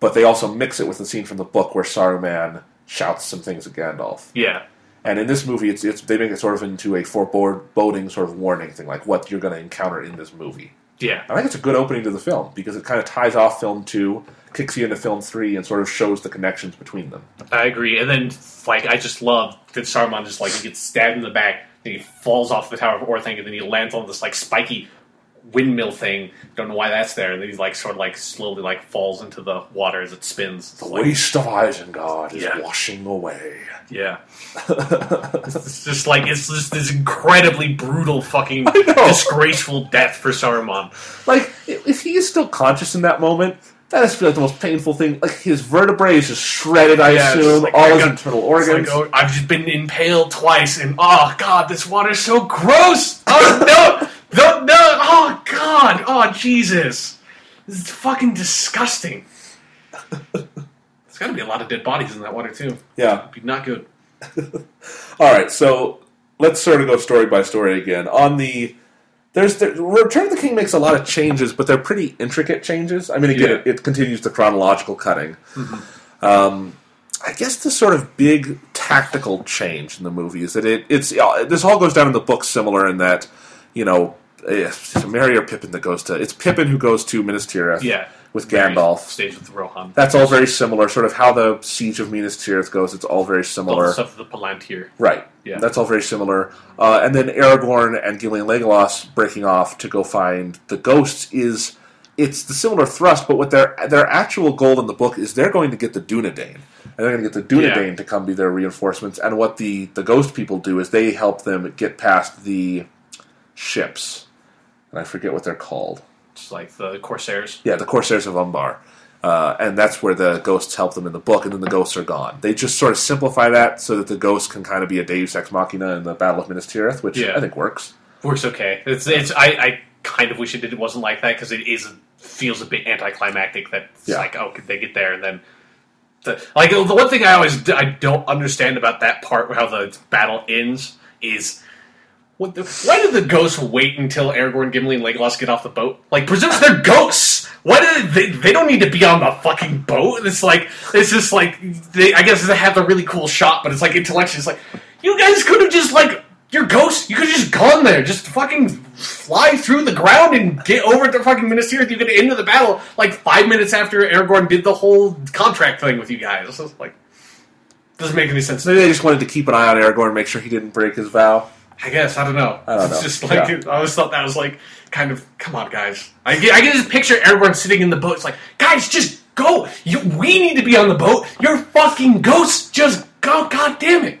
Speaker 1: But they also mix it with the scene from the book where Saruman shouts some things at Gandalf.
Speaker 2: Yeah.
Speaker 1: And in this movie, it's, it's they make it sort of into a foreboding sort of warning thing, like what you're going to encounter in this movie.
Speaker 2: Yeah.
Speaker 1: I think it's a good opening to the film because it kind of ties off film two, kicks you into film three, and sort of shows the connections between them.
Speaker 2: I agree. And then, like, I just love that Saruman just like he gets stabbed in the back, then he falls off the Tower of Orthanc, and then he lands on this like spiky windmill thing. Don't know why that's there. And then he's like sort of like slowly like falls into the water as it spins. It's
Speaker 1: The
Speaker 2: like-
Speaker 1: waste of Isengard is
Speaker 2: Yeah.
Speaker 1: washing away.
Speaker 2: yeah. it's just like it's just this incredibly brutal, fucking disgraceful death for Saruman.
Speaker 1: Like, if he is still conscious in that moment, that is like the most painful thing. Like his vertebrae is just shredded. I
Speaker 2: Yeah,
Speaker 1: assume
Speaker 2: like,
Speaker 1: all
Speaker 2: I
Speaker 1: his
Speaker 2: got-
Speaker 1: internal organs.
Speaker 2: like, oh, I've just been impaled twice, and oh god, this water's so gross. Oh no, no, no! Oh god, oh Jesus, this is fucking disgusting. There's got to be a lot of dead bodies in that water too.
Speaker 1: yeah.
Speaker 2: It'd be not good.
Speaker 1: All right. So let's sort of go story by story again. On the there's the, Return of the King makes a lot of changes, but they're pretty intricate changes. I mean, again,
Speaker 2: Yeah.
Speaker 1: it, it continues the chronological cutting. Um, I guess the sort of big tactical change in the movie is that it it's uh, this all goes down in the book similar in that you know it's Merry or Pippin that goes to it's Pippin who goes to Minas Tirith
Speaker 2: Yeah,
Speaker 1: with Gandalf.
Speaker 2: Stage with Rohan.
Speaker 1: That's all very similar. Sort of how the siege of Minas Tirith goes. It's all very similar.
Speaker 2: stuff with the Palantir.
Speaker 1: Right.
Speaker 2: Yeah.
Speaker 1: That's all very similar. Uh, and then Aragorn and Gimli and Legolas breaking off to go find the ghosts is it's the similar thrust, but what their their actual goal in the book is they're going to get the Dunedain. And they're going to get the Dunedain
Speaker 2: Yeah.
Speaker 1: to come be their reinforcements. And what the, the ghost people do is they help them get past the ships. And I forget what they're called.
Speaker 2: It's like the Corsairs.
Speaker 1: Yeah, the Corsairs of Umbar. Uh, and that's where the ghosts help them in the book, and then the ghosts are gone. They just sort of simplify that so that the ghosts can kind of be a Deus Ex Machina in the Battle of Minas Tirith, which
Speaker 2: Yeah.
Speaker 1: I think works.
Speaker 2: Works okay. It's it's I, I kind of wish it, did, wasn't like that because it is feels a bit anticlimactic. That it's
Speaker 1: Yeah.
Speaker 2: like oh, could they get there and then. The, like the one thing I always I don't understand about that part how the battle ends is what the, why did the ghosts wait until Aragorn, Gimli, and Legolas get off the boat? Like, presumes they're ghosts. Why did they? They don't need to be on the fucking boat. It's like it's just like they. I guess they have the really cool shot, but it's like intellectually, it's like you guys could have just like you're ghosts. You could have just gone there, just fucking fly through the ground and get over to fucking Minas Tirith. You get into the battle like five minutes after Aragorn did the whole contract thing with you guys. It's like doesn't make any sense.
Speaker 1: Maybe they just wanted to keep an eye on Aragorn, and make sure he didn't break his vow.
Speaker 2: I guess I don't know.
Speaker 1: I don't
Speaker 2: it's
Speaker 1: know.
Speaker 2: just like I always thought that was like kind of come on, guys. I get, I can just picture everyone sitting in the boat. It's like, guys, just go. You, we need to be on the boat. You're fucking ghosts. Just go. God damn it.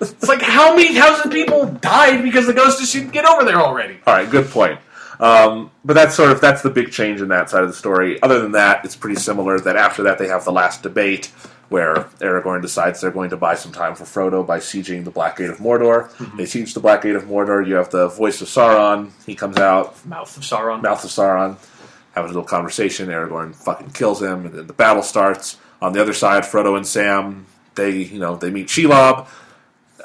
Speaker 2: It's like how many thousand people died because the ghosts just didn't get over there already.
Speaker 1: All right, good point. Um, but that's sort of that's the big change in that side of the story. Other than that, it's pretty similar. That after that, they have the last debate where Aragorn decides they're going to buy some time for Frodo by sieging the Black Gate of Mordor. They siege the Black Gate of Mordor. You have the voice of Sauron. He comes out,
Speaker 2: Mouth of Sauron.
Speaker 1: mouth of Sauron, have a little conversation. Aragorn fucking kills him, and then the battle starts. On the other side, Frodo and Sam they you know they meet Shelob.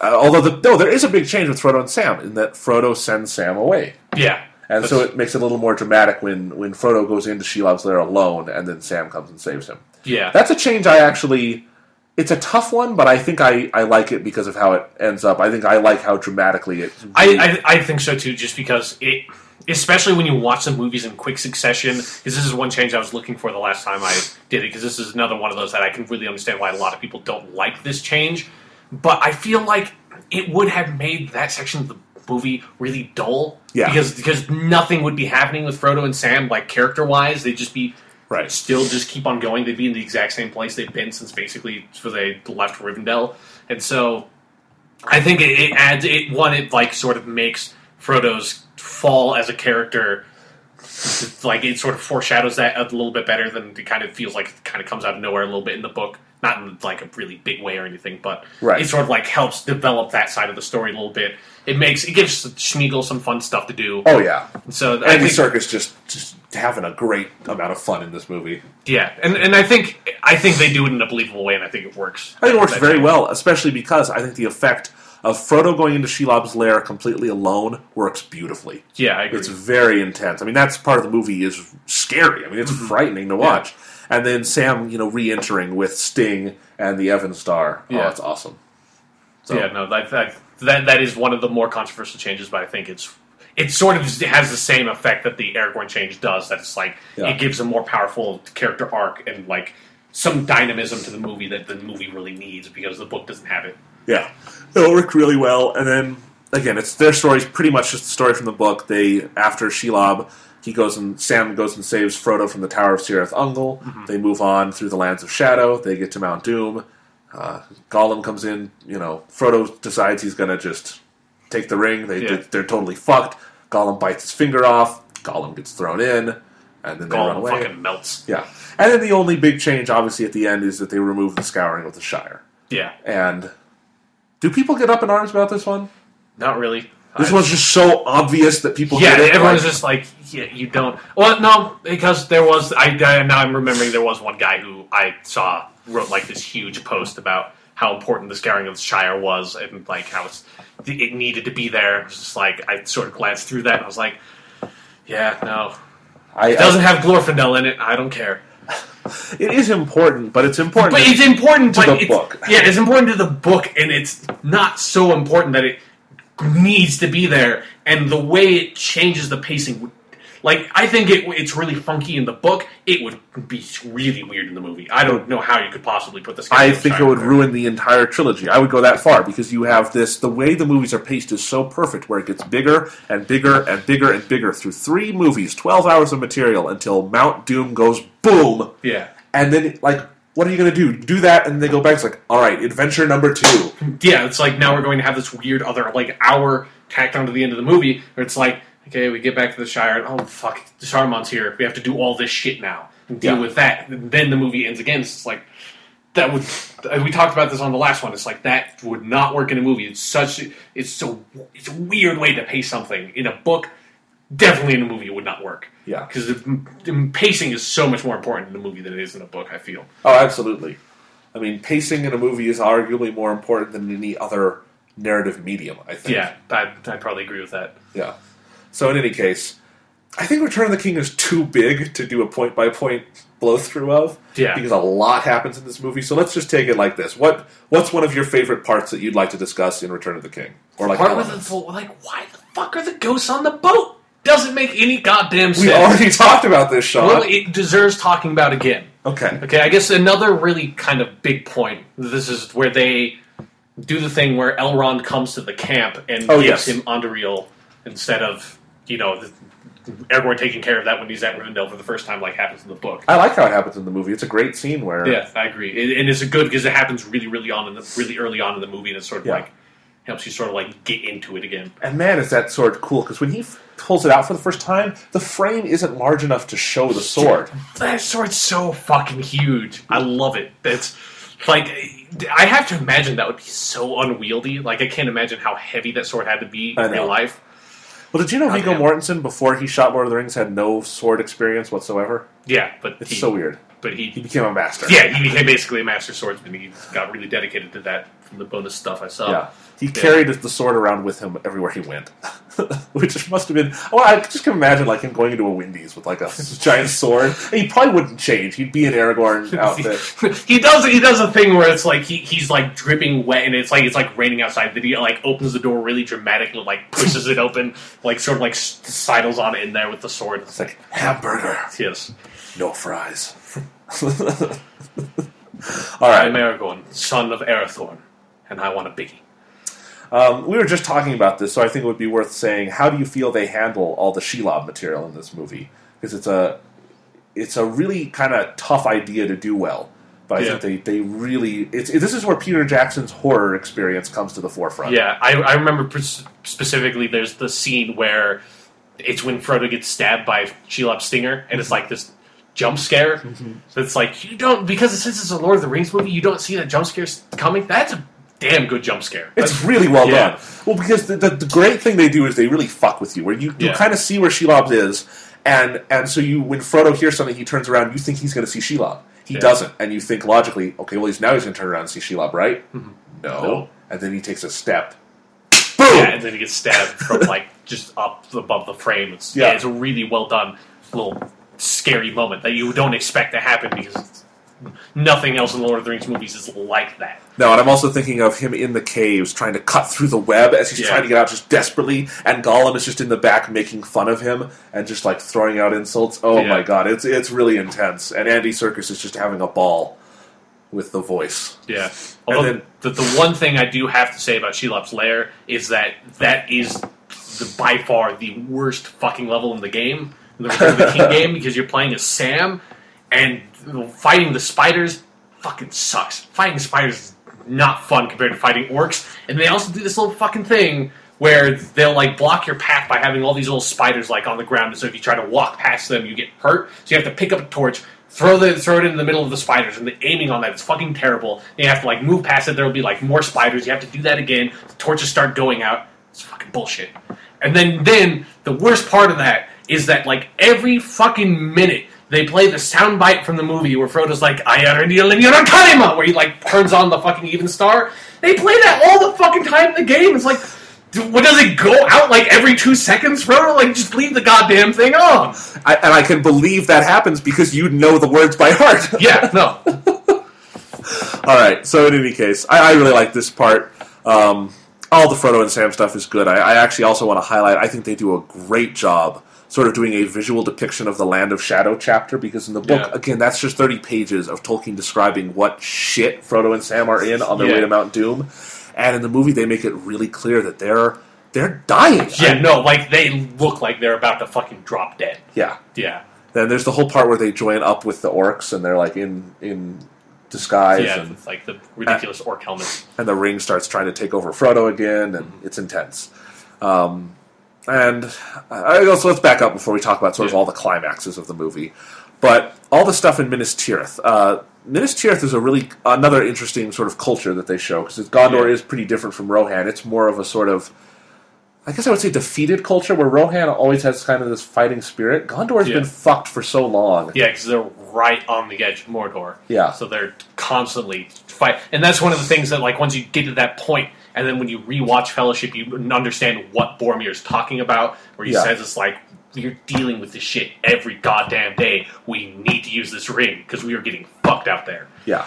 Speaker 1: Uh, although the, no, there is a big change with Frodo and Sam in that Frodo sends Sam away.
Speaker 2: Yeah.
Speaker 1: And so it makes it a little more dramatic when, when Frodo goes into Shelob's lair alone and then Sam comes and saves him.
Speaker 2: Yeah.
Speaker 1: That's a change I actually. It's a tough one, but I think I, I like it because of how it ends up. I think I like how dramatically it.
Speaker 2: I, I, I think so too, just because it, especially when you watch the movies in quick succession, because this is one change I was looking for the last time I did it, because this is another one of those that I can really understand why a lot of people don't like this change. But I feel like it would have made that section of the movie really dull.
Speaker 1: Yeah.
Speaker 2: Because because nothing would be happening with Frodo and Sam, like character wise. They'd just be
Speaker 1: Right.
Speaker 2: still just keep on going. They'd be in the exact same place they've been since basically they left Rivendell. And so I think it, it adds it one it like sort of makes Frodo's fall as a character like it sort of foreshadows that a little bit better than it kind of feels like it kind of comes out of nowhere a little bit in the book. Not in like a really big way or anything, but
Speaker 1: Right.
Speaker 2: it sort of like helps develop that side of the story a little bit. It makes it gives Sméagol some fun stuff to do.
Speaker 1: Oh, yeah.
Speaker 2: So I
Speaker 1: Andy
Speaker 2: think,
Speaker 1: Serkis just, just having a great amount of fun in this movie.
Speaker 2: yeah, and and I think I think they do it in a believable way, and I think it works.
Speaker 1: I think it works very well, especially because I think the effect of Frodo going into Shelob's lair completely alone works beautifully.
Speaker 2: Yeah, I agree.
Speaker 1: It's very intense. I mean, that's part of the movie is scary. I mean, it's
Speaker 2: Mm-hmm.
Speaker 1: frightening to watch. And then Sam, you know, re-entering with Sting and the Evenstar. Oh,
Speaker 2: Yeah.
Speaker 1: it's awesome. So,
Speaker 2: yeah, no, that, that that that is one of the more controversial changes, but I think it's it sort of has the same effect that the Aragorn change does. That it's like
Speaker 1: Yeah.
Speaker 2: it gives a more powerful character arc and like some dynamism to the movie that the movie really needs because the book doesn't have it.
Speaker 1: yeah, it all worked really well. And then again, it's their story's pretty much just the story from the book. They after Shelob, he goes and Sam goes and saves Frodo from the Tower of Cirith Ungol.
Speaker 2: Mm-hmm.
Speaker 1: They move on through the Lands of Shadow. They get to Mount Doom. Uh, Gollum comes in. You know, Frodo decides he's going to just take the ring. They
Speaker 2: Yeah.
Speaker 1: they're totally fucked. Gollum bites his finger off. Gollum gets thrown in, and then they run
Speaker 2: Gollum
Speaker 1: away.
Speaker 2: fucking melts.
Speaker 1: Yeah, and then the only big change, obviously, at the end is that they remove the scouring of the Shire.
Speaker 2: Yeah,
Speaker 1: And do people get up in arms about this one?
Speaker 2: not really.
Speaker 1: This
Speaker 2: I-
Speaker 1: one's just so obvious that people
Speaker 2: yeah,
Speaker 1: get it.
Speaker 2: everyone's
Speaker 1: like-
Speaker 2: just like, yeah, you don't. Well, no, because there was. I, I now I'm remembering there was one guy who I saw wrote like this huge post about how important the scouring of the Shire was and like how it's it needed to be there. It was just like I sort of glanced through that and I was like, yeah, no,
Speaker 1: I,
Speaker 2: it doesn't have Glorfindel in it. I don't care.
Speaker 1: it is important, but it's important.
Speaker 2: But it's important
Speaker 1: To the book.
Speaker 2: Yeah, it's important to the book, and it's not so important that it needs to be there. And the way it changes the pacing, would- like I think it, it's really funky in the book. It would be really weird in the movie. I don't know how you could possibly put this.
Speaker 1: I think it would ruin the entire trilogy. I would go that far because you have this. The way the movies are paced is so perfect, where it gets bigger and bigger and bigger and bigger through three movies, twelve hours of material until Mount Doom goes boom,
Speaker 2: Yeah,
Speaker 1: and then like, what are you going to do? Do that, and they go back. It's like, all right, adventure number two.
Speaker 2: yeah. It's like now we're going to have this weird other like hour tacked onto the end of the movie, where it's like, okay, we get back to the Shire, and oh fuck, the Saruman's here. We have to do all this shit now. and deal
Speaker 1: Yeah.
Speaker 2: with that. And then the movie ends again. It's like that would. Uh, we talked about this on the last one. It's like that would not work in a movie. It's such. It's so. It's a weird way to pay something in a book. Definitely in a movie, it would not work.
Speaker 1: Yeah.
Speaker 2: because the, the pacing is so much more important in a movie than it is in a book. I feel.
Speaker 1: Oh, absolutely. I mean, pacing in a movie is arguably more important than any other narrative medium. I think.
Speaker 2: Yeah, I I probably agree with that.
Speaker 1: Yeah. So in any case, I think Return of the King is too big to do a point by point blow through of.
Speaker 2: Yeah.
Speaker 1: Because a lot happens in this movie. So let's just take it like this. What What's one of your favorite parts that you'd like to discuss in Return of the King? Or like
Speaker 2: Part with the like, why the fuck are the ghosts on the boat? Doesn't make any goddamn sense.
Speaker 1: we already talked about this, Sean.
Speaker 2: Well, it deserves talking about again.
Speaker 1: okay.
Speaker 2: Okay, I guess another really kind of big point. This is where they do the thing where Elrond comes to the camp and
Speaker 1: Oh,
Speaker 2: gives
Speaker 1: yes.
Speaker 2: him Andúril instead of you know the, Aragorn taking care of that when he's at Rivendell for the first time, like happens in the book.
Speaker 1: I like how it happens in the movie. It's a great scene where
Speaker 2: Yeah, I agree, It- and it's good because it happens really, really on in the really early on in the movie, and it's sort of
Speaker 1: Yeah.
Speaker 2: like helps you sort of like get into it again.
Speaker 1: And man, is that sword cool? Because when he f- pulls it out for the first time, the frame isn't large enough to show the sword.
Speaker 2: That sword's so fucking huge. I love it. That's like I have to imagine that would be so unwieldy. Like I can't imagine how heavy that sword had to be in real life.
Speaker 1: Well, did you know Viggo Mortensen before he shot Lord of the Rings had no sword experience whatsoever?
Speaker 2: Yeah, but
Speaker 1: It's
Speaker 2: he,
Speaker 1: so weird.
Speaker 2: But
Speaker 1: He
Speaker 2: he,
Speaker 1: became a master.
Speaker 2: yeah, he became basically a master swordsman. He got really dedicated to that from the bonus stuff I saw.
Speaker 1: Yeah. He carried the sword around with him everywhere he went, which must have been. Well, I just can imagine like him going into a Wendy's with like a giant sword. And he probably wouldn't change. He'd be an Aragorn outfit.
Speaker 2: he does he does a thing where it's like he, he's like dripping wet and it's like it's like raining outside. Then he like opens the door really dramatically, like pushes it open, like sort of like sidles on in there with the sword.
Speaker 1: It's like hamburger,
Speaker 2: Yes,
Speaker 1: no fries. All right.
Speaker 2: I'm Aragorn, son of Arathorn, and I want a biggie.
Speaker 1: Um, we were just talking about this, so I think it would be worth saying. How do you feel they handle all the Shelob material in this movie? Because it's a it's a really kind of tough idea to do well. But I
Speaker 2: Yeah.
Speaker 1: think they, they really it's this is where Peter Jackson's horror experience comes to the forefront.
Speaker 2: Yeah, I, I remember pres- specifically. There's the scene where it's when Frodo gets stabbed by Shelob's stinger, and it's like this jump scare. So it's like you don't because since it's a Lord of the Rings movie, you don't see that jump scare coming. That's a damn good jump scare.
Speaker 1: It's really well
Speaker 2: Yeah.
Speaker 1: done. Well, because the, the, the great thing they do is they really fuck with you, where you, you
Speaker 2: Yeah.
Speaker 1: kind of see where Shelob is, and and so you when Frodo hears something, he turns around, you think he's going to see Shelob. He
Speaker 2: Yeah.
Speaker 1: doesn't, and you think logically, okay, well, he's now he's going to turn around and see Shelob, right? Mm-hmm. No.
Speaker 2: No.
Speaker 1: and then he takes a step. Boom!
Speaker 2: Yeah, and then he gets stabbed from like just up above the frame. It's, yeah. It's a really well done little scary moment that you don't expect to happen because it's, nothing else in the Lord of the Rings movies is like that.
Speaker 1: No, and I'm also thinking of him in the caves trying to cut through the web as he's
Speaker 2: Yeah.
Speaker 1: trying to get out just desperately, and Gollum is just in the back making fun of him and just like throwing out insults. Oh
Speaker 2: Yeah.
Speaker 1: my god, it's it's really intense. And Andy Serkis is just having a ball with the voice.
Speaker 2: Yeah. Although
Speaker 1: then-
Speaker 2: the, the one thing I do have to say about Shelob's Lair is that that is the, by far the worst fucking level in the game, in the Return of the King game, because you're playing as Sam, and fighting the spiders fucking sucks. Fighting spiders is not fun compared to fighting orcs, and they also do this little fucking thing where they'll like block your path by having all these little spiders like on the ground, and so if you try to walk past them, you get hurt. So you have to pick up a torch, throw the throw it in the middle of the spiders, and the aiming on that is fucking terrible. You have to like move past it. There will be like more spiders. You have to do that again. The torches start going out. It's fucking bullshit. And then then the worst part of that is that like every fucking minute. They play the soundbite from the movie where Frodo's like, I are Kalima, where he like turns on the fucking Evenstar. They play that all the fucking time in the game. It's like, what does it go out like every two seconds, Frodo? Like, just leave the goddamn thing on.
Speaker 1: I, and I can believe that happens because you know the words by heart.
Speaker 2: Yeah, no.
Speaker 1: All right. So in any case, I, I really like this part. Um, all the Frodo and Sam stuff is good. I, I actually also want to highlight. I think they do a great job, sort of doing a visual depiction of the Land of Shadow chapter. Because in the book,
Speaker 2: Yeah.
Speaker 1: again, that's just thirty pages of Tolkien describing what shit Frodo and Sam are in on their
Speaker 2: Yeah.
Speaker 1: way to Mount Doom. And in the movie, they make it really clear that they're they're dying.
Speaker 2: Yeah, no, like, they look like they're about to fucking drop dead.
Speaker 1: yeah.
Speaker 2: Yeah.
Speaker 1: Then there's the whole part where they join up with the orcs and they're like in in disguise
Speaker 2: Yeah,
Speaker 1: and
Speaker 2: like the ridiculous orc helmets.
Speaker 1: and the ring starts trying to take over Frodo again, and it's intense. Um, and I, also let's back up before we talk about sort of all the climaxes of the movie. But all the stuff in Minas Tirith. Uh, Minas Tirith is a really another interesting sort of culture that they show because Gondor
Speaker 2: Yeah.
Speaker 1: is pretty different from Rohan. It's more of a sort of, I guess I would say, defeated culture where Rohan always has kind of this fighting spirit. Gondor's
Speaker 2: Yeah.
Speaker 1: been fucked for so long.
Speaker 2: Yeah, because they're right on the edge of Mordor.
Speaker 1: Yeah.
Speaker 2: So they're constantly fight, and that's one of the things that like once you get to that point, and then when you rewatch Fellowship, you understand what Boromir's talking about. Where he
Speaker 1: Yeah.
Speaker 2: says it's like you're dealing with this shit every goddamn day. We need to use this ring because we are getting fucked out there.
Speaker 1: Yeah.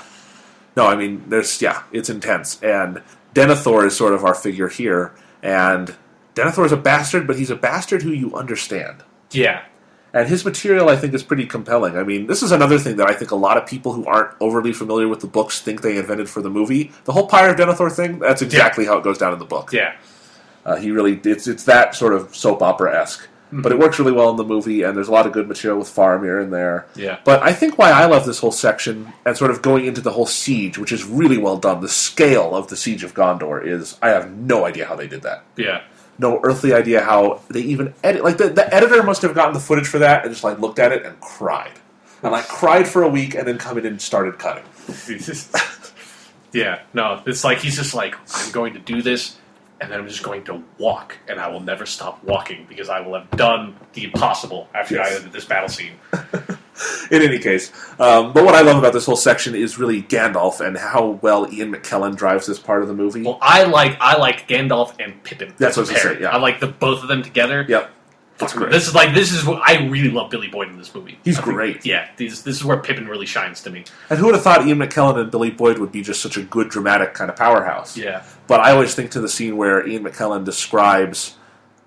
Speaker 1: No, I mean, there's yeah, it's intense, and Denethor is sort of our figure here, and Denethor is a bastard, but he's a bastard who you understand.
Speaker 2: Yeah.
Speaker 1: And his material, I think, is pretty compelling. I mean, this is another thing that I think a lot of people who aren't overly familiar with the books think they invented for the movie. The whole Pyre of Denethor thing, that's exactly how it goes down in the book.
Speaker 2: Yeah.
Speaker 1: Uh, he really, it's, it's that sort of soap opera esque. But it works really well in the movie, and there's a lot of good material with Faramir in there.
Speaker 2: Yeah.
Speaker 1: But I think why I love this whole section and sort of going into the whole siege, which is really well done, the scale of the siege of Gondor is I have no idea how they did that.
Speaker 2: Yeah.
Speaker 1: No earthly idea how they even edit. Like the, the editor must have gotten the footage for that and just like looked at it and cried, and like cried for a week and then come in and started cutting.
Speaker 2: yeah, no, it's like he's just like, I'm going to do this, and then I'm just going to walk, and I will never stop walking because I will have done the impossible after
Speaker 1: Yes.
Speaker 2: I ended this battle scene.
Speaker 1: In any case, um, but what I love about this whole section is really Gandalf and how well Ian McKellen drives this part of the movie.
Speaker 2: Well, I like I like Gandalf and Pippin.
Speaker 1: That's what I was say, yeah.
Speaker 2: I like the both of them together.
Speaker 1: yep, that's great.
Speaker 2: This is like this is what I really love Billy Boyd in this movie.
Speaker 1: He's
Speaker 2: I think-
Speaker 1: great.
Speaker 2: Yeah, these, this is where Pippin really shines to me.
Speaker 1: and who would have thought Ian McKellen and Billy Boyd would be just such a good dramatic kind of powerhouse?
Speaker 2: Yeah,
Speaker 1: But I always think to the scene where Ian McKellen describes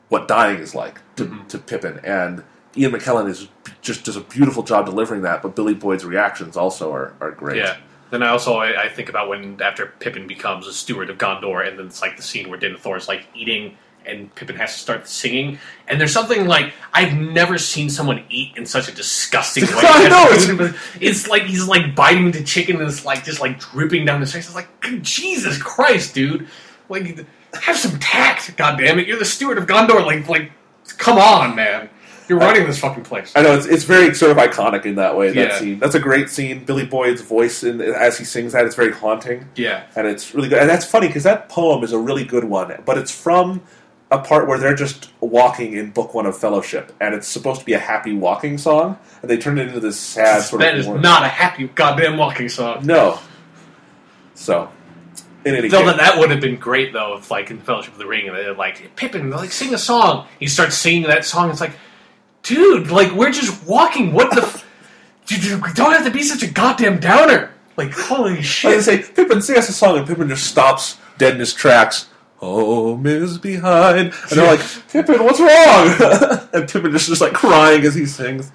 Speaker 1: what dying is like to,
Speaker 2: Mm-hmm.
Speaker 1: to Pippin, and Ian McKellen is just does a beautiful job delivering that. But Billy Boyd's reactions also are, are great.
Speaker 2: yeah. Then I also I, I think about when after Pippin becomes a steward of Gondor, and then it's like the scene where Denethor is like eating, and Pippin has to start singing. And there's something like I've never seen someone eat in such a disgusting way.
Speaker 1: I know,
Speaker 2: it's, it's like he's like biting into chicken, and it's like just like dripping down his face. It's like Jesus Christ, dude! Like have some tact, God damn it! You're the steward of Gondor. Like like come on, man! You're running this fucking place.
Speaker 1: I know it's, it's very sort of iconic in that way. That
Speaker 2: Yeah.
Speaker 1: scene, that's a great scene. Billy Boyd's voice in, as he sings that, it's very haunting,
Speaker 2: Yeah,
Speaker 1: and it's really good. And that's funny because that poem is a really good one, but it's from a part where they're just walking in book one of Fellowship, and it's supposed to be a happy walking song, and they turn it into this sad sort
Speaker 2: that
Speaker 1: of.
Speaker 2: is not a happy goddamn walking song.
Speaker 1: no. So, in any
Speaker 2: Though
Speaker 1: case,
Speaker 2: that, that would have been great though, if like in Fellowship of the Ring, and they're like Pippin, like sing a song. He starts singing that song. It's like, dude, like we're just walking. What the? F- you you don't have to be such a goddamn downer. Like holy
Speaker 1: I was
Speaker 2: shit.
Speaker 1: gonna say Pippin sing us a song, and Pippin just stops dead in his tracks. Home is behind, and they're like, Pippin, what's wrong? and Pippin just just like crying as he sings.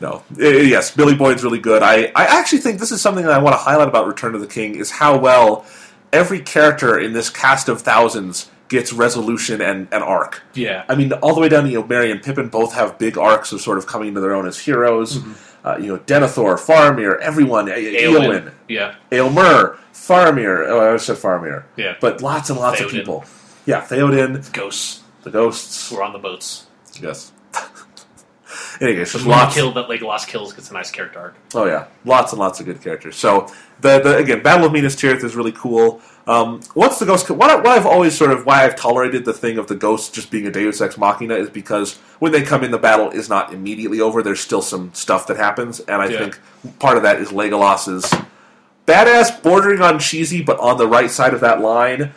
Speaker 1: No, Eh, yes, Billy Boyd's really good. I, I actually think this is something that I want to highlight about Return of the King is how well every character in this cast of thousands gets resolution and an arc.
Speaker 2: Yeah,
Speaker 1: I mean, all the way down to you know, Merry and Pippin both have big arcs of sort of coming to their own as heroes. Uh, you know, Denethor, Faramir, everyone, Eowyn,
Speaker 2: Yeah,
Speaker 1: Éomer, Faramir. Oh, I said Faramir.
Speaker 2: Yeah.
Speaker 1: But lots and lots of people. Yeah, Theoden,
Speaker 2: ghosts
Speaker 1: the ghosts.
Speaker 2: who are on the boats.
Speaker 1: Yes. anyway, there's
Speaker 2: Lots. Kill that Legolas kills gets a nice character arc.
Speaker 1: Oh yeah, lots and lots of good characters. So the, the again, Battle of Minas Tirith is really cool. Um, once the ghost, what, I, what I've always sort of why I've tolerated the thing of the ghost just being a Deus Ex Machina is because when they come in, the battle is not immediately over. There's still some stuff that happens, and I
Speaker 2: Yeah.
Speaker 1: think part of that is Legolas's badass, bordering on cheesy, but on the right side of that line,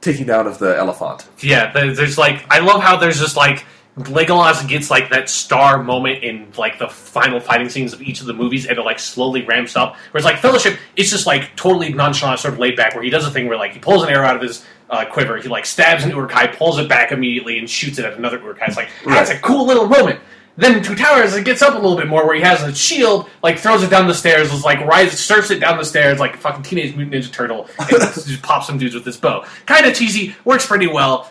Speaker 1: taking down of the elephant.
Speaker 2: Yeah, there- there's like I love how there's just like Legolas gets like that star moment in like the final fighting scenes of each of the movies, and it like slowly ramps up. Whereas like Fellowship, it's just like totally nonchalant, sort of laid back, where he does a thing where like he pulls an arrow out of his uh, quiver, he like stabs an Uruk-hai, pulls it back immediately, and shoots it at another Uruk-hai. It's like that's a cool little moment. Then Two Towers, it gets up a little bit more, where he has a shield, like throws it down the stairs, is like rises, surfs it down the stairs like a fucking Teenage Mutant Ninja Turtle, and just pops some dudes with his bow. Kind of cheesy, works pretty well.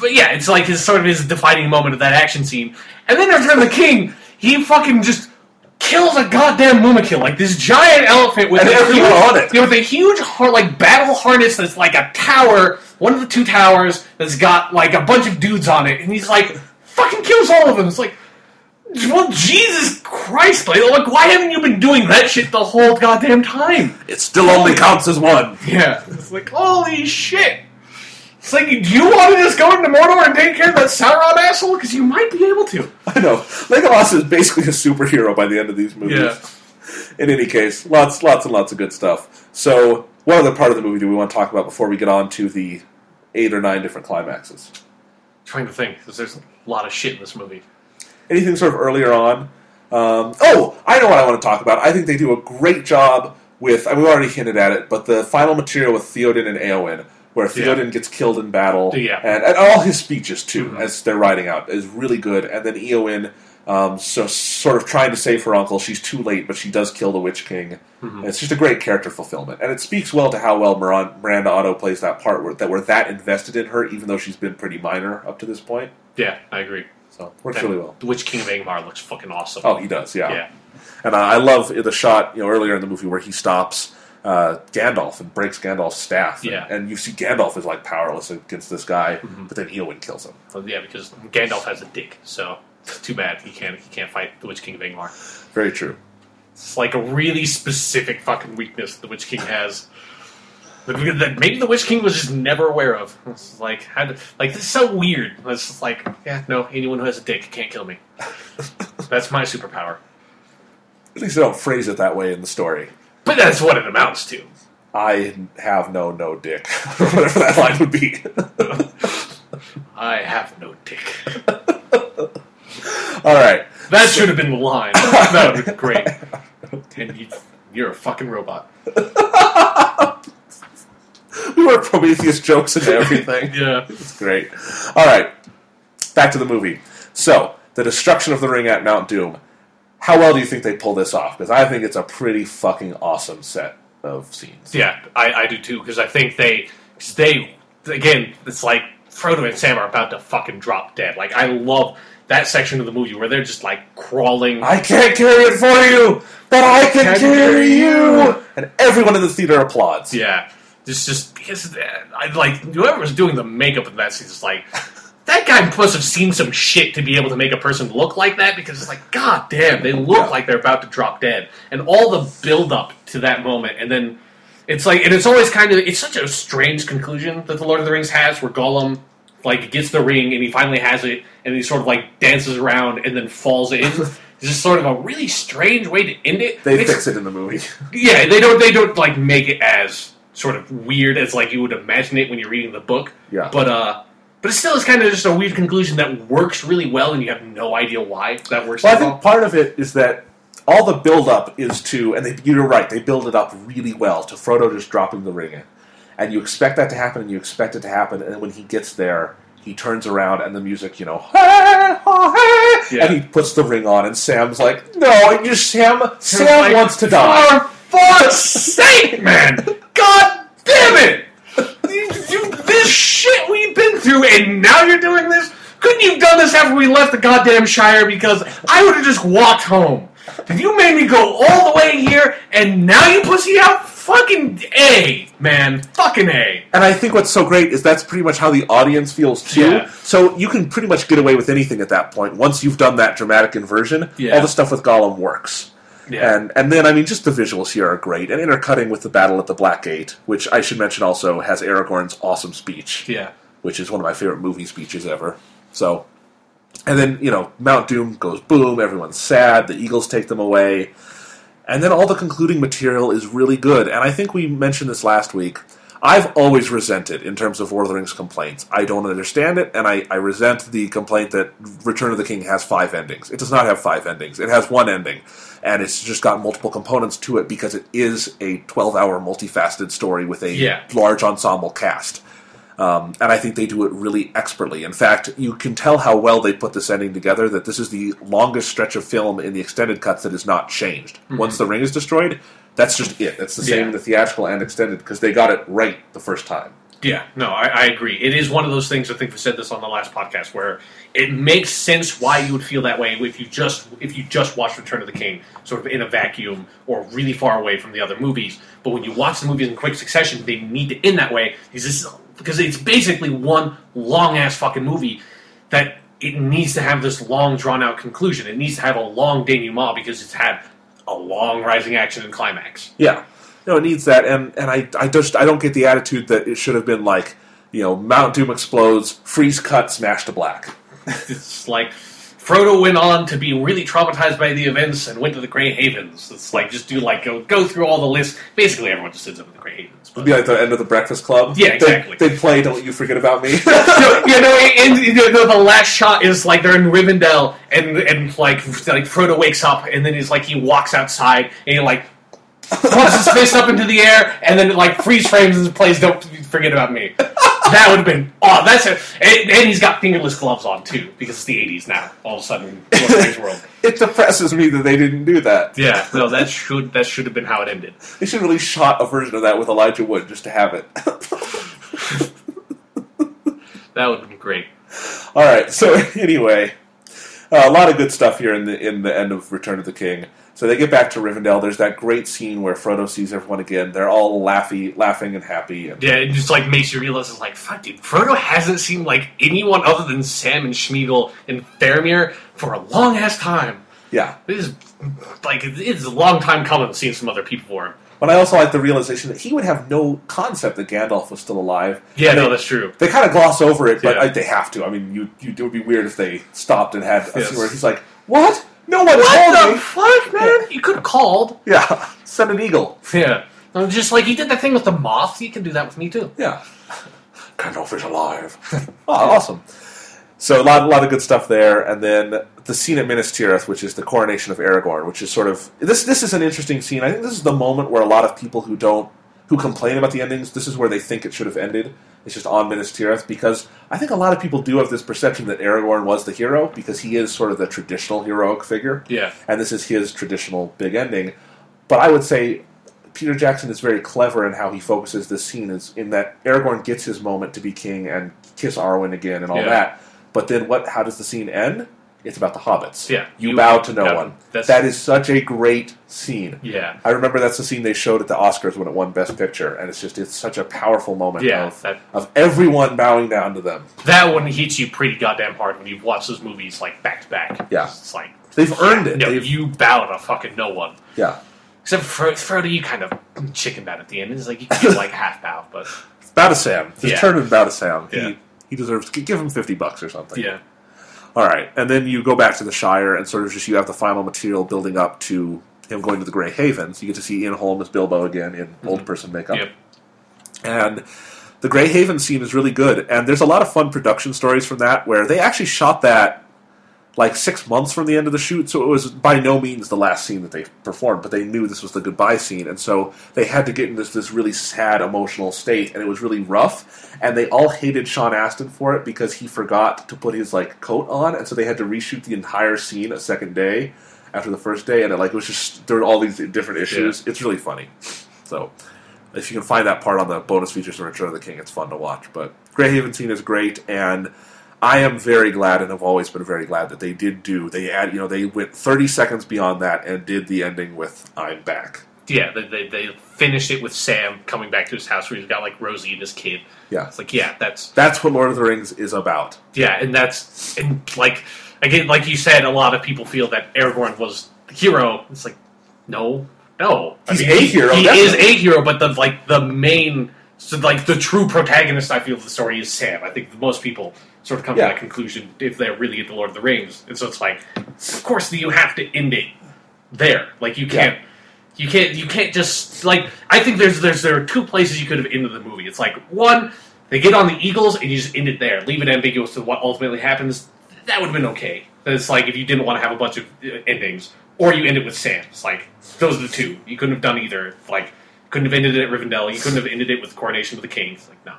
Speaker 2: But yeah, it's like his sort of his defining moment of that action scene. And then Return of the King, he fucking just kills a goddamn Mumakil, like this giant elephant with
Speaker 1: And
Speaker 2: a huge,
Speaker 1: on it.
Speaker 2: with a huge like battle harness that's like a tower, one of the two towers that's got like a bunch of dudes on it, and he's like fucking kills all of them. It's like Well, Jesus Christ, like, like, why haven't you been doing that shit the whole goddamn time?
Speaker 1: It still only counts as one.
Speaker 2: Yeah. It's like, holy shit. It's like, do you want to just go into Mordor and take care of that Sauron asshole? Because you might be able to.
Speaker 1: I know. Legolas is basically a superhero by the end of these movies.
Speaker 2: Yeah.
Speaker 1: In any case, lots, lots and lots of good stuff. So, what other part of the movie do we want to talk about before we get on to the eight or nine different climaxes?
Speaker 2: trying to think, because there's a lot of shit in this movie.
Speaker 1: Anything sort of earlier on? Um, oh, I know what I want to talk about. I think they do a great job with. I mean, we already hinted at it, but the final material with Theoden and Eowyn, where Theoden gets killed in battle,
Speaker 2: Yeah.
Speaker 1: and, and all his speeches too,
Speaker 2: Mhm.
Speaker 1: as they're riding out, is really good. And then Eowyn, um, so sort of trying to save her uncle. She's too late, but she does kill the Witch King.
Speaker 2: Mhm.
Speaker 1: It's just a great character fulfillment, and it speaks well to how well Miran- Miranda Otto plays that part, where, that we're that invested in her, even though she's been pretty minor up to this point.
Speaker 2: Yeah, I agree.
Speaker 1: So works
Speaker 2: And
Speaker 1: really well.
Speaker 2: The Witch King of Angmar looks fucking awesome.
Speaker 1: Oh, he does, yeah.
Speaker 2: yeah.
Speaker 1: And uh, I love the shot, you know, earlier in the movie where he stops uh, Gandalf and breaks Gandalf's staff. And,
Speaker 2: Yeah.
Speaker 1: and you see Gandalf is like powerless against this guy,
Speaker 2: Mhm.
Speaker 1: but then Eowyn kills him.
Speaker 2: Well, yeah, because Gandalf has a dick, so too bad he can't he can't fight the Witch King of Angmar.
Speaker 1: Very true.
Speaker 2: It's like a really specific fucking weakness the Witch King has. That maybe the Witch King was just never aware of. It's like, how like this is so weird. It's like, yeah, no, anyone who has a dick can't kill me. That's my superpower.
Speaker 1: At least they don't phrase it that way in the story.
Speaker 2: But that's what it amounts to.
Speaker 1: I have no no dick, or whatever that line would be.
Speaker 2: I have no dick.
Speaker 1: All right.
Speaker 2: That should have been the line. That would have been great. And you, you're a fucking robot.
Speaker 1: We work Prometheus jokes and everything.
Speaker 2: Yeah.
Speaker 1: It's great. All right, back to the movie. So, the destruction of the ring at Mount Doom. How well do you think they pull this off? Because I think it's a pretty fucking awesome set of scenes.
Speaker 2: Yeah, I, I do too, because I think they, 'cause they, again, it's like Frodo and Sam are about to fucking drop dead. Like, I love that section of the movie where they're just like crawling.
Speaker 1: I can't carry it for you, but I can,
Speaker 2: Can
Speaker 1: carry you. And everyone in the theater applauds.
Speaker 2: Yeah, just just because uh, I like whoever was doing the makeup in that scene is like that guy must have seen some shit to be able to make a person look like that because it's like god damn they look
Speaker 1: Yeah.
Speaker 2: like they're about to drop dead and all the build up to that moment and then it's like and it's always kind of it's such a strange conclusion that the Lord of the Rings has where Gollum like gets the ring and he finally has it and he sort of like dances around and then falls in. It's just sort of a really strange way to end it.
Speaker 1: They
Speaker 2: It's-
Speaker 1: fix it in the movie.
Speaker 2: yeah, they don't they don't like make it as sort of weird as like you would imagine it when you're reading the book.
Speaker 1: Yeah.
Speaker 2: But uh but it still is kind of just a weird conclusion that works really well and you have no idea why that works
Speaker 1: Well, I think
Speaker 2: well.
Speaker 1: part of it is that all the build up is to, and they, you're right, they build it up really well to Frodo just dropping the ring in. And you expect that to happen, and you expect it to happen, and then when he gets there, he turns around, and the music, you know, hey, oh, hey,
Speaker 2: Yeah.
Speaker 1: and he puts the ring on, and Sam's like, no, you Sam, Sam
Speaker 2: Like,
Speaker 1: wants to die.
Speaker 2: For fuck's sake, man! God damn it! You- you- this shit we've been through, and now you're doing this? Couldn't you have done this after we left the goddamn Shire? Because I would have just walked home. Did you made me go all the way here, and now you pussy out? Fucking A, man. Fucking A.
Speaker 1: And I think what's so great is that's pretty much how the audience feels too.
Speaker 2: Yeah.
Speaker 1: So you can pretty much get away with anything at that point. Once you've done that dramatic inversion,
Speaker 2: Yeah.
Speaker 1: all the stuff with Gollum works. And and then I mean just the visuals here are great and intercutting with the battle at the Black Gate, which I should mention also has Aragorn's awesome speech,
Speaker 2: Yeah.
Speaker 1: Which is one of my favorite movie speeches ever. So and then, you know, Mount Doom goes boom, everyone's sad, the Eagles take them away. And then all the concluding material is really good. And I think we mentioned this last week. I've always resented, in terms of Lord of the Rings complaints. I don't understand it, and I, I resent the complaint that Return of the King has five endings. It does not have five endings. It has one ending, and it's just got multiple components to it because it is a 12 hour multifaceted story with a
Speaker 2: Yeah.
Speaker 1: large ensemble cast. Um, and I think they do it really expertly. In fact, you can tell how well they put this ending together. That this is the longest stretch of film in the extended cuts that is not changed. Once the ring is destroyed, that's just it. It's the same
Speaker 2: Yeah.
Speaker 1: in the theatrical and extended because they got it right the first time.
Speaker 2: Yeah, no, I, I agree. It is one of those things. I think we said this on the last podcast, where it makes sense why you would feel that way if you just if you just watch Return of the King, sort of in a vacuum or really far away from the other movies. But when you watch the movies in quick succession, they need to end that way because this is, because it's basically one long ass fucking movie that it needs to have this long, drawn out conclusion. It needs to have a long denouement because it's had a long rising action and climax.
Speaker 1: Yeah, no, it needs that, and and I I just I don't get the attitude that it should have been like you know Mount Doom explodes, freeze cut, smash to black.
Speaker 2: It's like Frodo went on to be really traumatized by the events and went to the Grey Havens. It's like just do like go go through all the lists. Basically, everyone just ends up in the Grey Havens.
Speaker 1: It'd be like the end of the Breakfast Club.
Speaker 2: Yeah, exactly.
Speaker 1: They, would play "Don't You Forget About Me."
Speaker 2: So, you know, and, you know, the last shot is like they're in Rivendell, and and like like Frodo wakes up, and then he's like he walks outside, and he like throws his fist up into the air, and then like freeze frames and plays "Don't Forget About Me." That would have been oh, that's it. And, and he's got fingerless gloves on too because it's the '80s now. All of a sudden, Lord of the Rings world.
Speaker 1: it depresses me that they didn't do that.
Speaker 2: Yeah, no, that should that should have been how it ended.
Speaker 1: They should have really shot a version of that with Elijah Wood just to have it.
Speaker 2: That would have been great.
Speaker 1: All right. So anyway, uh, a lot of good stuff here in the in the end of Return of the King. So they get back to Rivendell. There's that great scene where Frodo sees everyone again. They're all laughy, laughing and happy. And
Speaker 2: Yeah, it just like makes you realize it's like, fuck, dude, Frodo hasn't seen like anyone other than Sam and Sméagol and Faramir for a long ass time.
Speaker 1: yeah.
Speaker 2: This is like it's a long time coming seeing some other people for him.
Speaker 1: But I also like the realization that he would have no concept that Gandalf was still alive.
Speaker 2: Yeah,
Speaker 1: And
Speaker 2: no,
Speaker 1: they,
Speaker 2: that's true.
Speaker 1: they kind of gloss over it, but
Speaker 2: Yeah.
Speaker 1: they have to. I mean, you, you it would be weird if they stopped and had a
Speaker 2: Yes.
Speaker 1: scene where he's like, "What? No one
Speaker 2: What
Speaker 1: told
Speaker 2: the
Speaker 1: me."
Speaker 2: fuck, man? You could have called.
Speaker 1: Yeah, send an eagle.
Speaker 2: Yeah, Uh, just like you did that thing with the moth, you can do that with me too.
Speaker 1: Yeah. Gandalf is alive. oh, awesome. So a lot, a lot of good stuff there, and then the scene at Minas Tirith, which is the coronation of Aragorn, which is sort of this. This is an interesting scene. I think this is the moment where a lot of people who don't, who complain about the endings, this is where they think it should have ended. It's just on Minas Tirith because I think a lot of people do have this perception that Aragorn was the hero because he is sort of the traditional heroic figure,
Speaker 2: Yeah,
Speaker 1: and this is his traditional big ending. But I would say Peter Jackson is very clever in how he focuses this scene is in that Aragorn gets his moment to be king and kiss Arwen again and all
Speaker 2: Yeah.
Speaker 1: that. But then what how does the scene end? It's about the hobbits.
Speaker 2: Yeah.
Speaker 1: You,
Speaker 2: You-
Speaker 1: bow to no
Speaker 2: yeah,
Speaker 1: one.
Speaker 2: that's-
Speaker 1: That is such a great scene.
Speaker 2: yeah,
Speaker 1: I remember that's the scene they showed at the Oscars when it won Best Picture, and it's just it's such a powerful moment
Speaker 2: yeah.
Speaker 1: of,
Speaker 2: That
Speaker 1: of everyone bowing down to them.
Speaker 2: that one hits you pretty goddamn hard when you watch those movies like back to back.
Speaker 1: Yeah.
Speaker 2: it's like
Speaker 1: They've earned it.
Speaker 2: No,
Speaker 1: They've,
Speaker 2: you bow to fucking no one.
Speaker 1: yeah.
Speaker 2: Except for Frodo, you kind of chickened out at the end. It's like you can get like half bow, but
Speaker 1: Bow to Sam. Just
Speaker 2: Yeah.
Speaker 1: turn and bow to Sam. He, he deserves give him fifty bucks or something.
Speaker 2: yeah,
Speaker 1: All right, and then you go back to the Shire, and sort of just you have the final material building up to him going to the Grey Havens. You get to see Ian Holm as Bilbo again in mm-hmm. old person makeup,
Speaker 2: yep,
Speaker 1: and the Grey Haven scene is really good. And there's a lot of fun production stories from that where they actually shot that like six months from the end of the shoot, so it was by no means the last scene that they performed, but they knew this was the goodbye scene, and so they had to get in this this really sad emotional state, and it was really rough. And they all hated Sean Astin for it because he forgot to put his like coat on, and so they had to reshoot the entire scene a second day after the first day, and it like it was just there were all these different issues. It's really funny. So if you can find that part on the bonus features of Return of the King, it's fun to watch. But Grey Haven scene is great, and I am very glad, and have always been very glad that they did do. They add, you know, they went 30 seconds beyond that and did the ending with "I'm back."
Speaker 2: yeah. They, they they finished it with Sam coming back to his house where he's got like Rosie and his kid.
Speaker 1: Yeah,
Speaker 2: It's like yeah, that's
Speaker 1: that's what Lord of the Rings is about.
Speaker 2: yeah, and that's and like again, like you said, a lot of people feel that Aragorn was the hero. It's like no, no,
Speaker 1: He's a hero,
Speaker 2: He
Speaker 1: definitely.
Speaker 2: is a hero, but the like the main, so like the true protagonist, I feel of the story is Sam. I think most people sort of come
Speaker 1: Yeah.
Speaker 2: to that conclusion if they're really into Lord of the Rings, and so it's like, of course, you have to end it there. Like you can't. You can't. You can't just like. I think there's there's there are two places you could have ended the movie. It's like one, they get on the Eagles and you just end it there, leave it ambiguous to what ultimately happens. That would have been okay. It's like if you didn't want to have a bunch of uh, endings, or you end it with Sam. It's like those are the two. You couldn't have done either. Like couldn't have ended it at Rivendell. You couldn't have ended it with Coronation of the King. It's like no.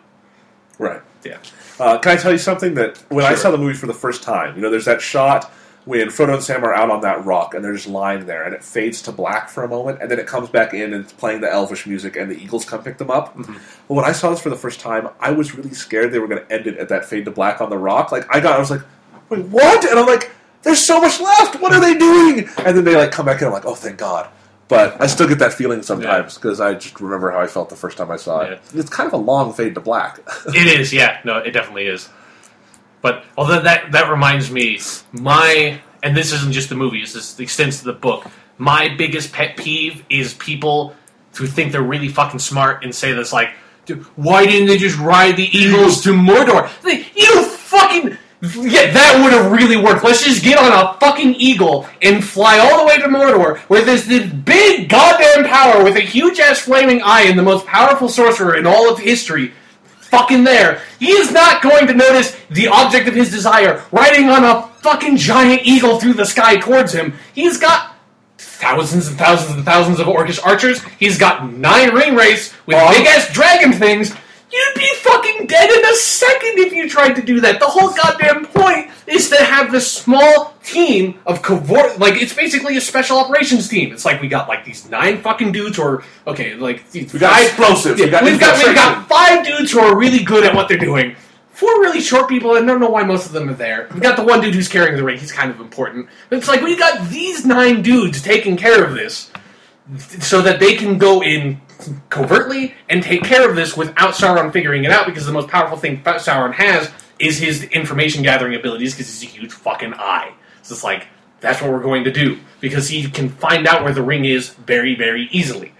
Speaker 1: Right.
Speaker 2: Yeah.
Speaker 1: Uh, can I tell you something that when I saw the movie for the first time, you know, there's that shot when Frodo and Sam are out on that rock and they're just lying there, and it fades to black for a moment, and then it comes back in and it's playing the Elvish music, and the Eagles come pick them up.
Speaker 2: Mm-hmm.
Speaker 1: Well, when I saw this for the first time, I was really scared they were going to end it at that fade to black on the rock. Like I got, I was like, wait, what? And I'm like, there's so much left. What are they doing? And then they like come back in. I'm like, oh, thank God. But I still get that feeling sometimes because I just remember how I felt the first time I saw it. It's kind of a long fade to black.
Speaker 2: It is. Yeah. No. It definitely is. But although that that reminds me, my and this isn't just the movie; it's this extends to the book. My biggest pet peeve is people who think they're really fucking smart and say this like, "Why didn't they just ride the eagles to Mordor?" Like, you fucking yeah, that would have really worked. Let's just get on a fucking eagle and fly all the way to Mordor, where there's this big goddamn power with a huge ass flaming eye and the most powerful sorcerer in all of history. Fucking there. He is not going to notice the object of his desire riding on a fucking giant eagle through the sky towards him. He's got thousands and thousands and thousands of orcish archers. He's got nine ring wraiths with big ass dragon things. You'd be fucking dead in a second if you tried to do that. The whole goddamn point is to have this small team of covert, like it's basically a special operations team. It's like we got like these nine fucking dudes, or okay, like
Speaker 1: We got explosives. We got
Speaker 2: we've got we've got five dudes who are really good at what they're doing. Four really short people, and I don't know why most of them are there. We got the one dude who's carrying the ring; he's kind of important. But it's like we got these nine dudes taking care of this, so that they can go in covertly and take care of this without Sauron figuring it out. Because the most powerful thing Sauron has is his information gathering abilities. Because he's a huge fucking eye. So it's like that's what we're going to do because he can find out where the ring is very, very easily.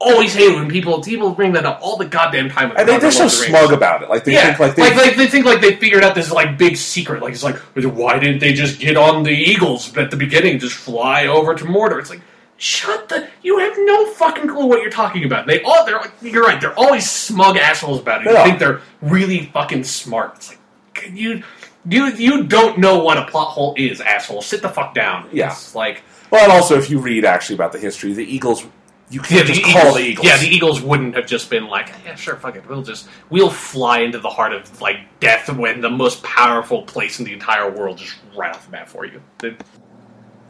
Speaker 2: Always hate when people people bring that up all the goddamn time.
Speaker 1: And they, they're so
Speaker 2: the
Speaker 1: smug about it. Like they
Speaker 2: yeah,
Speaker 1: think like they
Speaker 2: like, like they think like they figured out this like big secret. Like it's like why didn't they just get on the eagles at the beginning, just fly over to Mordor? It's like shut the. You have no fucking clue what you're talking about. They all they're you're right. They're always smug assholes about it.
Speaker 1: They
Speaker 2: You
Speaker 1: are.
Speaker 2: think they're really fucking smart. It's like can you. You you don't know what a plot hole is, asshole. Sit the fuck down.
Speaker 1: Yeah.
Speaker 2: It's like
Speaker 1: well, and also if you read actually about the history, the Eagles, you can't just call the Eagles.
Speaker 2: Yeah, the Eagles wouldn't have just been like, yeah, sure, fuck it. We'll just we'll fly into the heart of like death when the most powerful place in the entire world just right off the bat for you. They-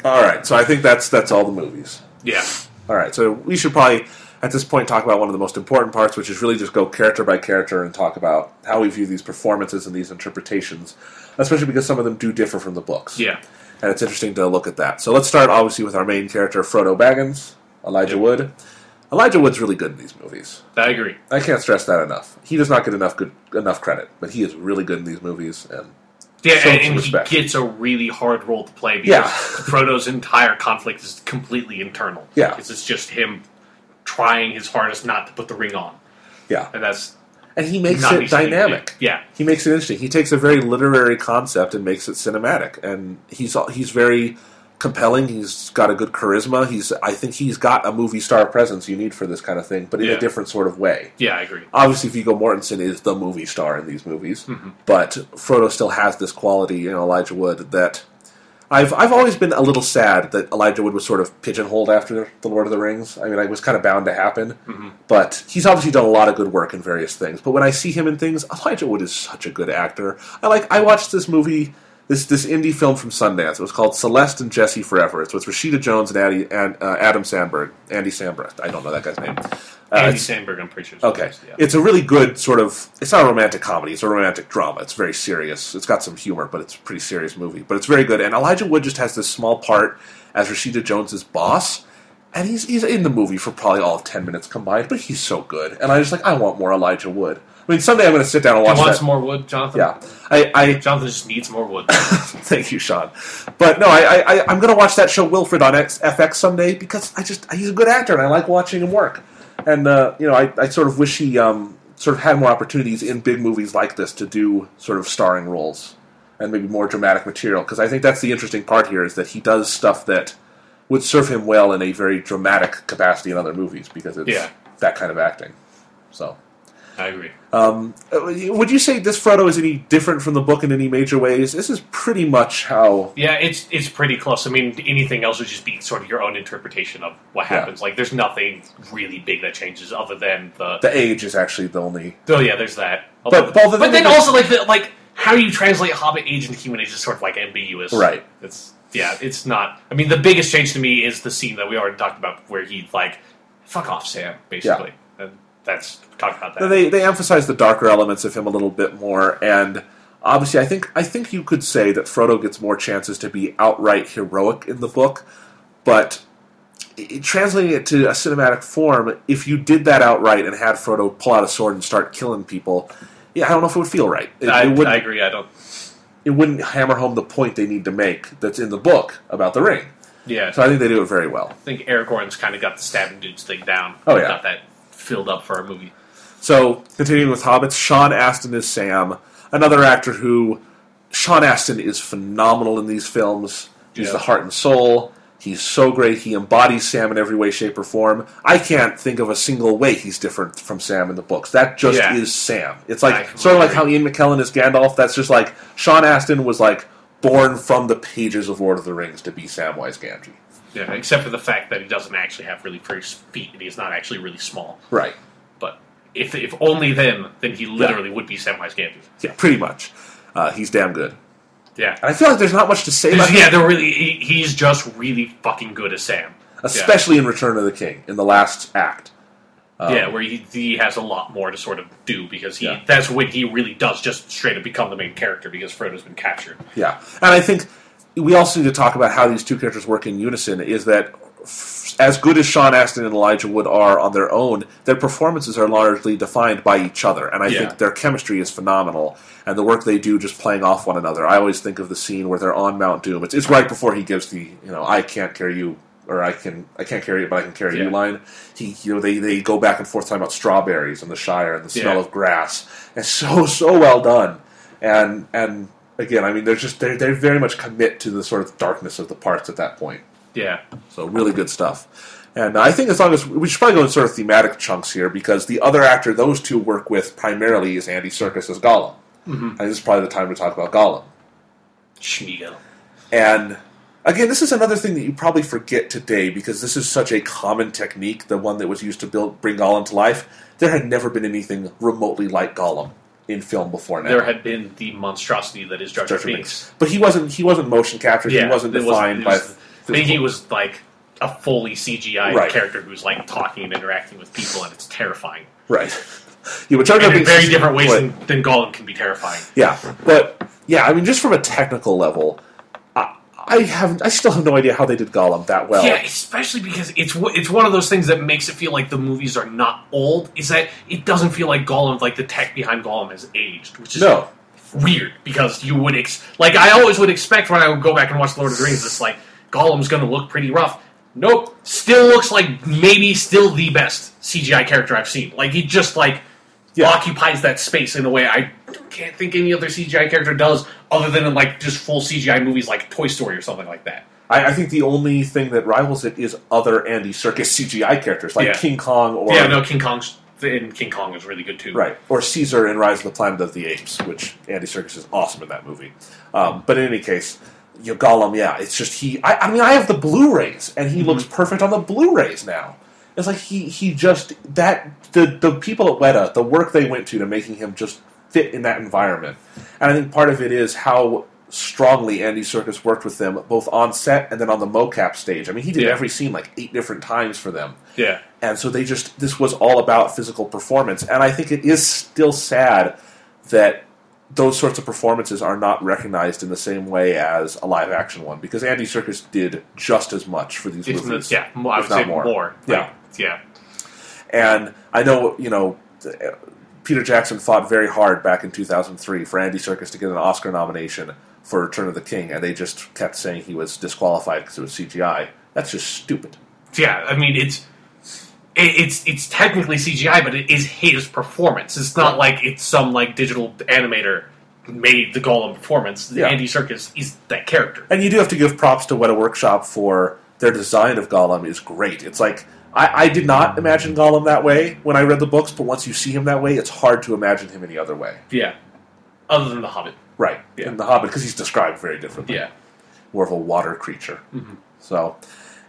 Speaker 1: All right, so I think that's that's all the movies.
Speaker 2: yeah,
Speaker 1: All right, so we should probably at this point talk about one of the most important parts, which is really just go character by character and talk about how we view these performances and these interpretations, especially because some of them do differ from the books.
Speaker 2: yeah,
Speaker 1: and it's interesting to look at that. So let's start obviously with our main character, Frodo Baggins, Elijah
Speaker 2: Yep.
Speaker 1: Wood. Elijah Wood's really good in these movies.
Speaker 2: I agree.
Speaker 1: I can't stress that enough. He does not get enough good enough credit, but he is really good in these movies. And
Speaker 2: Yeah, and,
Speaker 1: some
Speaker 2: and
Speaker 1: respect.
Speaker 2: he gets a really hard role to play because
Speaker 1: Yeah.
Speaker 2: Frodo's entire conflict is completely internal.
Speaker 1: Yeah.
Speaker 2: because it's just him trying his hardest not to put the ring on,
Speaker 1: yeah,
Speaker 2: and that's
Speaker 1: and he makes it
Speaker 2: easy to do.
Speaker 1: dynamic.
Speaker 2: Yeah,
Speaker 1: He makes it interesting. He takes a very literary concept and makes it cinematic, and he's he's very compelling. He's got a good charisma. He's I think he's got a movie star presence you need for this kind of thing, but in
Speaker 2: Yeah.
Speaker 1: a different sort of way.
Speaker 2: yeah, I agree.
Speaker 1: obviously Viggo Mortensen is the movie star in these movies,
Speaker 2: Mm-hmm.
Speaker 1: but Frodo still has this quality in Elijah Wood that I've I've always been a little sad that Elijah Wood was sort of pigeonholed after the Lord of the Rings. I mean, it was kind of bound to happen,
Speaker 2: Mm-hmm.
Speaker 1: but he's obviously done a lot of good work in various things. But when I see him in things, Elijah Wood is such a good actor. I like. I watched this movie. This, this indie film from Sundance. It was called Celeste and Jesse Forever. It's with Rashida Jones and, Addy, and uh, Adam Sandberg. Andy Sandberg. I don't know that guy's name. Uh,
Speaker 2: Andy Sandberg, I'm pretty sure.
Speaker 1: Okay.
Speaker 2: what it is, yeah.
Speaker 1: It's a really good sort of. It's not a romantic comedy. It's a romantic drama. It's very serious. It's got some humor, but it's a pretty serious movie. But it's very good. And Elijah Wood just has this small part as Rashida Jones's boss, and he's he's in the movie for probably all of ten minutes combined. But he's so good, and I just like I want more Elijah Wood. I mean, someday I'm going to sit down and
Speaker 2: You
Speaker 1: watch
Speaker 2: want
Speaker 1: that.
Speaker 2: some more wood, Jonathan?
Speaker 1: Yeah, I, I
Speaker 2: Jonathan just needs more wood.
Speaker 1: Thank you, Sean. But no, I, I, I- I'm going to watch that show Wilfred on X, FX someday because I just he's a good actor and I like watching him work. And uh, you know, I, I sort of wish he um, sort of had more opportunities in big movies like this to do sort of starring roles and maybe more dramatic material because I think that's the interesting part here is that he does stuff that would serve him well in a very dramatic capacity in other movies because it's
Speaker 2: Yeah.
Speaker 1: that kind of acting. So.
Speaker 2: I agree.
Speaker 1: Uh, Would you say this Frodo is any different from the book in any major ways? This is pretty much how
Speaker 2: Yeah, it's it's pretty close. I mean, anything else would just be sort of your own interpretation of what
Speaker 1: Yeah.
Speaker 2: happens. Like, there's nothing really big that changes other than the.
Speaker 1: the age is actually the only.
Speaker 2: oh yeah, there's that.
Speaker 1: But-
Speaker 2: Although-
Speaker 1: but the
Speaker 2: but then also like the, like how you translate Hobbit age into human age is sort of like ambiguous.
Speaker 1: Right.
Speaker 2: It's yeah, it's not. I mean, the biggest change to me is the scene that we already talked about where he like, fuck off, Sam, basically. And that's talk about that.
Speaker 1: They they emphasize the darker elements of him a little bit more, and obviously, I think I think you could say that Frodo gets more chances to be outright heroic in the book, but. Translating it to a cinematic form, if you did that outright and had Frodo pull out a sword and start killing people, yeah, I don't know if it would feel right. It,
Speaker 2: I,
Speaker 1: it wouldn't.
Speaker 2: I agree. I don't.
Speaker 1: it wouldn't hammer home the point they need to make that's in the book about the ring.
Speaker 2: Yeah,
Speaker 1: So I think they do it very well.
Speaker 2: I think Aragorn's kind of got the stabbing dudes thing down.
Speaker 1: Oh, yeah.
Speaker 2: got that filled up for a movie.
Speaker 1: So continuing with Hobbits, Sean Astin is Sam, another actor who Sean Astin is phenomenal in these films. He's
Speaker 2: Yeah.
Speaker 1: the heart and soul. He's so great. He embodies Sam in every way, shape, or form. I can't think of a single way he's different from Sam in the books. That just
Speaker 2: Yeah.
Speaker 1: is Sam. It's like sort of like how Ian McKellen is Gandalf. That's just like Sean Astin was like born from the pages of Lord of the Rings to be Samwise Gamgee.
Speaker 2: Yeah, except for the fact that he doesn't actually have really pretty feet and he's not actually really small.
Speaker 1: Right.
Speaker 2: But if if only then, then he literally would be Samwise Gamgee.
Speaker 1: Yeah, pretty much. Uh, he's damn good.
Speaker 2: Yeah.
Speaker 1: And I feel like there's not much to say about him.
Speaker 2: yeah, they're really. He, he's just really fucking good as Sam.
Speaker 1: especially in Return of the King in the last act.
Speaker 2: Yeah, yeah where he, he has a lot more to sort of do because he
Speaker 1: Yeah.
Speaker 2: that's when he really does just straight up become the main character because Frodo's been captured.
Speaker 1: Yeah, and I think we also need to talk about how these two characters work in unison. Is that as good as Sean Astin and Elijah Wood are on their own, their performances are largely defined by each other, and I
Speaker 2: Yeah.
Speaker 1: think their chemistry is phenomenal. And the work they do just playing off one another. I always think of the scene where they're on Mount Doom. It's, it's right before he gives the you know I can't carry you or I can I can't carry it but I can carry you line. He you know they, they go back and forth talking about strawberries and the Shire and the smell
Speaker 2: Yeah.
Speaker 1: of grass. It's so so well done. And and again, I mean they're just they they very much commit to the sort of darkness of the parts at that point.
Speaker 2: Yeah.
Speaker 1: So really good stuff. And I think as long as we should probably go in sort of thematic chunks here because the other actor those two work with primarily is Andy Serkis as Gollum.
Speaker 2: Mm-hmm.
Speaker 1: And this is probably the time to talk about Gollum.
Speaker 2: Sméagol.
Speaker 1: And again, this is another thing that you probably forget today because this is such a common technique, the one that was used to build bring Gollum to life. There had never been anything remotely like Gollum in film before now.
Speaker 2: There had been the monstrosity that is Jar Jar Binks.
Speaker 1: but he wasn't he wasn't motion captured.
Speaker 2: Yeah,
Speaker 1: he wasn't
Speaker 2: was-
Speaker 1: defined by.
Speaker 2: was- I think he was like a fully CGI
Speaker 1: Right.
Speaker 2: character who's like talking and interacting with people, and it's terrifying.
Speaker 1: right. yeah, but Jar Jar
Speaker 2: And in very different ways
Speaker 1: but-
Speaker 2: than, than Gollum can be terrifying.
Speaker 1: Yeah, but yeah, I mean, just from a technical level, I, I have I still have no idea how they did Gollum that well.
Speaker 2: Yeah, especially because it's one- it's one of those things that makes it feel like the movies are not old. Is that it doesn't feel like Gollum, like the tech behind Gollum, has aged, which is
Speaker 1: No.
Speaker 2: weird because you would ex- like I always would expect when I would go back and watch Lord of the Rings, it's like Gollum's going to look pretty rough. Nope, still looks like maybe still the best CGI character I've seen. Like he just like
Speaker 1: Yeah.
Speaker 2: occupies that space in a way I can't think any other CGI character does, other than in like just full CGI movies like Toy Story or something like that.
Speaker 1: I, I think the only thing that rivals it is other Andy Serkis CGI characters like
Speaker 2: Yeah.
Speaker 1: King Kong or
Speaker 2: yeah, no, King Kong's and King Kong is really good too.
Speaker 1: right or Caesar in Rise of the Planet of the Apes, which Andy Serkis is awesome in that movie. Um, but in any case. You Gollum, yeah, it's just he. I, I mean, I have the Blu-rays, and he looks perfect on the Blu-rays now. It's like he he just that the the people at Weta, the work they went to to making him just fit in that environment, and I think part of it is how strongly Andy Serkis worked with them both on set and then on the mocap stage. I mean, he did
Speaker 2: Yeah.
Speaker 1: every scene like eight different times for them,
Speaker 2: Yeah.
Speaker 1: and so they just this was all about physical performance. And I think it is still sad that those sorts of performances are not recognized in the same way as a live action one because Andy Serkis did just as much for these
Speaker 2: If
Speaker 1: movies.
Speaker 2: yeah, more, I would say
Speaker 1: more.
Speaker 2: more.
Speaker 1: Yeah.
Speaker 2: Like, yeah.
Speaker 1: And I know, you know, Peter Jackson fought very hard back in 2003 for Andy Serkis to get an Oscar nomination for Return of the King, and they just kept saying he was disqualified because it was CGI. That's just stupid.
Speaker 2: Yeah, I mean it's it's it's technically CGI, but it is his performance. It's not like it's some like digital animator made the Gollum performance.
Speaker 1: Yeah.
Speaker 2: Andy Serkis is that character.
Speaker 1: And you do have to give props to Weta Workshop for their design of Gollum is great. It's like I, I did not imagine Gollum that way when I read the books, but once you see him that way, it's hard to imagine him any other way.
Speaker 2: Yeah. Other than the Hobbit.
Speaker 1: Right.
Speaker 2: Yeah.
Speaker 1: In The Hobbit, because he's described very differently.
Speaker 2: Yeah.
Speaker 1: more of a water creature. Mm-hmm. So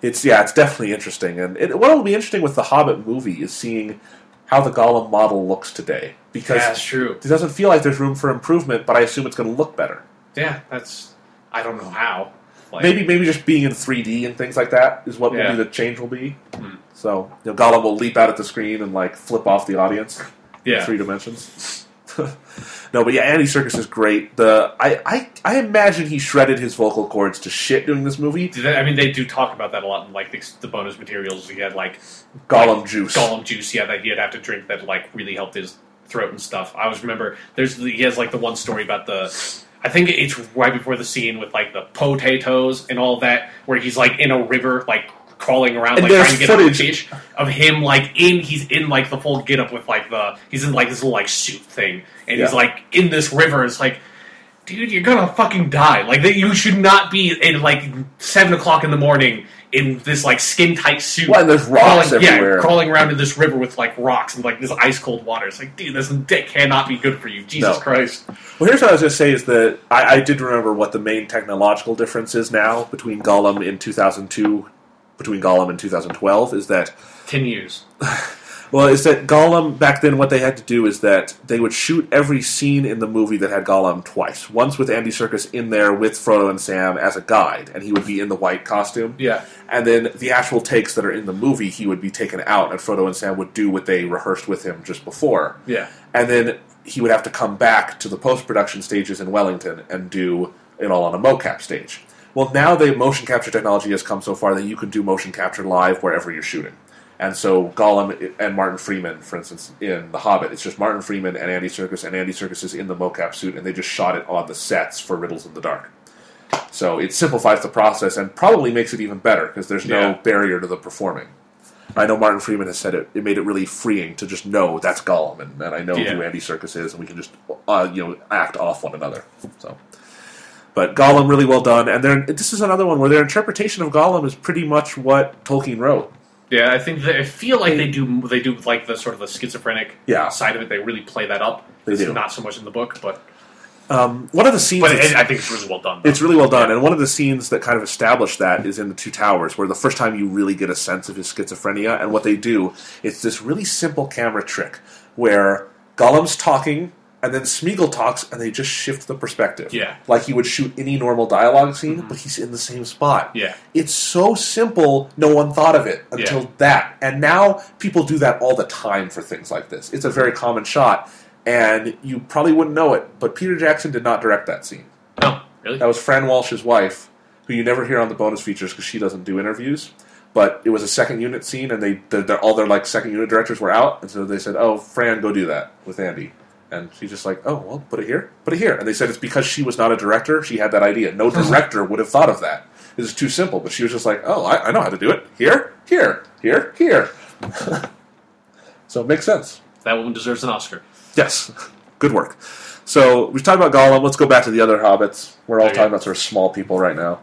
Speaker 1: it's yeah, it's definitely interesting. And it, what will be interesting with the Hobbit movie is seeing how the Gollum model looks today because
Speaker 2: Yeah, that's true.
Speaker 1: it doesn't feel like there's room for improvement. But I assume it's going to look better.
Speaker 2: Yeah, that's I don't know how. Like,
Speaker 1: Maybe maybe just being in 3D and things like that is what
Speaker 2: Yeah.
Speaker 1: maybe the change will be. Hmm. So you know, Gollum will leap out at the screen and like flip off the audience in
Speaker 2: yeah.
Speaker 1: three dimensions. no, but yeah, Andy Serkis is great. The I, I I imagine he shredded his vocal cords to shit doing this movie.
Speaker 2: Did they- I mean, they do talk about that a lot in like the, the bonus materials. He had like
Speaker 1: Gollum juice.
Speaker 2: Gollum juice, yeah, that he'd have to drink that like really helped his throat and stuff. I always remember there's he has like the one story about the. I think it's right before the scene with like the potatoes and all that, where he's like in a river, like crawling around, like trying to get a
Speaker 1: footage-
Speaker 2: fish of him like in he's in like the full get up with like the he's in like this little like suit thing, and he's like in this river. It's like dude, you're gonna fucking die. Like that, you should not be in like seven o'clock in the morning in this like skin tight suit.
Speaker 1: Well, and there's rocks
Speaker 2: crawling,
Speaker 1: everywhere.
Speaker 2: Yeah, crawling around in this river with like rocks and like this ice cold water. It's like, dude, this that cannot be good for you. Jesus
Speaker 1: No.
Speaker 2: Christ.
Speaker 1: Well, here's what I was going to say is that I, I did remember what the main technological difference is now between Gollum in 2002, between Gollum in 2012, is that
Speaker 2: Ten years.
Speaker 1: Well, is that Gollum back then? What they had to do is that they would shoot every scene in the movie that had Gollum twice. Once with Andy Serkis in there with Frodo and Sam as a guide, and he would be in the white costume.
Speaker 2: Yeah.
Speaker 1: And then the actual takes that are in the movie, he would be taken out, and Frodo and Sam would do what they rehearsed with him just before.
Speaker 2: Yeah.
Speaker 1: And then he would have to come back to the post production stages in Wellington and do it all on a mocap stage. Well, now the motion capture technology has come so far that you can do motion capture live wherever you're shooting. And so Gollum and Martin Freeman, for instance, in The Hobbit, it's just Martin Freeman and Andy Serkis, and Andy Serkis is in the mocap suit, and they just shot it on the sets for Riddles in the Dark. So it simplifies the process and probably makes it even better because there's no
Speaker 2: Yeah.
Speaker 1: barrier to the performing. I know Martin Freeman has said it. It made it really freeing to just know that's Gollum, and, and I know
Speaker 2: Yeah.
Speaker 1: who Andy Serkis is, and we can just uh, you know act off one another. So, but Gollum really well done, and their, this is another one where their interpretation of Gollum is pretty much what Tolkien wrote.
Speaker 2: Yeah, I think that I feel like they do they do like the sort of the schizophrenic
Speaker 1: Yeah.
Speaker 2: side of it. They really play that up.
Speaker 1: They
Speaker 2: It's
Speaker 1: do.
Speaker 2: Not so much in the book, but
Speaker 1: Um, one of the scenes.
Speaker 2: But it, I think it's really well done. though.
Speaker 1: It's really well done,
Speaker 2: Yeah.
Speaker 1: and one of the scenes that kind of established that is in the Two Towers, where the first time you really get a sense of his schizophrenia. And what they do, it's this really simple camera trick where Gollum's talking, and then Sméagol talks, and they just shift the perspective.
Speaker 2: Yeah. Mm-hmm.
Speaker 1: like he would shoot any normal dialogue scene, but he's in the same spot.
Speaker 2: Yeah.
Speaker 1: it's so simple. No one thought of it until
Speaker 2: Yeah.
Speaker 1: that, and now people do that all the time for things like this. It's a very common shot. And you probably wouldn't know it, but Peter Jackson did not direct that scene.
Speaker 2: Oh, really?
Speaker 1: That was Fran Walsh's wife, who you never hear on the bonus features because she doesn't do interviews. But it was a second unit scene, and they they're, they're- all their like second unit directors were out, and so they said, "Oh, Fran, go do that with Andy." And she's just like, "Oh, well, put it here, put it here." And they said it's because she was not a director; she had that idea. No director would have thought of that. Is too simple. But she was just like, "Oh, I, I know how to do it. Here, here, here, here." so it makes sense.
Speaker 2: that woman deserves an Oscar.
Speaker 1: Yes, good work. So we've talked about Gollum. Let's go back to the other hobbits. We're all
Speaker 2: Okay.
Speaker 1: talking about sort of small people right now.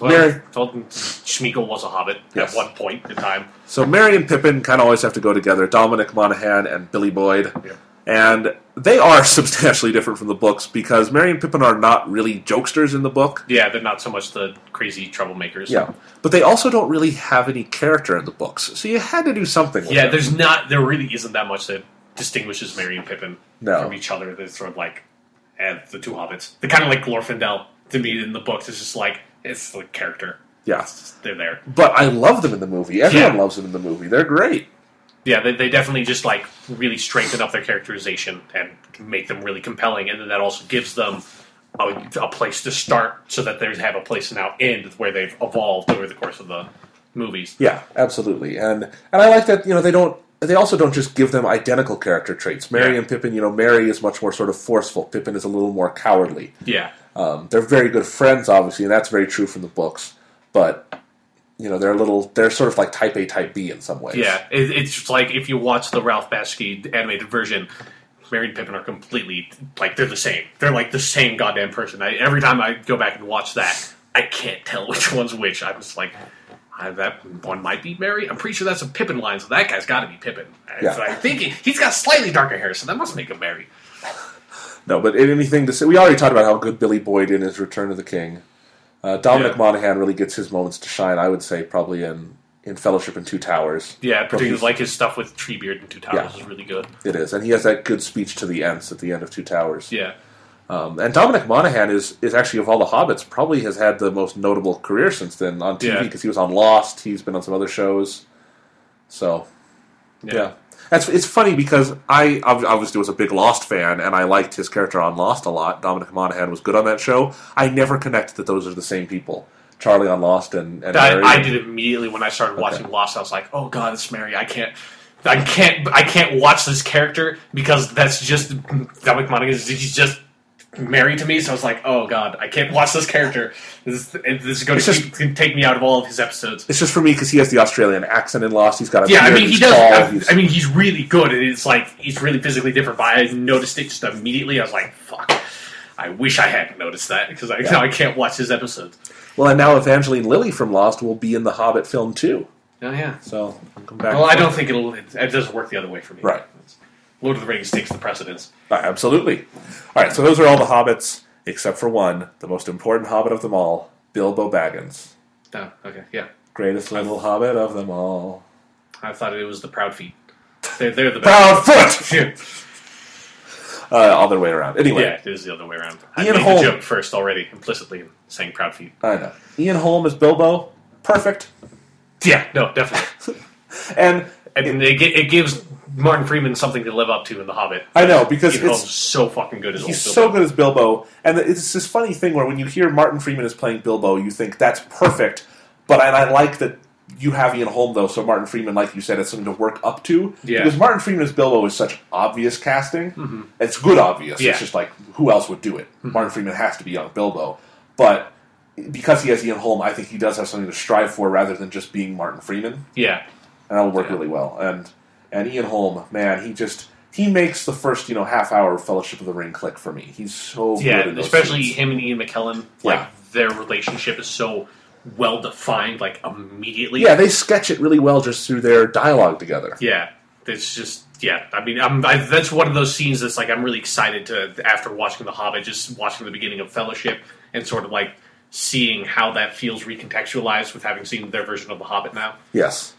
Speaker 2: Well,
Speaker 1: Merry.
Speaker 2: told Sméagol was a hobbit
Speaker 1: Yes.
Speaker 2: at one point in time.
Speaker 1: So Merry and Pippin kind of always have to go together. Dominic Monaghan and Billy Boyd,
Speaker 2: Yeah.
Speaker 1: And they are substantially different from the books because Merry and Pippin are not really jokesters in the book.
Speaker 2: Yeah, they're not so much the crazy troublemakers.
Speaker 1: Yeah, but they also don't really have any character in the books. So you had to do something. With
Speaker 2: Yeah,
Speaker 1: them.
Speaker 2: there's not. There really isn't that much that distinguishes Merry and Pippin
Speaker 1: No.
Speaker 2: from each other. They're sort of like, and the two hobbits. They're kind of like Glorfindel to me in the books. It's just like it's the character.
Speaker 1: yeah.
Speaker 2: Just, they're there.
Speaker 1: But I love them in the movie. Everyone
Speaker 2: Yeah.
Speaker 1: loves them in the movie. They're great.
Speaker 2: Yeah, they, they definitely just like really strengthen up their characterization and make them really compelling, and then that also gives them a, a place to start, so that they have a place to now end where they've evolved over the course of the movies.
Speaker 1: Yeah, absolutely. And and I like that, you know, they don't they also don't just give them identical character traits. Merry
Speaker 2: Yeah.
Speaker 1: and Pippin, you know, Merry is much more sort of forceful. Pippin is a little more cowardly.
Speaker 2: Yeah,
Speaker 1: Um, they're very good friends, obviously, and that's very true from the books. But you know, they're a little they're sort of like type A, type B in some ways.
Speaker 2: yeah. It, it's just like if you watch the Ralph Bakshi animated version. Merry and Pippin are completely like they're the same. They're like the same goddamn person. I, every time I go back and watch that, I can't tell which one's which. I'm just like, I, that one might be Merry. I'm pretty sure that's a Pippin line, so that guy's got to be Pippin.
Speaker 1: Yeah.
Speaker 2: So I think he, he's got slightly darker hair, so that must make him Merry.
Speaker 1: No, but anything to say? We already talked about how good Billy Boyd in his Return of the King. Uh, Dominic
Speaker 2: Yeah.
Speaker 1: Monaghan really gets his moments to shine. I would say probably in in Fellowship and Two Towers.
Speaker 2: Yeah, particularly like his stuff with Treebeard and Two Towers
Speaker 1: Yeah.
Speaker 2: is really good.
Speaker 1: It is, and he has that good speech to the Ents at the end of Two Towers.
Speaker 2: Yeah,
Speaker 1: Um, and Dominic Monaghan is is actually of all the Hobbits probably has had the most notable career since then on TV
Speaker 2: Yeah.
Speaker 1: because he was on Lost. He's been on some other shows. So
Speaker 2: yeah,
Speaker 1: yeah, that's it's funny because I obviously was a big Lost fan and I liked his character on Lost a lot. Dominic Monaghan was good on that show. I never connected that those are the same people. Charlie on Lost and, and
Speaker 2: I. I did immediately when I started watching Lost. I was like, "Oh God, it's Merry! I can't." I can't I can't watch this character because that's just Dominic Monaghan is he's just married to me. So I was like, oh god, I can't watch this character. This, is- this is going
Speaker 1: It's
Speaker 2: to
Speaker 1: just-
Speaker 2: keep, take me out of all of his episodes.
Speaker 1: It's just for me because he has the Australian accent in Lost. He's got a
Speaker 2: Yeah, I mean he
Speaker 1: he's
Speaker 2: does.
Speaker 1: tall,
Speaker 2: I, I mean he's really good. and It's like he's really physically different. But I noticed it just immediately. I was like, fuck. I wish I hadn't noticed that because I
Speaker 1: Yeah.
Speaker 2: now I can't watch his episodes.
Speaker 1: well, and now Evangeline Lilly from Lost will be in the Hobbit film too.
Speaker 2: Oh yeah.
Speaker 1: So I'll come back.
Speaker 2: Well, I don't think it'll. It, it doesn't work the other way for me.
Speaker 1: Right.
Speaker 2: Lord of the Rings takes the precedence.
Speaker 1: Uh, absolutely. All right, so those are all the hobbits except for one, the most important hobbit of them all, Bilbo Baggins,
Speaker 2: Oh, okay, yeah.
Speaker 1: greatest little hobbit of them all.
Speaker 2: I thought it was the Proud Feet. They're, they're the
Speaker 1: Proud
Speaker 2: best.
Speaker 1: foot.
Speaker 2: yeah,
Speaker 1: Uh, other way around. Anyway, yeah,
Speaker 2: it is the other way around. I
Speaker 1: Ian
Speaker 2: made
Speaker 1: Holm.
Speaker 2: the joke first already, implicitly saying Proud Feet.
Speaker 1: I know. Ian Holm is Bilbo, perfect,
Speaker 2: Yeah, no, definitely.
Speaker 1: and
Speaker 2: and it, gi- it gives Martin Freeman something to live up to in The Hobbit.
Speaker 1: I know because it's
Speaker 2: so fucking good as
Speaker 1: he's so
Speaker 2: Bilbo.
Speaker 1: good as Bilbo, and it's this funny thing where when you hear Martin Freeman is playing Bilbo, you think that's perfect. But and I like that you have Ian Holm though, so Martin Freeman, like you said, it's something to work up to.
Speaker 2: Yeah. Mm-hmm.
Speaker 1: Because Martin Freeman as Bilbo is such obvious casting. It's good obvious.
Speaker 2: Yeah.
Speaker 1: It's just like who else would do it? Martin Freeman has to be young Bilbo, but. Because he has Ian Holm, I think he does have something to strive for rather than just being Martin Freeman
Speaker 2: Yeah,
Speaker 1: and that will work
Speaker 2: Yeah.
Speaker 1: really well. And and Ian Holm, man, he just he makes the first you know half hour of Fellowship of the Ring click for me. He's so
Speaker 2: yeah.
Speaker 1: good in those
Speaker 2: Especially
Speaker 1: scenes.
Speaker 2: him and Ian McKellen. Like
Speaker 1: Yeah.
Speaker 2: their relationship is so well defined. Like immediately.
Speaker 1: Yeah, they sketch it really well just through their dialogue together.
Speaker 2: Yeah, it's just yeah. I mean, I'm, I, that's one of those scenes that's like I'm really excited to after watching The Hobbit, just watching the beginning of Fellowship and sort of like seeing how that feels recontextualized with having seen their version of The Hobbit now.
Speaker 1: Yes.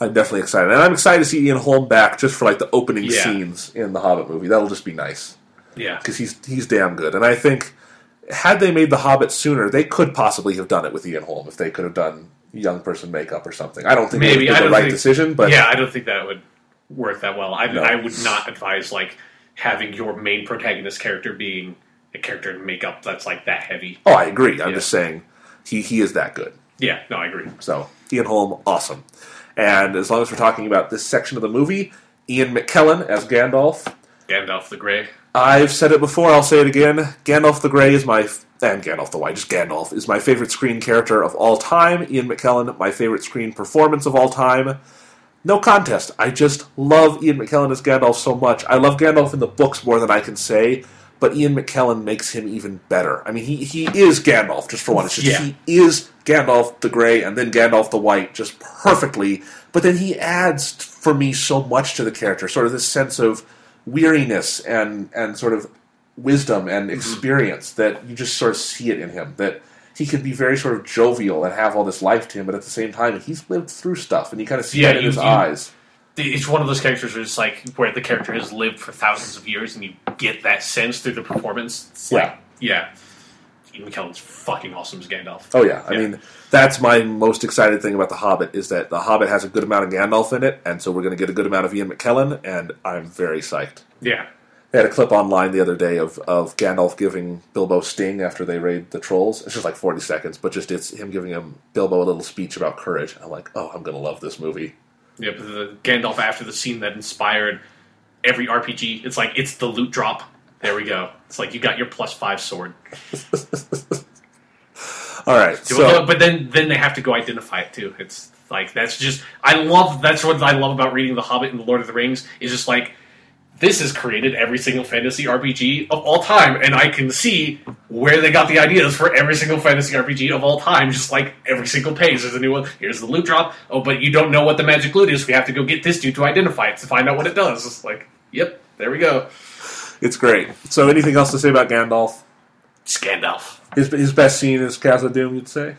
Speaker 1: I'm definitely excited, and I'm excited to see Ian Holm back just for like the opening
Speaker 2: Yeah.
Speaker 1: scenes in the Hobbit movie. That'll just be nice
Speaker 2: Yeah,
Speaker 1: because he's he's damn good. And I think had they made the Hobbit sooner, they could possibly have done it with Ian Holm if they could have done young person makeup or something. I don't think
Speaker 2: Maybe.
Speaker 1: it the right
Speaker 2: think-
Speaker 1: decision, but
Speaker 2: yeah. I don't think that would work that well. I,
Speaker 1: No.
Speaker 2: I would not advise like having your main protagonist character being a character in makeup that's like that heavy.
Speaker 1: oh, I agree. I'm
Speaker 2: Yeah.
Speaker 1: just saying he he is that good.
Speaker 2: Yeah, no, I agree.
Speaker 1: So Ian Holm, awesome. And as long as we're talking about this section of the movie, Ian McKellen as Gandalf.
Speaker 2: Gandalf the Grey.
Speaker 1: I've said it before. I'll say it again. Gandalf the Grey is my f- and Gandalf the White, just Gandalf is my favorite screen character of all time. Ian McKellen, my favorite screen performance of all time. No contest. I just love Ian McKellen as Gandalf so much. I love Gandalf in the books more than I can say, but Ian McKellen makes him even better. I mean, he, he is Gandalf, just for one. It's just
Speaker 2: Yeah.
Speaker 1: he is Gandalf the Grey and then Gandalf the White just perfectly. But then he adds for me so much to the character, sort of this sense of weariness and and sort of wisdom and mm-hmm. experience that you just sort of see it in him. That he can be very sort of jovial and have all this life to him, but at the same time, he's lived through stuff, and you kind of see
Speaker 2: Yeah,
Speaker 1: that in
Speaker 2: you-
Speaker 1: his
Speaker 2: you-
Speaker 1: eyes.
Speaker 2: it's one of those characters where it's like where the character has lived for thousands of years, and you get that sense through the performance. It's like, yeah, Ian McKellen's fucking awesome as Gandalf.
Speaker 1: Oh yeah, I
Speaker 2: Yeah.
Speaker 1: mean that's my most excited thing about the Hobbit is that the Hobbit has a good amount of Gandalf in it, and so we're going to get a good amount of Ian McKellen, and I'm very psyched.
Speaker 2: Yeah,
Speaker 1: They had a clip online the other day of, of Gandalf giving Bilbo Sting after they raid the trolls. It's just like 40 seconds, but just it's him giving him Bilbo a little speech about courage. I'm like, oh, I'm going to love this movie.
Speaker 2: yeah. But the Gandalf after the scene that inspired every RPG. It's like it's the loot drop. There we go. It's like you got your plus five sword.
Speaker 1: All right,
Speaker 2: So, but then then they have to go identify it too. It's like that's just I love that's what I love about reading The Hobbit and The Lord of the Rings is just like this has created every single fantasy RPG of all time, and I can see where they got the ideas for every single fantasy RPG of all time. Just like every single page, there's a new one. Here's the loot drop. Oh, but you don't know what the magic loot is. We have to go get this dude to identify it to find out what it does. It's like, yep, there we go.
Speaker 1: it's great. So anything else to say about Gandalf?
Speaker 2: Scandalf.
Speaker 1: His, his best scene is Khazad-dûm, you'd say?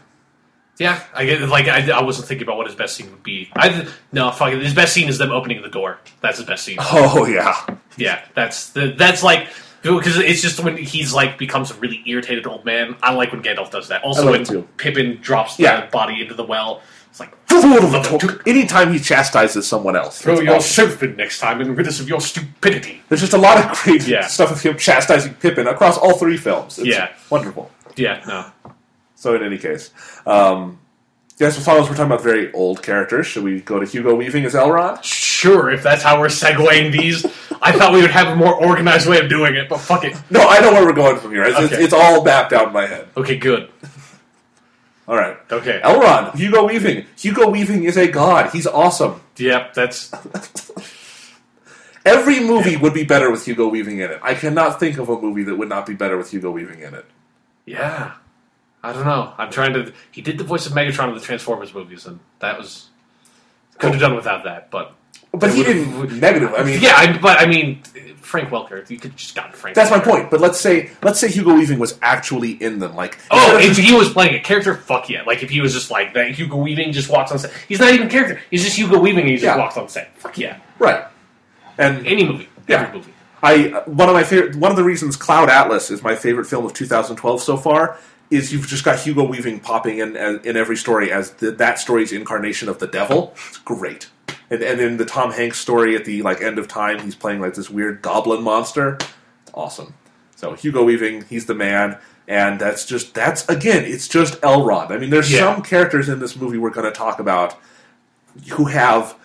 Speaker 2: Yeah, I get like I, I wasn't thinking about what his best scene would be. I no, fuck it. His best scene is them opening the door. That's his best scene.
Speaker 1: Oh, yeah.
Speaker 2: Yeah, that's the that's like because it's just when he's like becomes a really irritated old man. I like when Gandalf does that. Also,
Speaker 1: love
Speaker 2: when
Speaker 1: it too.
Speaker 2: Pippin drops
Speaker 1: Yeah.
Speaker 2: the body into the well, it's like
Speaker 1: Anytime he chastises someone else.
Speaker 2: throw your
Speaker 1: awesome.
Speaker 2: in next time and rid us of your stupidity.
Speaker 1: There's just a lot of great
Speaker 2: Yeah.
Speaker 1: stuff of him chastising Pippin across all three films. It's
Speaker 2: Yeah.
Speaker 1: wonderful.
Speaker 2: Yeah, no,
Speaker 1: So in any case, um, yes, as as we're talking about very old characters, should we go to Hugo Weaving as Elrond?
Speaker 2: Sure, if that's how we're segueing these, I thought we would have a more organized way of doing it, but fuck it.
Speaker 1: No, I know where we're going from here. It's, it's, it's all mapped out in my head.
Speaker 2: Okay, good.
Speaker 1: All right.
Speaker 2: Okay.
Speaker 1: Elrond, Hugo Weaving. Hugo Weaving is a god. He's awesome.
Speaker 2: Yep, that's
Speaker 1: Every movie would be better with Hugo Weaving in it. I cannot think of a movie that would not be better with Hugo Weaving in it.
Speaker 2: yeah. I don't know. I'm trying to. He did the voice of Megatron in the Transformers movies, and that was could have done without that. But
Speaker 1: But he didn't negative. I mean,
Speaker 2: yeah, I, but I mean, Frank Welker. You could just gotten Frank.
Speaker 1: that's my point. But let's say let's say Hugo Weaving was actually in them. Like,
Speaker 2: Oh, if he was playing a character, fuck yeah! Like if he was just like that, Hugo Weaving just walks on set. He's not even a character. He's just Hugo Weaving. and He just
Speaker 1: Yeah.
Speaker 2: walks on set. Fuck yeah!
Speaker 1: right. And
Speaker 2: Any movie,
Speaker 1: Yeah.
Speaker 2: every movie.
Speaker 1: I one of my favorite one of the reasons Cloud Atlas is my favorite film of 2012 so far is you've just got Hugo Weaving popping in in every story as the, that story's incarnation of the devil. It's great. And, and in the Tom Hanks story at the like end of time, he's playing like this weird goblin monster. It's awesome. So Hugo Weaving, he's the man, and that's just that's again, it's just Elrond. I mean, there's
Speaker 2: Yeah.
Speaker 1: some characters in this movie we're going to talk about who have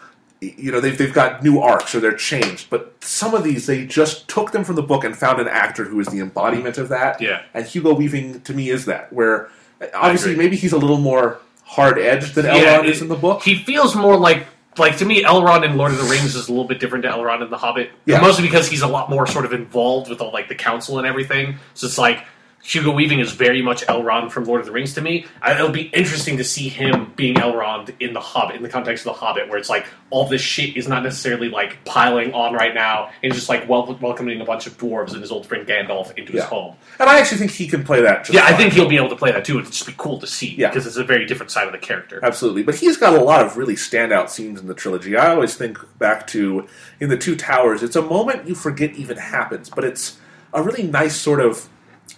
Speaker 1: you know they've, they've got new arcs or they're changed but some of these they just took them from the book and found an actor who is the embodiment of that
Speaker 2: Yeah.
Speaker 1: and hugo weaving to me is that where obviously maybe he's a little more hard edged than
Speaker 2: Yeah, it-
Speaker 1: is in the book
Speaker 2: He feels more like like to me, Elrond in Lord of the Rings is a little bit different to Elrond in The Hobbit.
Speaker 1: Yeah.
Speaker 2: Mostly because he's a lot more sort of involved with all like the council and everything. So it's like Hugo Weaving is very much Elrond from Lord of the Rings to me. I, it'll be interesting to see him being Elrond in The Hobbit, in the context of The Hobbit, where it's like all this shit is not necessarily like piling on right now, and just like wel- welcoming a bunch of dwarves and his old friend Gandalf into his home.
Speaker 1: and i actually think he can play that just
Speaker 2: Yeah, I think he'll be able to play that too. It'd just be cool to see
Speaker 1: Yeah.
Speaker 2: because it's a very different side of the character.
Speaker 1: Absolutely, but he's got a lot of really standout scenes in the trilogy. I always think back to in the Two Towers. It's a moment you forget even happens, but it's a really nice sort of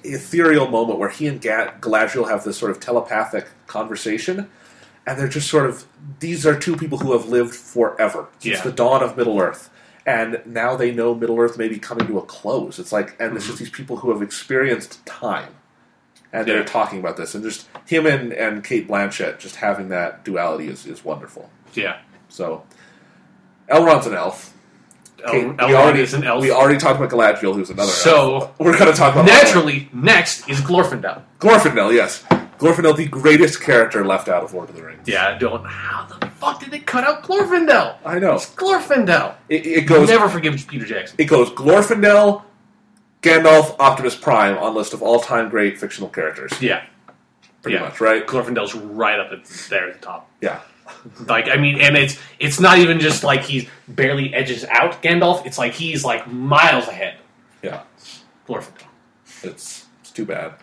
Speaker 1: ethereal moment where he and Ga- Galadriel have this sort of telepathic conversation, and they're just sort of these are two people who have lived forever since
Speaker 2: Yeah.
Speaker 1: the dawn of Middle Earth. And now they know Middle Earth may be coming to a close. It's like, and it's mm-hmm. just these people who have experienced time and they're talking about this, and just him and, and Cate Blanchett just having that duality is, is wonderful.
Speaker 2: Yeah.
Speaker 1: So, Elrond's an elf.
Speaker 2: El-
Speaker 1: we already
Speaker 2: is an elf.
Speaker 1: We already talked about Galadriel, who's another.
Speaker 2: So,
Speaker 1: elf. we're going to talk about
Speaker 2: Naturally, next is Glorfindel.
Speaker 1: Glorfindel. Yes, Glorfindel, the greatest character left out of Lord of the Rings.
Speaker 2: Yeah, I don't. How the fuck did they cut out Glorfindel?
Speaker 1: I know.
Speaker 2: It's Glorfindel.
Speaker 1: It, it goes.
Speaker 2: Never forgive Peter Jackson.
Speaker 1: It goes Glorfindel, Gandalf, Optimus Prime on list of all-time great fictional characters.
Speaker 2: Yeah,
Speaker 1: Pretty
Speaker 2: yeah.
Speaker 1: much, right?
Speaker 2: Glorfindel's right up at, there at the top.
Speaker 1: Yeah.
Speaker 2: Like, I mean, and it's it's not even just like he's barely edges out Gandalf. It's like he's like miles ahead.
Speaker 1: Yeah.
Speaker 2: Glorfindel.
Speaker 1: It's it's too bad.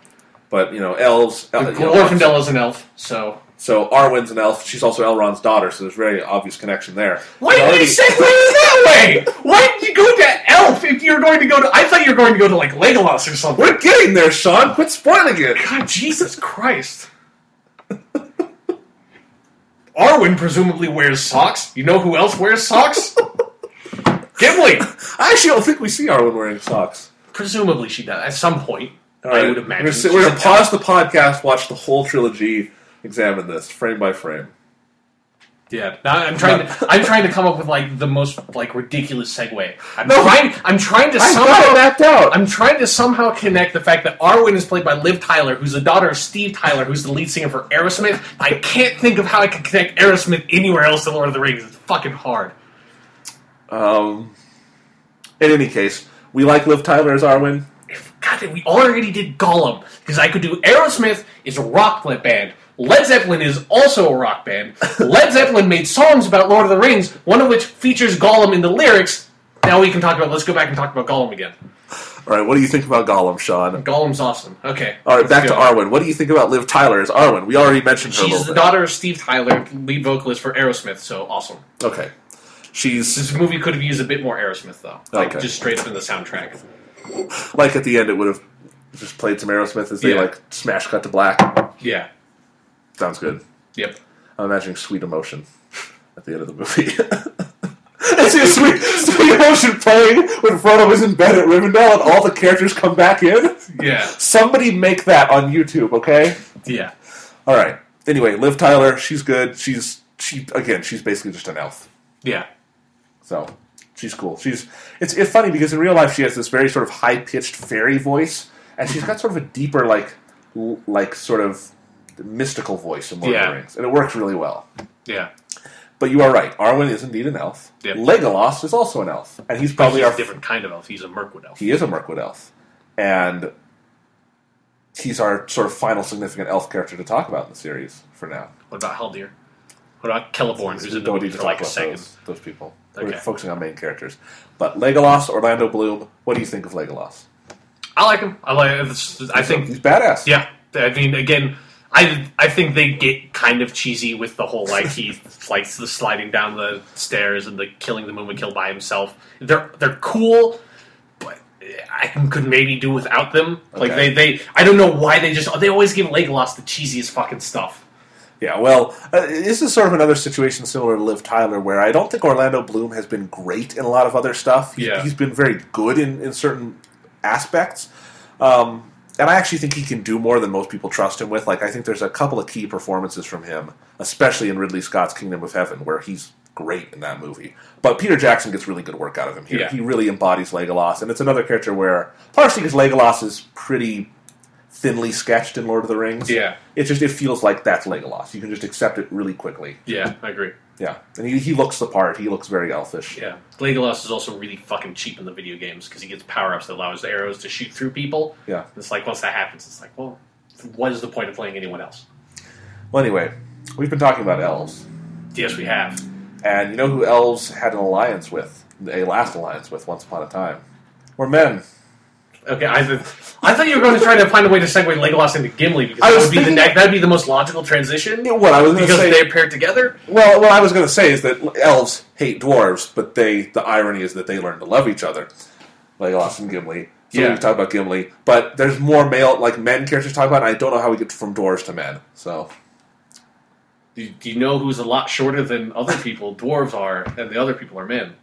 Speaker 1: But you know, elves. el- you know,
Speaker 2: Glorfindel is an elf, so
Speaker 1: So Arwen's an elf. She's also Elrond's daughter, so there's a very obvious connection there.
Speaker 2: why did
Speaker 1: Already-
Speaker 2: you segue that way? Why did you go to elf if you're going to go to? I thought you were going to go to like Legolas or something.
Speaker 1: We're getting there, Sean. Quit spoiling it.
Speaker 2: God, Jesus Christ. Arwen presumably wears socks. You know who else wears socks? Gimli.
Speaker 1: I actually don't think we see Arwen wearing socks.
Speaker 2: Presumably she does at some point.
Speaker 1: All
Speaker 2: I
Speaker 1: right.
Speaker 2: would
Speaker 1: We're
Speaker 2: imagine.
Speaker 1: gonna, we're gonna pause the podcast, watch the whole trilogy, examine this frame by frame.
Speaker 2: Yeah, now I'm trying. To, I'm trying to come up with like the most like ridiculous segue. I'm
Speaker 1: No.
Speaker 2: trying. I'm trying to somehow.
Speaker 1: mapped out.
Speaker 2: I'm trying to somehow connect the fact that Arwen is played by Liv Tyler, who's the daughter of Steve Tyler, who's the lead singer for Aerosmith. I can't think of how I can connect Aerosmith anywhere else to Lord of the Rings. It's fucking hard.
Speaker 1: Um, in any case, we like Liv Tyler as Arwen.
Speaker 2: God, we already did Gollum because I could do Aerosmith is a rock band. Led Zeppelin is also a rock band. Led Zeppelin made songs about Lord of the Rings, one of which features Gollum in the lyrics. Now we can talk about. Let's go back and talk about Gollum again.
Speaker 1: All right, what do you think about Gollum, Sean?
Speaker 2: Gollum's awesome. Okay.
Speaker 1: All right, back to. Arwen. What do you think about Liv Tyler as Arwen? We already mentioned her
Speaker 2: She's the
Speaker 1: bit.
Speaker 2: daughter of Steve Tyler, lead vocalist for Aerosmith. So awesome.
Speaker 1: Okay, she's
Speaker 2: This movie could have used a bit more Aerosmith though, like
Speaker 1: Okay.
Speaker 2: just straight up in the soundtrack.
Speaker 1: like at the end. It would have just played some Aerosmith as they
Speaker 2: Yeah.
Speaker 1: like smash cut to black.
Speaker 2: Yeah.
Speaker 1: Sounds good.
Speaker 2: Yep.
Speaker 1: I'm imagining sweet emotion at the end of the movie. I see a sweet, sweet emotion playing when Frodo is in bed at Rivendell and all the characters come back in.
Speaker 2: Yeah.
Speaker 1: Somebody make that on YouTube, okay?
Speaker 2: Yeah.
Speaker 1: All right. Anyway, Liv Tyler, she's good. She's she again. She's basically just an elf.
Speaker 2: Yeah.
Speaker 1: So she's cool. She's it's it's funny because in real life she has this very sort of high pitched fairy voice, and she's got sort of a deeper like like sort of mystical voice in Lord of the Rings, and it works really well.
Speaker 2: Yeah.
Speaker 1: But you are right. Arwen is indeed an elf.
Speaker 2: Yep.
Speaker 1: Legolas is also an elf, and he's probably
Speaker 2: he's
Speaker 1: our
Speaker 2: a different kind of elf. He's a Mirkwood elf.
Speaker 1: he is a Mirkwood elf, and he's our sort of final significant elf character to talk about in the series for now.
Speaker 2: What about Haldir? What about Celeborn, who's in the movie for like a second?
Speaker 1: those, those people.
Speaker 2: Okay.
Speaker 1: We're focusing on main characters. But Legolas, Orlando Bloom, what do you think of Legolas?
Speaker 2: I like him. I like. I think.
Speaker 1: he's badass.
Speaker 2: Yeah. I mean, again, I I think they get kind of cheesy with the whole like he likes the sliding down the stairs and the killing the movement kill by himself. They're they're cool, but I could maybe do without them. Like
Speaker 1: Okay.
Speaker 2: they they I don't know why they just they always give Legolas the cheesiest fucking stuff.
Speaker 1: Yeah, well, uh, this is sort of another situation similar to Liv Tyler, where I don't think Orlando Bloom has been great in a lot of other stuff. He's,
Speaker 2: Yeah.
Speaker 1: he's been very good in, in certain aspects. Um, and I actually think he can do more than most people trust him with. Like, I think there's a couple of key performances from him, especially in Ridley Scott's Kingdom of Heaven, where he's great in that movie. But Peter Jackson gets really good work out of him here.
Speaker 2: Yeah.
Speaker 1: He really embodies Legolas, and it's another character where, partially because Legolas is pretty thinly sketched in Lord of the Rings.
Speaker 2: Yeah.
Speaker 1: It just it feels like that's Legolas. You can just accept it really quickly.
Speaker 2: Yeah, I agree.
Speaker 1: Yeah, and he, he looks the part. He looks very elfish.
Speaker 2: Yeah, Legolas is also really fucking cheap in the video games because he gets power ups that allow his arrows to shoot through people.
Speaker 1: Yeah.
Speaker 2: It's like once that happens, it's like, well, what is the point of playing anyone else?
Speaker 1: Well, anyway, we've been talking about elves,
Speaker 2: Yes, we have.
Speaker 1: and you know who elves had an alliance with, a last alliance with, once upon a time, were men.
Speaker 2: Okay, I, I thought you were going to try to find a way to segue Legolas into Gimli because
Speaker 1: I
Speaker 2: that
Speaker 1: was
Speaker 2: would be the
Speaker 1: thinking-
Speaker 2: next, that'd be the most logical transition
Speaker 1: Yeah, What I was going to
Speaker 2: because
Speaker 1: say.
Speaker 2: they're paired together.
Speaker 1: Well, what I was going to say is that elves hate dwarves, but they the irony is that they learn to love each other. Legolas and Gimli. So
Speaker 2: Yeah.
Speaker 1: we talk about Gimli, but there's more male like men characters to talk about. And I don't know how we get from dwarves to men. So
Speaker 2: Do you, do you know who's a lot shorter than other people? Dwarves are, and the other people are men.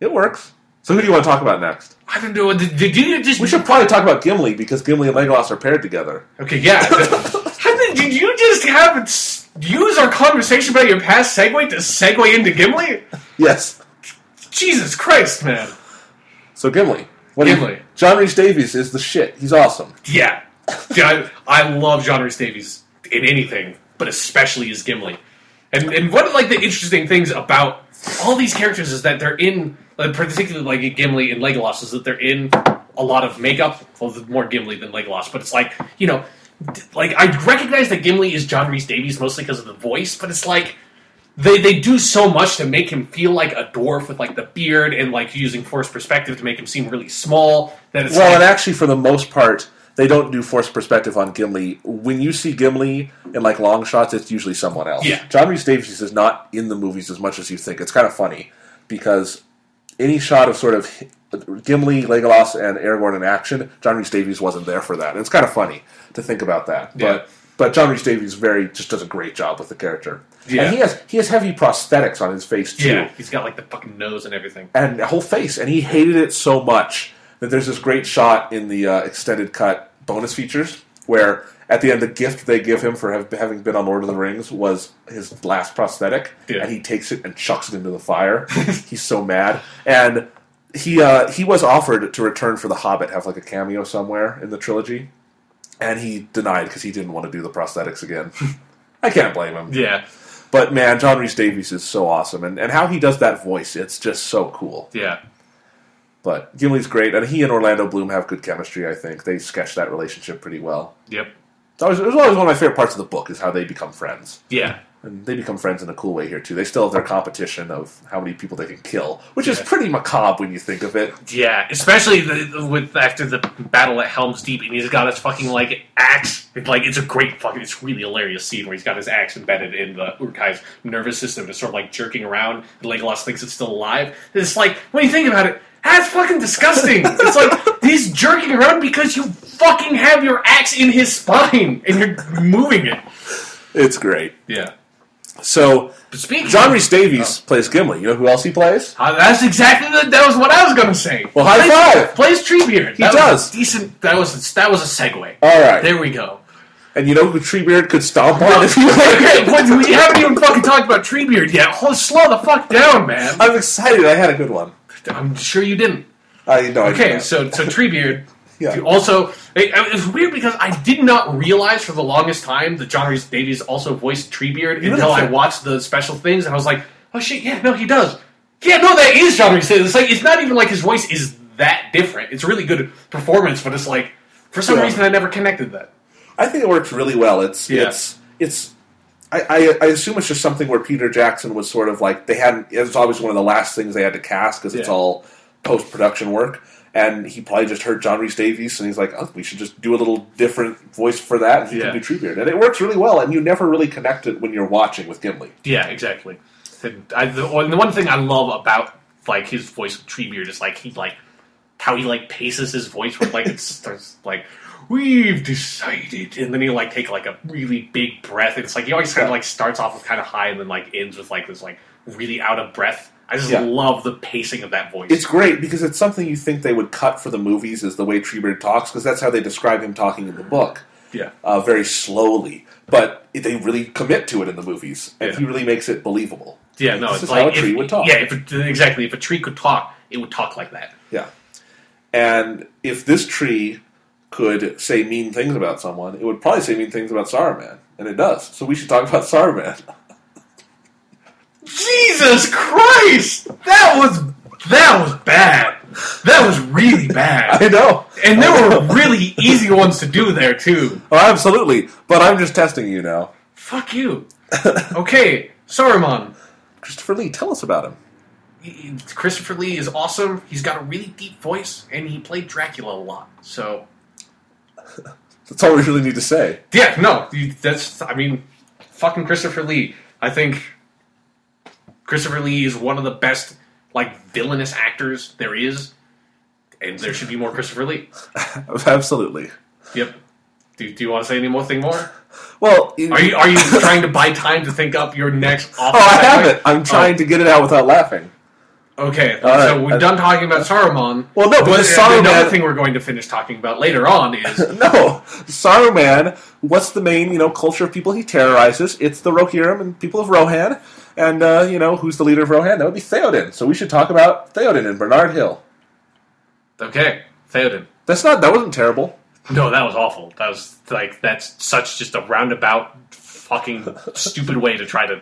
Speaker 1: it works. So who do you want to talk about next?
Speaker 2: I don't know. Did, did you just?
Speaker 1: We should probably talk about Gimli because Gimli and Legolas are paired together.
Speaker 2: Okay, yeah. How did, did you just have use our conversation about your past segue to segue into Gimli?
Speaker 1: Yes.
Speaker 2: Jesus Christ, man.
Speaker 1: So Gimli. What do you-
Speaker 2: Gimli.
Speaker 1: John Rhys Davies is the shit. He's awesome.
Speaker 2: Yeah. Yeah, I, I love John Rhys Davies in anything, but especially as Gimli. And and one of like the interesting things about all these characters is that they're in, Uh, particularly like Gimli and Legolas, is that they're in a lot of makeup. Well, more Gimli than Legolas, but it's like you know, like I recognize that Gimli is John Rhys Davies mostly because of the voice, but it's like. They, they do so much to make him feel like a dwarf with like the beard and like using forced perspective to make him seem really small. That it's
Speaker 1: Well,
Speaker 2: like,
Speaker 1: and actually, for the most part, they don't do forced perspective on Gimli. When you see Gimli in like long shots, it's usually someone else.
Speaker 2: Yeah.
Speaker 1: John Rhys Davies is not in the movies as much as you think. It's kind of funny because any shot of sort of Gimli, Legolas, and Aragorn in action, John Rhys Davies wasn't there for that. And it's kind of funny to think about that.
Speaker 2: Yeah.
Speaker 1: But but John Rhys Davies very just does a great job with the character.
Speaker 2: Yeah.
Speaker 1: And he has he has heavy prosthetics on his face too
Speaker 2: Yeah, he's got like the fucking nose and everything.
Speaker 1: and a whole face, and he hated it so much that there's this great shot in the uh, extended cut bonus features where at the end the gift they give him for have, having been on Lord of the Rings was his last prosthetic,
Speaker 2: Yeah.
Speaker 1: and he takes it and chucks it into the fire. He's so mad, and he uh, he was offered to return for the Hobbit, have like a cameo somewhere in the trilogy, and he denied because he didn't want to do the prosthetics again. I can't blame him.
Speaker 2: Yeah,
Speaker 1: But man, John Rhys Davies is so awesome, and, and how he does that voice, it's just so cool.
Speaker 2: yeah,
Speaker 1: But Gimli's great, and he and Orlando Bloom have good chemistry. I think they sketch that relationship pretty well.
Speaker 2: yep,
Speaker 1: It's it was always one of my favorite parts of the book is how they become friends,
Speaker 2: yeah,
Speaker 1: and they become friends in a cool way here too. They still have their competition of how many people they can kill, which is pretty macabre when you think of it.
Speaker 2: yeah. Especially the, with after the battle at Helm's Deep, and he's got his fucking like axe. It's like it's a great fucking, it's really hilarious scene where he's got his axe embedded in the Uruk-hai's nervous system, just sort of like jerking around. And Legolas thinks it's still alive. It's like when you think about it. That's fucking disgusting. it's like he's jerking around because you fucking have your axe in his spine and you're moving it.
Speaker 1: It's great.
Speaker 2: Yeah.
Speaker 1: So
Speaker 2: speaking
Speaker 1: John Rhys Davies plays Gimli. You know who else he plays?
Speaker 2: Uh, that's exactly the, that was what I was going to say.
Speaker 1: Well, high
Speaker 2: plays,
Speaker 1: five!
Speaker 2: Plays Treebeard.
Speaker 1: He
Speaker 2: that
Speaker 1: does.
Speaker 2: Was decent. That was that was a segue.
Speaker 1: All right.
Speaker 2: There we go.
Speaker 1: And you know who Treebeard could stomp on if wanted?
Speaker 2: but we haven't even fucking talked about Treebeard yet. Hold, slow the fuck down, man.
Speaker 1: I'm excited. I had a good one.
Speaker 2: I'm sure you didn't.
Speaker 1: I know. I
Speaker 2: Okay,
Speaker 1: did
Speaker 2: so so Treebeard.
Speaker 1: Yeah.
Speaker 2: Also, it, it was weird because I did not realize for the longest time that John Rhys Davies also voiced Treebeard
Speaker 1: You
Speaker 2: until I watched the special things, and I was like, "Oh shit, yeah, no, he does. Yeah, no, that is John It's like it's not even like his voice is that different. It's a really good performance, but it's like for some
Speaker 1: Yeah.
Speaker 2: reason I never connected that.
Speaker 1: I think it works really well. It's
Speaker 2: Yeah.
Speaker 1: it's it's. I, I, assume it's just something where Peter Jackson was sort of like they hadn't. It was always one of the last things they had to cast because it's
Speaker 2: Yeah.
Speaker 1: all post production work. And he probably just heard John Rhys Davies, and he's like, "Oh, we should just do a little different voice for that, and he
Speaker 2: Yeah.
Speaker 1: can do Treebeard." And it works really well, and you never really connect it when you're watching with Gimli.
Speaker 2: Yeah, exactly. And I, the, and the one thing I love about like his voice with Treebeard is like he like how he like paces his voice with like it's starts like we've decided, and then he like take like a really big breath. and It's like he always kind of like starts off with kind of high and then like ends with like this like really out of breath. I just
Speaker 1: Yeah.
Speaker 2: love the pacing of that voice.
Speaker 1: It's great because it's something you think they would cut for the movies, is the way Treebeard talks, because that's how they describe him talking in the book.
Speaker 2: yeah,
Speaker 1: uh, very slowly, but they really commit to it in the movies, and
Speaker 2: Yeah.
Speaker 1: he really makes it believable.
Speaker 2: yeah. No,
Speaker 1: This
Speaker 2: it's like
Speaker 1: how a
Speaker 2: if-
Speaker 1: tree would talk.
Speaker 2: Yeah, if exactly. If a tree could talk, it would talk like that.
Speaker 1: Yeah, and if this tree could say mean things about someone, it would probably say mean things about Saruman, and it does. So we should talk about Saruman.
Speaker 2: Jesus Christ! That was that was bad. That was really bad.
Speaker 1: I know,
Speaker 2: And there were really easy ones to do there too.
Speaker 1: oh, absolutely. But I'm just testing you now,
Speaker 2: Fuck you. Okay, Saruman.
Speaker 1: Christopher Lee. Tell us about him.
Speaker 2: He- Christopher Lee is awesome. He's got a really deep voice, and he played Dracula a lot. So
Speaker 1: That's all we really need to say.
Speaker 2: yeah, no, that's I mean, fucking Christopher Lee. I think Christopher Lee is one of the best like villainous actors there is, and there should be more Christopher Lee.
Speaker 1: Absolutely.
Speaker 2: Yep. Do, do you want to say any more thing more?
Speaker 1: Well,
Speaker 2: Are you are you trying to buy time to think up your next?
Speaker 1: Oh, I have it. I'm trying
Speaker 2: Oh.
Speaker 1: to get it out without laughing.
Speaker 2: Okay,
Speaker 1: All
Speaker 2: so
Speaker 1: right.
Speaker 2: we're done talking about Saruman.
Speaker 1: Well, no,
Speaker 2: But
Speaker 1: because
Speaker 2: another
Speaker 1: Saruman.
Speaker 2: thing we're going to finish talking about later on is
Speaker 1: No, Saruman. What's the main you know culture of people he terrorizes? It's the Rohirrim and people of Rohan, and uh, you know who's the leader of Rohan? That would be Theoden. So we should talk about Theoden and Bernard Hill.
Speaker 2: okay, Theoden.
Speaker 1: That's not that wasn't terrible.
Speaker 2: No, that was awful. That was like that's such just a roundabout, fucking stupid way to try to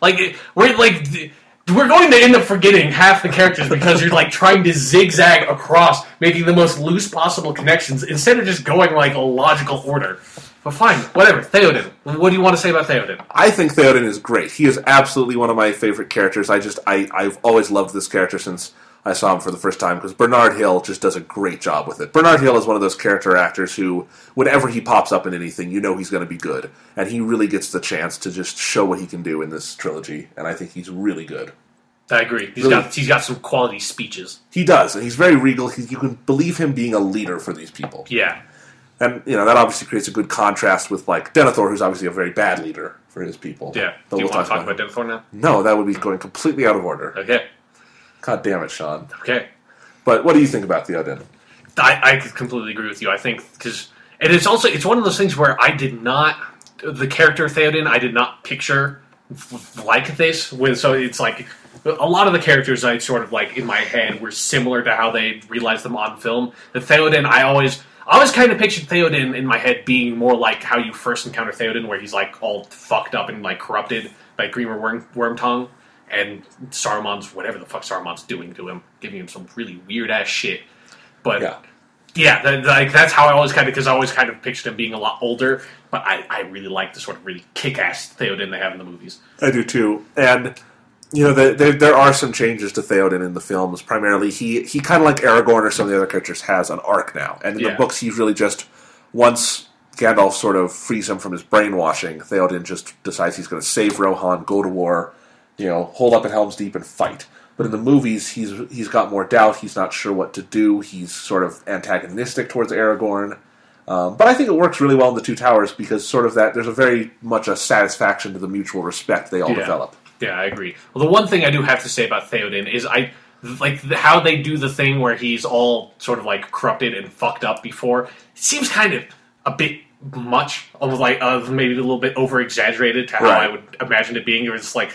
Speaker 2: like we're like we're going to end up forgetting half the characters because you're like trying to zigzag across, making the most loose possible connections instead of just going like a logical order. But fine, whatever. Theoden. What do you want to say about Theoden?
Speaker 1: I think Theoden is great. He is absolutely one of my favorite characters. I just I I've always loved this character since I saw him for the first time because Bernard Hill just does a great job with it. Bernard Hill is one of those character actors who, whenever he pops up in anything, you know he's going to be good, and he really gets the chance to just show what he can do in this trilogy. And I think he's really good.
Speaker 2: I agree. He's
Speaker 1: Really?
Speaker 2: got he's got some quality speeches.
Speaker 1: He does, and he's very regal. He, you can believe him being a leader for these people,
Speaker 2: Yeah.
Speaker 1: and you know that obviously creates a good contrast with like Denethor, who's obviously a very bad leader for his people.
Speaker 2: Yeah.
Speaker 1: But
Speaker 2: do you
Speaker 1: we'll
Speaker 2: want to talk
Speaker 1: him.
Speaker 2: about Denethor now?
Speaker 1: No, that would be going completely out of order.
Speaker 2: Okay.
Speaker 1: God damn it, Sean.
Speaker 2: Okay.
Speaker 1: But what do you think about Theoden?
Speaker 2: I, I completely agree with you. I think because and it's also it's one of those things where I did not the character Theoden I did not picture like this. With so it's like a lot of the characters I sort of like in my head were similar to how they realized them on film. The Theoden I always. I always kind of pictured Theoden in my head being more like how you first encounter Theoden, where he's like all fucked up and like corrupted by Grima Worm, Wormtongue, and Saruman's whatever the fuck Saruman's doing to him, giving him some really weird ass shit. But
Speaker 1: Yeah.
Speaker 2: yeah, that, like that's how I always kind of because I always kind of pictured him being a lot older. But I, I really like the sort of really kick-ass Theoden they have in the movies.
Speaker 1: I do too. And you know, the, there there are some changes to Theoden in the films. Primarily, he he kind of like Aragorn or some of the other characters has an arc now. And in
Speaker 2: Yeah.
Speaker 1: the books, he's really just once Gandalf sort of frees him from his brainwashing. Theoden just decides he's going to save Rohan, go to war, you know, hold up at Helm's Deep and fight. But in the movies, he's he's got more doubt. He's not sure what to do. He's sort of antagonistic towards Aragorn. Um, but I think it works really well in the Two Towers because sort of that there's a very much a satisfaction to the mutual respect they all
Speaker 2: Yeah.
Speaker 1: develop.
Speaker 2: Yeah, I agree. Well, the one thing I do have to say about Theoden is I like the, how they do the thing where he's all sort of like corrupted and fucked up before. It seems kind of a bit much of like of maybe a little bit over exaggerated to how
Speaker 1: Right.
Speaker 2: I would imagine it being. It was like.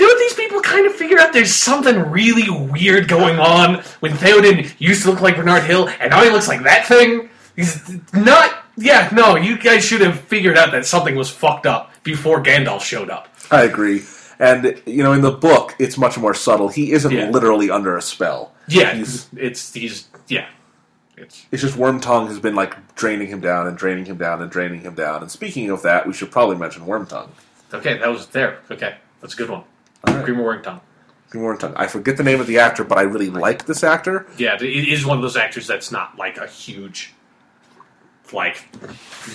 Speaker 2: Don't these people kind of figure out there's something really weird going on when Theoden used to look like Bernard Hill and now he looks like that thing? He's not. Yeah, no, you guys should have figured out that something was fucked up before Gandalf showed up.
Speaker 1: I agree. And you know, in the book, it's much more subtle. He isn't
Speaker 2: Yeah.
Speaker 1: literally under a spell.
Speaker 2: Yeah,
Speaker 1: He's-
Speaker 2: it's these. Yeah, it's
Speaker 1: It's just Wormtongue has been like draining him down and draining him down and draining him down. And speaking of that, we should probably mention Wormtongue.
Speaker 2: okay. That was there. Okay, that's a good one.
Speaker 1: Right.
Speaker 2: Grima Wormtongue.
Speaker 1: Wormtongue. I forget the name of the actor, but I really like this actor.
Speaker 2: Yeah, it is one of those actors that's not like a huge, like,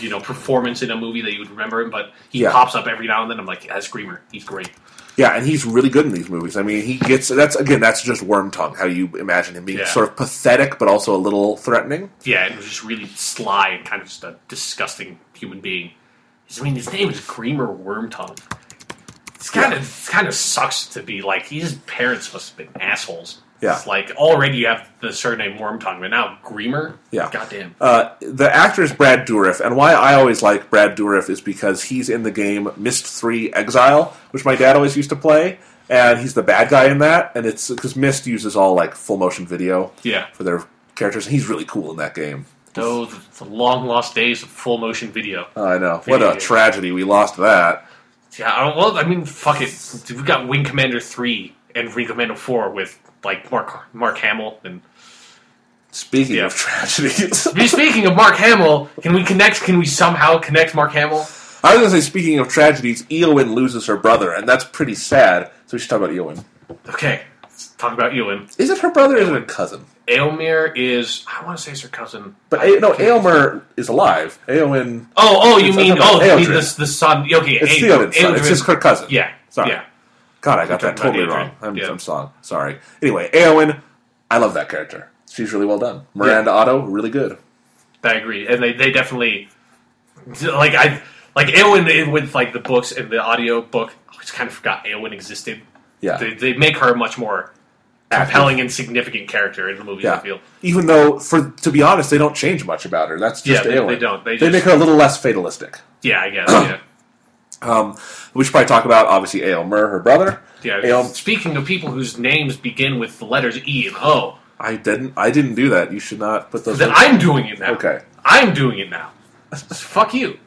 Speaker 2: you know, performance in a movie that you would remember him, but he
Speaker 1: Yeah.
Speaker 2: pops up every now and then. I'm like, as Screamer, he's great.
Speaker 1: Yeah, and he's really good in these movies. I mean, he gets that's again that's just worm tongue How you imagine him being
Speaker 2: Yeah.
Speaker 1: sort of pathetic, but also a little threatening.
Speaker 2: Yeah, and just really sly and kind of just a disgusting human being. I mean, his name is Grima Wormtongue. It's kind of it's kind of sucks to be like his parents must have been assholes.
Speaker 1: Yeah.
Speaker 2: It's like already you have the surname Wormtongue, but now Grima.
Speaker 1: Yeah.
Speaker 2: goddamn.
Speaker 1: Uh, the actor is Brad Dourif, and why I always like Brad Dourif is because he's in the game Myst Three Exile, which my dad always used to play, and he's the bad guy in that. And it's because Myst uses all like full motion video
Speaker 2: Yeah,
Speaker 1: for their characters, and he's really cool in that game.
Speaker 2: those the long lost days of full motion video.
Speaker 1: Oh, I know. What a
Speaker 2: Video.
Speaker 1: tragedy. We lost that.
Speaker 2: Yeah, I don't, well, I mean, fuck it. We've got Wing Commander three and Wing Commander four with like Mark Mark Hamill and.
Speaker 1: Speaking
Speaker 2: Yeah.
Speaker 1: of tragedies,
Speaker 2: Speaking of Mark Hamill, can we connect? Can we somehow connect Mark Hamill?
Speaker 1: I was going to say, speaking of tragedies, Eowyn loses her brother, and that's pretty sad. So we should talk about Eowyn.
Speaker 2: Okay, talk about Eowyn.
Speaker 1: Is it her brother or is it a cousin?
Speaker 2: Éomer is I want to say it's her cousin.
Speaker 1: But
Speaker 2: I
Speaker 1: no, Éomer is alive. Eowyn,
Speaker 2: Oh, oh, you mean oh, you mean the the son? Okay,
Speaker 1: it's
Speaker 2: Ael-
Speaker 1: Theoden's son. It's just her cousin.
Speaker 2: Yeah,
Speaker 1: Sorry.
Speaker 2: yeah.
Speaker 1: God, I got that
Speaker 2: talking
Speaker 1: totally
Speaker 2: about
Speaker 1: wrong.
Speaker 2: Adrian.
Speaker 1: I'm,
Speaker 2: Yeah.
Speaker 1: I'm sorry. Sorry. Anyway, Eowyn, I love that character. She's really well done. Miranda Otto, really good.
Speaker 2: I agree, and they, they definitely like I like Eowyn with like the books and the audio book. I just kind of forgot Eowyn existed.
Speaker 1: Yeah.
Speaker 2: They, they make her much more. Compelling and significant character in the movies. I feel.
Speaker 1: Even though, for to be honest, they don't change much about her. That's just
Speaker 2: Yeah, they- they don't. They
Speaker 1: They
Speaker 2: just-
Speaker 1: make her a little less fatalistic.
Speaker 2: Yeah, I guess. yeah,
Speaker 1: Um, we should probably talk about obviously Éomer, her brother.
Speaker 2: yeah.
Speaker 1: Ael-
Speaker 2: Speaking of people whose names begin with the letters E and O,
Speaker 1: I didn't. I didn't do that. You should not put those.
Speaker 2: then I'm doing it now.
Speaker 1: Okay.
Speaker 2: I'm doing it now. Fuck you.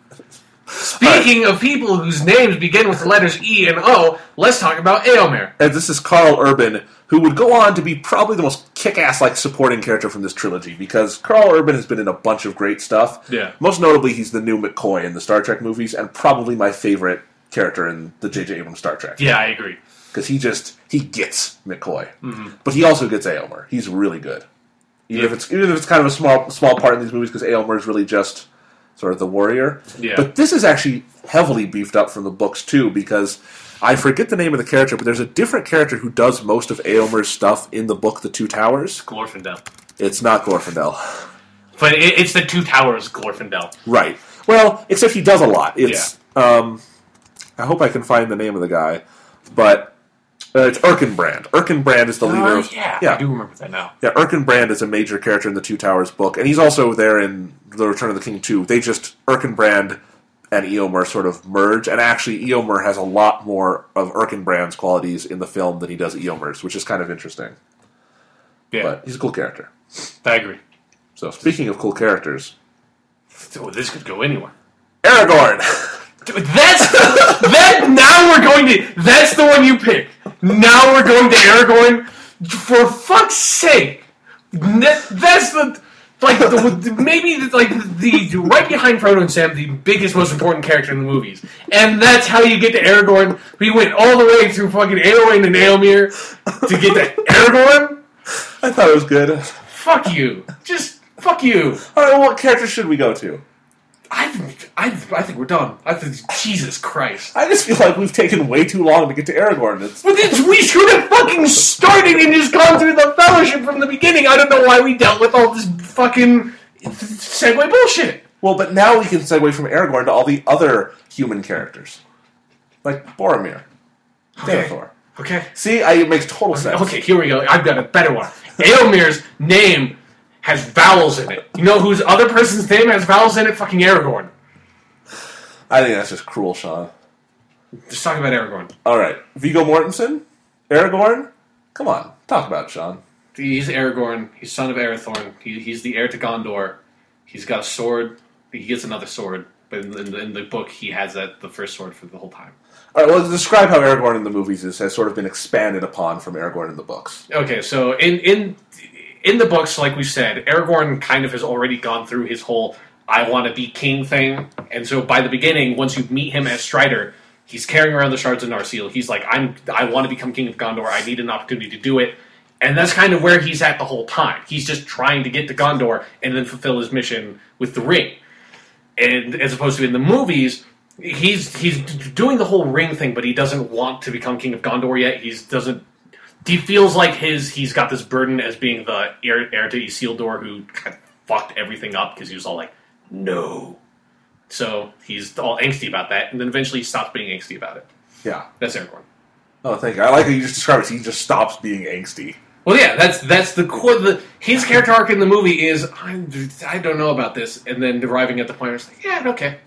Speaker 2: Speaking of people whose names begin with the letters E and O, let's talk about Éomer.
Speaker 1: And this is Karl Urban, who would go on to be probably the most kick-ass like supporting character from this trilogy because Karl Urban has been in a bunch of great stuff.
Speaker 2: Yeah.
Speaker 1: Most notably, he's the new McCoy in the Star Trek movies, and probably my favorite character in the J.J. Abrams Star Trek.
Speaker 2: Yeah, I agree.
Speaker 1: Because he just he gets McCoy,
Speaker 2: Mm-hmm.
Speaker 1: but he also gets Éomer. He's really good, even
Speaker 2: Yeah.
Speaker 1: if it's even if it's kind of a small small part in these movies because Éomer is really just sort of the warrior.
Speaker 2: Yeah.
Speaker 1: But this is actually heavily beefed up from the books too because I forget the name of the character, but there's a different character who does most of Éomer's stuff in the book The Two Towers.
Speaker 2: Glorfindel.
Speaker 1: It's not Glorfindel,
Speaker 2: But it, it's the Two Towers Glorfindel.
Speaker 1: right? Well, except he does a lot. It's um, I hope I can find the name of the guy, but. Uh, it's Erkenbrand. Erkenbrand is the leader
Speaker 2: Oh,
Speaker 1: of
Speaker 2: yeah,
Speaker 1: yeah
Speaker 2: I do remember that now.
Speaker 1: Yeah, Erkenbrand is a major character in the Two Towers book, and he's also there in The Return of the King too. They just Erkenbrand and Eomer sort of merge, and actually Eomer has a lot more of Erkenbrand's qualities in the film than he does Eomer's, which is kind of interesting.
Speaker 2: Yeah,
Speaker 1: But he's a cool character.
Speaker 2: I agree.
Speaker 1: So speaking of cool characters,
Speaker 2: Dude, this could go anywhere.
Speaker 1: Aragorn.
Speaker 2: Dude, that's that. Now we're going to. That's the one you pick. Now we're going to Aragorn. For fuck's sake, That- that's the like the, maybe the, like the right behind Frodo and Sam, the biggest, most important character in the movies, and that's how you get to Aragorn. We went all the way through fucking Eowyn and Éomer to get to Aragorn.
Speaker 1: I thought it was good.
Speaker 2: Fuck you. Just fuck you.
Speaker 1: All right, well, what character should we go to?
Speaker 2: I think I, I think we're done. I think Jesus Christ.
Speaker 1: I just feel like we've taken way too long to get to Aragorn. It's,
Speaker 2: But then we should have fucking started and just gone through the fellowship from the beginning. I don't know why we dealt with all this fucking segue bullshit.
Speaker 1: well, but now we can segue from Aragorn to all the other human characters, like Boromir,
Speaker 2: Okay.
Speaker 1: Denethor.
Speaker 2: Okay.
Speaker 1: See, I, it makes total sense.
Speaker 2: Okay, here we go. I've got a better one. Éomer's name has vowels in it. You know whose other person's name has vowels in it? Fucking Aragorn.
Speaker 1: I think that's just cruel, Sean.
Speaker 2: Just talking about Aragorn.
Speaker 1: All right, Viggo Mortensen, Aragorn. Come on, talk about it, Sean.
Speaker 2: He's Aragorn. He's son of Arathorn. He, he's the heir to Gondor. He's got a sword. He gets another sword, but in the, in the, in the book, he has that the first sword for the whole time.
Speaker 1: All right, well, describe how Aragorn in the movies is, has sort of been expanded upon from Aragorn in the books.
Speaker 2: Okay, so in in in the books, like we said, Aragorn kind of has already gone through his whole "I want to be king" thing, and so by the beginning, once you meet him as Strider, he's carrying around the shards of Narsil. He's like, "I'm I want to become king of Gondor. I need an opportunity to do it." And that's kind of where he's at the whole time. He's just trying to get to Gondor and then fulfill his mission with the ring. And as opposed to in the movies, he's he's doing the whole ring thing, but he doesn't want to become king of Gondor yet. He doesn't. He feels like his he's got this burden as being the heir, heir to Isildur who kind of fucked everything up because he was all like, no. So he's all angsty about that, and then eventually he stops being angsty about it.
Speaker 1: Yeah.
Speaker 2: That's Aragorn.
Speaker 1: Oh, thank you. I like how you just described it. He just stops being angsty.
Speaker 2: Well, yeah, that's that's the core. The his character arc in the movie is I'm, I don't know about this, and then arriving at the point where it's like, yeah, okay,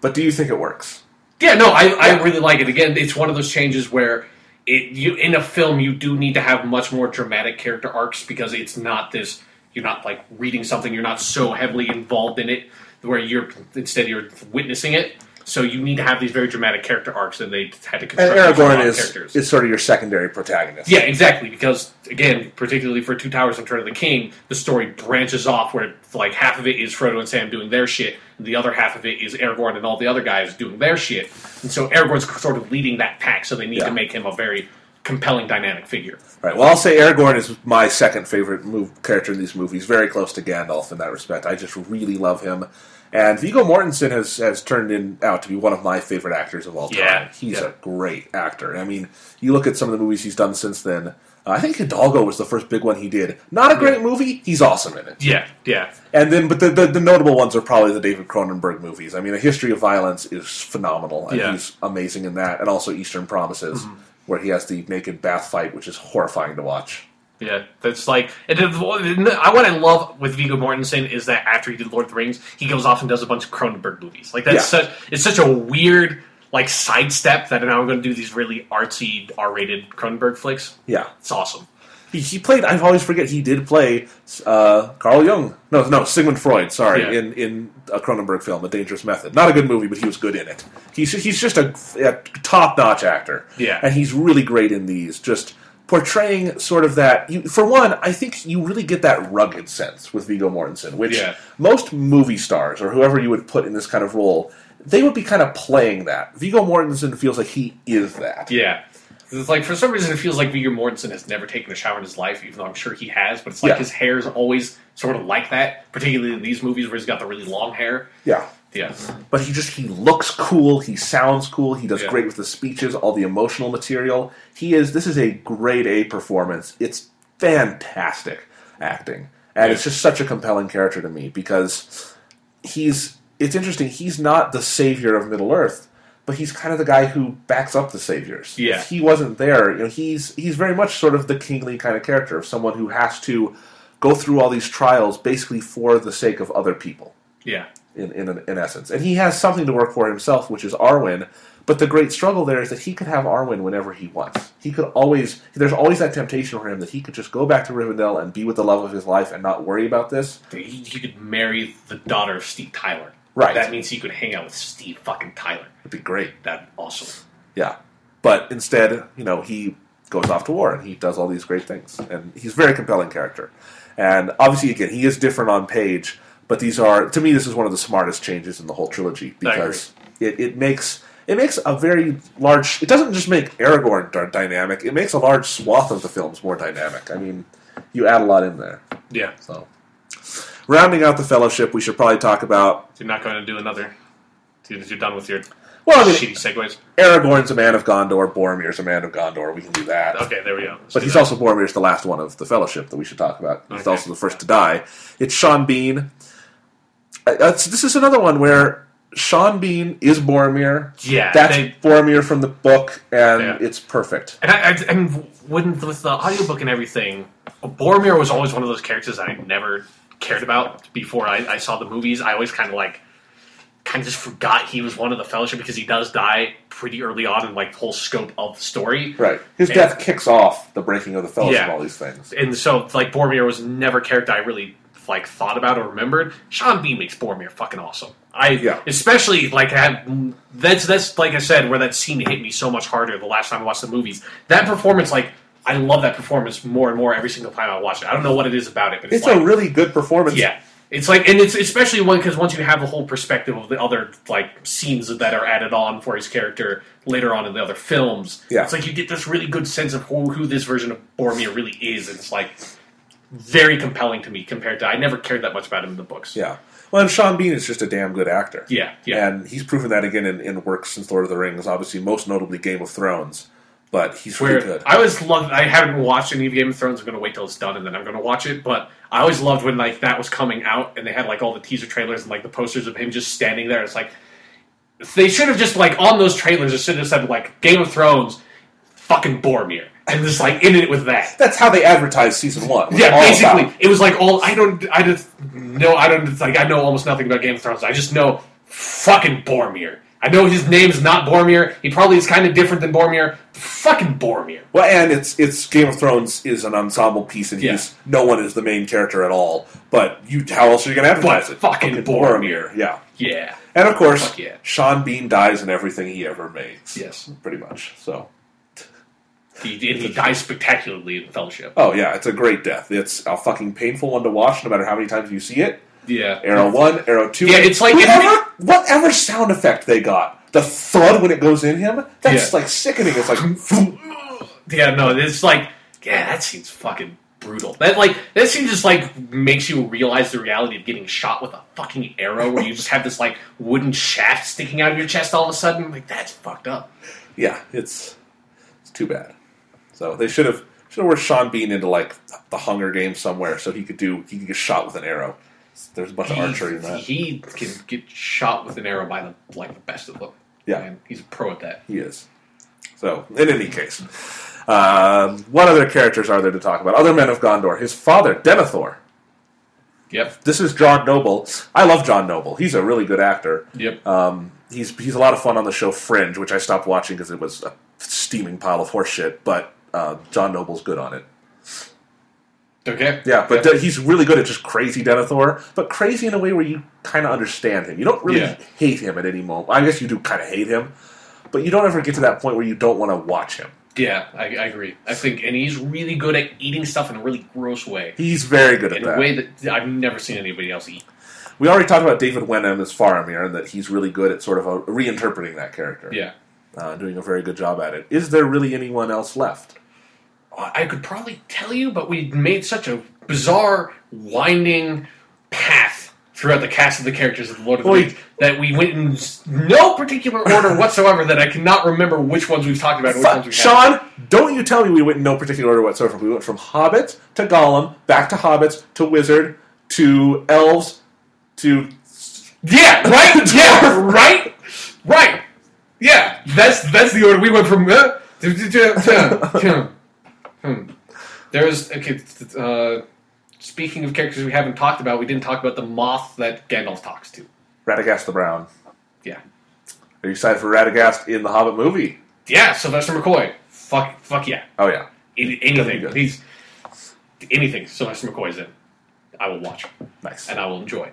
Speaker 1: But do you think it works?
Speaker 2: yeah, no, I, I really like it. Again, it's one of those changes where it you in a film you do need to have much more dramatic character arcs because it's not this. You're not like reading something. You're not so heavily involved in it where you're instead you're witnessing it. So you need to have these very dramatic character arcs, and they had to
Speaker 1: And
Speaker 2: construct these a
Speaker 1: Aragorn is,
Speaker 2: characters.
Speaker 1: is sort of your secondary protagonist.
Speaker 2: Yeah, exactly. Because again, particularly for Two Towers and Return of the King, the story branches off where like half of it is Frodo and Sam doing their shit, and the other half of it is Aragorn and all the other guys doing their shit. And so Aragorn's sort of leading that pack, so they need
Speaker 1: Yeah.
Speaker 2: to make him a very compelling, dynamic figure.
Speaker 1: Right. Well, I'll say Aragorn is my second favorite move, character in these movies. Very close to Gandalf in that respect. I just really love him. And Viggo Mortensen has, has turned in out to be one of my favorite actors of all time.
Speaker 2: Yeah,
Speaker 1: He's
Speaker 2: yeah.
Speaker 1: a great actor. I mean, you look at some of the movies he's done since then. Uh, I think Hidalgo was the first big one he did. Not a great movie. He's awesome in it.
Speaker 2: Yeah, yeah,
Speaker 1: And then, but the, the, the notable ones are probably the David Cronenberg movies. I mean, A History of Violence is phenomenal, and
Speaker 2: Yeah.
Speaker 1: he's amazing in that. And also Eastern Promises, where he has the naked bath fight, which is horrifying to watch.
Speaker 2: Yeah. That's like, and I what I love with Viggo Mortensen is that after he did Lord of the Rings, he goes off and does a bunch of Cronenberg movies. Like that's
Speaker 1: Yeah.
Speaker 2: such it's such a weird like sidestep that now I'm going to do these really artsy R-rated Cronenberg flicks.
Speaker 1: Yeah.
Speaker 2: It's awesome.
Speaker 1: He, he played. I always forget he did play uh, Carl Jung. No, no, Sigmund Freud. Sorry,
Speaker 2: Yeah.
Speaker 1: in in a Cronenberg film, A Dangerous Method. Not a good movie, but he was good in it. He's he's just a, a top notch actor.
Speaker 2: Yeah.
Speaker 1: and he's really great in these. Just portraying sort of that. You, for one, I think you really get that rugged sense with Viggo Mortensen, which
Speaker 2: Yeah.
Speaker 1: most movie stars or whoever you would put in this kind of role. They would be kind of playing that. Viggo Mortensen feels like he is that.
Speaker 2: Yeah. It's like for some reason it feels like Viggo Mortensen has never taken a shower in his life, even though I'm sure he has. But it's like
Speaker 1: Yeah.
Speaker 2: his is always sort of like that, particularly in these movies where he's got the really long hair.
Speaker 1: Yeah.
Speaker 2: Yeah,
Speaker 1: but he just he looks cool he sounds cool he does
Speaker 2: Yeah.
Speaker 1: great with the speeches all the emotional material. He is this is a grade a performance. It's fantastic acting. And
Speaker 2: Yeah.
Speaker 1: it's just such a compelling character to me because he's it's interesting he's not the savior of middle earth but he's kind of the guy who backs up the saviors.
Speaker 2: Yeah.
Speaker 1: if he wasn't there you know he's he's very much sort of the kingly kind of character of someone who has to go through all these trials basically for the sake of other people.
Speaker 2: Yeah,
Speaker 1: in, in, in essence. And he has something to work for himself, which is Arwen. But the great struggle there is that he could have Arwen whenever he wants. He could always, there's always that temptation for him that he could just go back to Rivendell and be with the love of his life and not worry about this.
Speaker 2: he, he could marry the daughter of Steve Tyler.
Speaker 1: Right.
Speaker 2: That means he could hang out with Steve fucking Tyler.
Speaker 1: It'd be great.
Speaker 2: That'd be awesome.
Speaker 1: Yeah. But instead, you know, he goes off to war and he does all these great things. And he's a very compelling character. And obviously, again, he is different on page, but these are, to me, this is one of the smartest changes in the whole trilogy because it, it makes. It makes a very large. It doesn't just make Aragorn d- dynamic. It makes a large swath of the films more dynamic. I mean, you add a lot in there.
Speaker 2: Yeah,
Speaker 1: So, rounding out the Fellowship, we should probably talk about.
Speaker 2: you're not going to do another. You're done with your
Speaker 1: Well, I mean,
Speaker 2: shitty segues.
Speaker 1: Aragorn's a man of Gondor. Boromir's a man of Gondor. We can do that.
Speaker 2: Okay, there we go. Let's
Speaker 1: But he's
Speaker 2: that.
Speaker 1: also Boromir's the last one of the Fellowship that we should talk about. He's
Speaker 2: Okay.
Speaker 1: also the first to die. It's Sean Bean. Uh, this is another one where Sean Bean is Boromir.
Speaker 2: Yeah,
Speaker 1: That's
Speaker 2: they-
Speaker 1: Boromir from the book, and
Speaker 2: Yeah.
Speaker 1: it's perfect.
Speaker 2: And, I, I, and when with the audiobook and everything, Boromir was always one of those characters that I never cared about before I, I saw the movies. I always kind of like, kind of just forgot he was one of the Fellowship because he does die pretty early on in like the whole scope of the story.
Speaker 1: Right. His
Speaker 2: And-
Speaker 1: death kicks off the breaking of the Fellowship
Speaker 2: Yeah.
Speaker 1: and all these things.
Speaker 2: And so like Boromir was never a character I really like thought about or remembered. Sean Bean makes Boromir fucking awesome. I
Speaker 1: Yeah.
Speaker 2: especially like I that's that's like I said where that scene hit me so much harder the last time I watched the movies. That performance like I love that performance more and more every single time I watch it. I don't know what it is about it, but it's,
Speaker 1: It's
Speaker 2: like
Speaker 1: a really good performance.
Speaker 2: yeah. It's like, and it's especially one because once you have the whole perspective of the other like scenes that are added on for his character later on in the other films,
Speaker 1: Yeah.
Speaker 2: it's like you get this really good sense of who, who this version of Boromir really is, and it's like very compelling to me compared to I never cared that much about him in the books.
Speaker 1: Yeah. Well, and Sean Bean is just a damn good actor.
Speaker 2: yeah, yeah.
Speaker 1: And he's proven that again in, in works since Lord of the Rings, obviously, most notably Game of Thrones. But he's
Speaker 2: Where
Speaker 1: really good.
Speaker 2: I always loved. I haven't watched any of Game of Thrones. I'm going to wait till it's done and then I'm going to watch it. But I always loved when like that was coming out and they had like all the teaser trailers and like the posters of him just standing there. It's like they should have just like on those trailers. They should have said like Game of Thrones, fucking Boromir, and just like in it with that.
Speaker 1: That's how they advertised season one.
Speaker 2: Yeah, basically,
Speaker 1: about-
Speaker 2: it was like all I don't. I just know. I don't. It's like I know almost nothing about Game of Thrones. I just know fucking Boromir. I know his name's not Boromir. He probably is kind of different than Boromir. Fucking Boromir.
Speaker 1: Well, and it's it's Game of Thrones is an ensemble piece, and
Speaker 2: Yeah.
Speaker 1: he's no one is the main character at all. But you, how else are you going to advertise
Speaker 2: But
Speaker 1: it?
Speaker 2: fucking Boromir.
Speaker 1: yeah.
Speaker 2: Yeah.
Speaker 1: And of course,
Speaker 2: yeah.
Speaker 1: Sean Bean dies in everything he ever makes.
Speaker 2: Yes.
Speaker 1: pretty much. So,
Speaker 2: He, and he dies spectacularly in Fellowship.
Speaker 1: oh yeah, it's a great death. It's a fucking painful one to watch, no matter how many times you see it.
Speaker 2: Yeah.
Speaker 1: Arrow one, arrow two.
Speaker 2: Yeah, it's like
Speaker 1: whatever, whatever sound effect they got, the thud when it goes in him. That's
Speaker 2: Yeah.
Speaker 1: like sickening. It's like
Speaker 2: Yeah, no, it's like, yeah, that seems fucking brutal. That like that scene just like makes you realize the reality of getting shot with a fucking arrow, where you just have this like wooden shaft sticking out of your chest all of a sudden. Like that's fucked up.
Speaker 1: yeah, it's it's too bad. So they should have should have worked Sean Bean into like the Hunger Games somewhere, so he could do he could get shot with an arrow. There's a bunch of archery in that.
Speaker 2: He can get shot with an arrow by the like the best of them.
Speaker 1: Yeah.
Speaker 2: and he's a pro at that.
Speaker 1: He is. So, in any case, um, what other characters are there to talk about? Other men of Gondor. His father, Denethor.
Speaker 2: Yep.
Speaker 1: This is John Noble. I love John Noble. He's a really good actor.
Speaker 2: Yep.
Speaker 1: Um, he's he's a lot of fun on the show Fringe, which I stopped watching because it was a steaming pile of horseshit. But uh, John Noble's good on it.
Speaker 2: okay.
Speaker 1: Yeah, but uh, he's really good at just crazy Denethor, but crazy in a way where you kind of understand him. You don't really
Speaker 2: Yeah.
Speaker 1: hate him at any moment. I guess you do kind of hate him, but you don't ever get to that point where you don't want to watch him.
Speaker 2: Yeah, I, I agree. I think, and he's really good at eating stuff in a really gross way,
Speaker 1: He's very good at
Speaker 2: in a
Speaker 1: that.
Speaker 2: way that I've never seen anybody else eat.
Speaker 1: we already talked about David Wenham as Faramir, and that he's really good at sort of a, reinterpreting that character.
Speaker 2: Yeah.
Speaker 1: Uh, doing a very good job at it. Is there really anyone else left?
Speaker 2: I could probably tell you, but we made such a bizarre, winding path throughout the cast of the characters of the Lord of the Rings that we went in no particular order whatsoever. That I cannot remember which ones we've talked about. And which ones we haven't.
Speaker 1: Sean, don't you tell me we went in no particular order whatsoever. We went from hobbits to Gollum, back to Hobbits to Wizard to Elves to
Speaker 2: Yeah, right. yeah, right. Right. Yeah, that's that's the order we went from. Uh, to, to, to, hmm. There's okay. Uh, speaking of characters we haven't talked about, we didn't talk about the moth that Gandalf talks to.
Speaker 1: Radagast the Brown.
Speaker 2: Yeah.
Speaker 1: Are you excited for Radagast in the Hobbit movie?
Speaker 2: Yeah, Sylvester McCoy. Fuck, fuck yeah.
Speaker 1: Oh yeah,
Speaker 2: Any- anything. He's anything Sylvester McCoy's in. I will watch
Speaker 1: nice.
Speaker 2: and I will enjoy.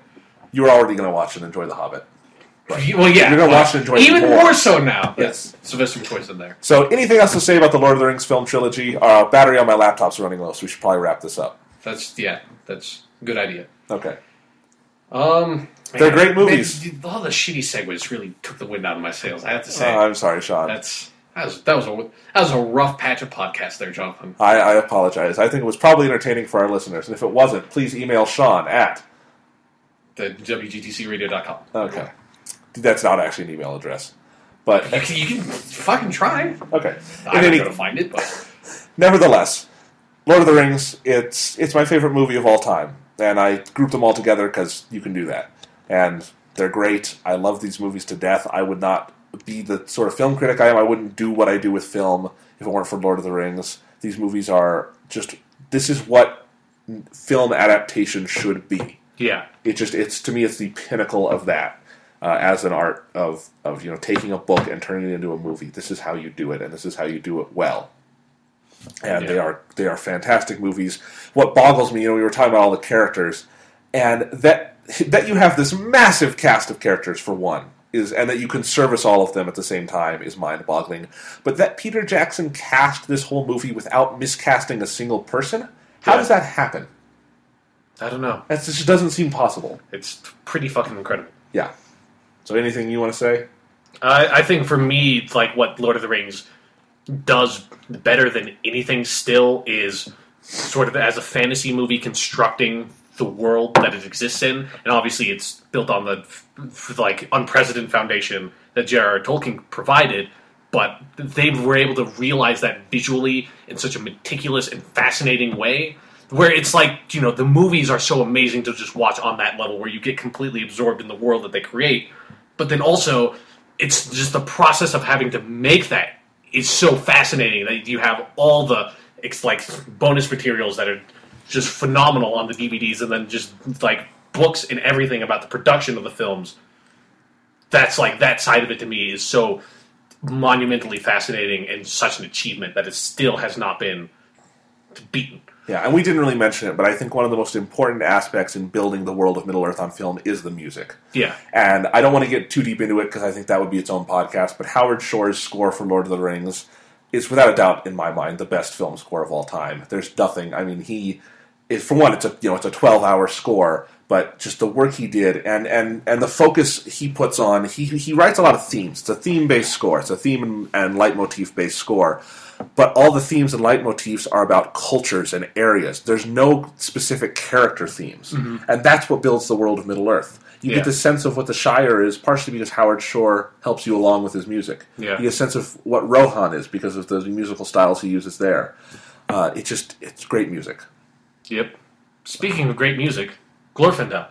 Speaker 1: You were already going to watch and enjoy the Hobbit.
Speaker 2: Well, yeah,
Speaker 1: You're gonna watch and enjoy it
Speaker 2: even
Speaker 1: more.
Speaker 2: more. so now.
Speaker 1: Yes.
Speaker 2: Sylvester McCoy's in there.
Speaker 1: So, anything else to say about the Lord of the Rings film trilogy? Uh, battery on my laptop's running low, so we should probably wrap this up.
Speaker 2: That's yeah. That's a good idea.
Speaker 1: Okay.
Speaker 2: Um,
Speaker 1: They're great movies.
Speaker 2: man, all the shitty segues really took the wind out of my sails. I have to say.
Speaker 1: Uh, I'm sorry, Sean.
Speaker 2: that's that was that was a that was a rough patch of podcast there, Jonathan.
Speaker 1: I, I apologize. I think it was probably entertaining for our listeners, and if it wasn't, please email Sean at.
Speaker 2: The WGTCRadio.com.
Speaker 1: Okay. That's not actually an email address. But,
Speaker 2: You can, you can fucking try.
Speaker 1: okay.
Speaker 2: I'm not going to find it, but
Speaker 1: nevertheless, Lord of the Rings, it's, it's my favorite movie of all time. And I grouped them all together because you can do that. And They're great. I love these movies to death. I would not be the sort of film critic I am. I wouldn't do what I do with film if it weren't for Lord of the Rings. These movies are just. This is what film adaptation should be.
Speaker 2: Yeah.
Speaker 1: It just it's to me it's the pinnacle of that uh, as an art of of you know taking a book and turning it into a movie. This is how you do it, and this is how you do it well. And they are they are fantastic movies. What boggles me, you know, we were talking about all the characters, and that that you have this massive cast of characters for one is, and that you can service all of them at the same time is mind boggling. But that Peter Jackson cast this whole movie without miscasting a single person, how
Speaker 2: Yeah.
Speaker 1: does that happen?
Speaker 2: I don't know.
Speaker 1: That just doesn't seem possible.
Speaker 2: It's pretty fucking incredible.
Speaker 1: Yeah. So anything you want to say?
Speaker 2: I, I think for me, it's like what Lord of the Rings does better than anything still is sort of as a fantasy movie constructing the world that it exists in, and obviously it's built on the f- like unprecedented foundation that J.R.R. Tolkien provided. But they were able to realize that visually in such a meticulous and fascinating way, where it's like you know the movies are so amazing to just watch on that level, where you get completely absorbed in the world that they create but then also it's just the process of having to make that is so fascinating that you have all the it's like bonus materials that are just phenomenal on the DVDs and then just like books and everything about the production of the films. That's like that side of it to me is so monumentally fascinating and such an achievement that it still has not been beaten
Speaker 1: Yeah, and we didn't really mention it, but I think one of the most important aspects in building the world of Middle Earth on film is the music.
Speaker 2: yeah
Speaker 1: And I don't want to get too deep into it because I think that would be its own podcast. But Howard Shore's score for Lord of the Rings is, without a doubt, in my mind, the best film score of all time. There's nothing. I mean, he is for one, it's a you know it's a 12 hour score, but just the work he did and and and the focus he puts on. He he writes a lot of themes. It's a theme based score. It's a theme and, and leitmotif based score. But all the themes and leitmotifs are about cultures and areas. There's no specific character themes, and that's what builds the world of Middle Earth. You
Speaker 2: Yeah.
Speaker 1: get the sense of what the Shire is, partially because Howard Shore helps you along with his music.
Speaker 2: Yeah.
Speaker 1: You get a sense of what Rohan is because of the musical styles he uses there. Uh, it just it's great music.
Speaker 2: yep speaking of great music Glorfindel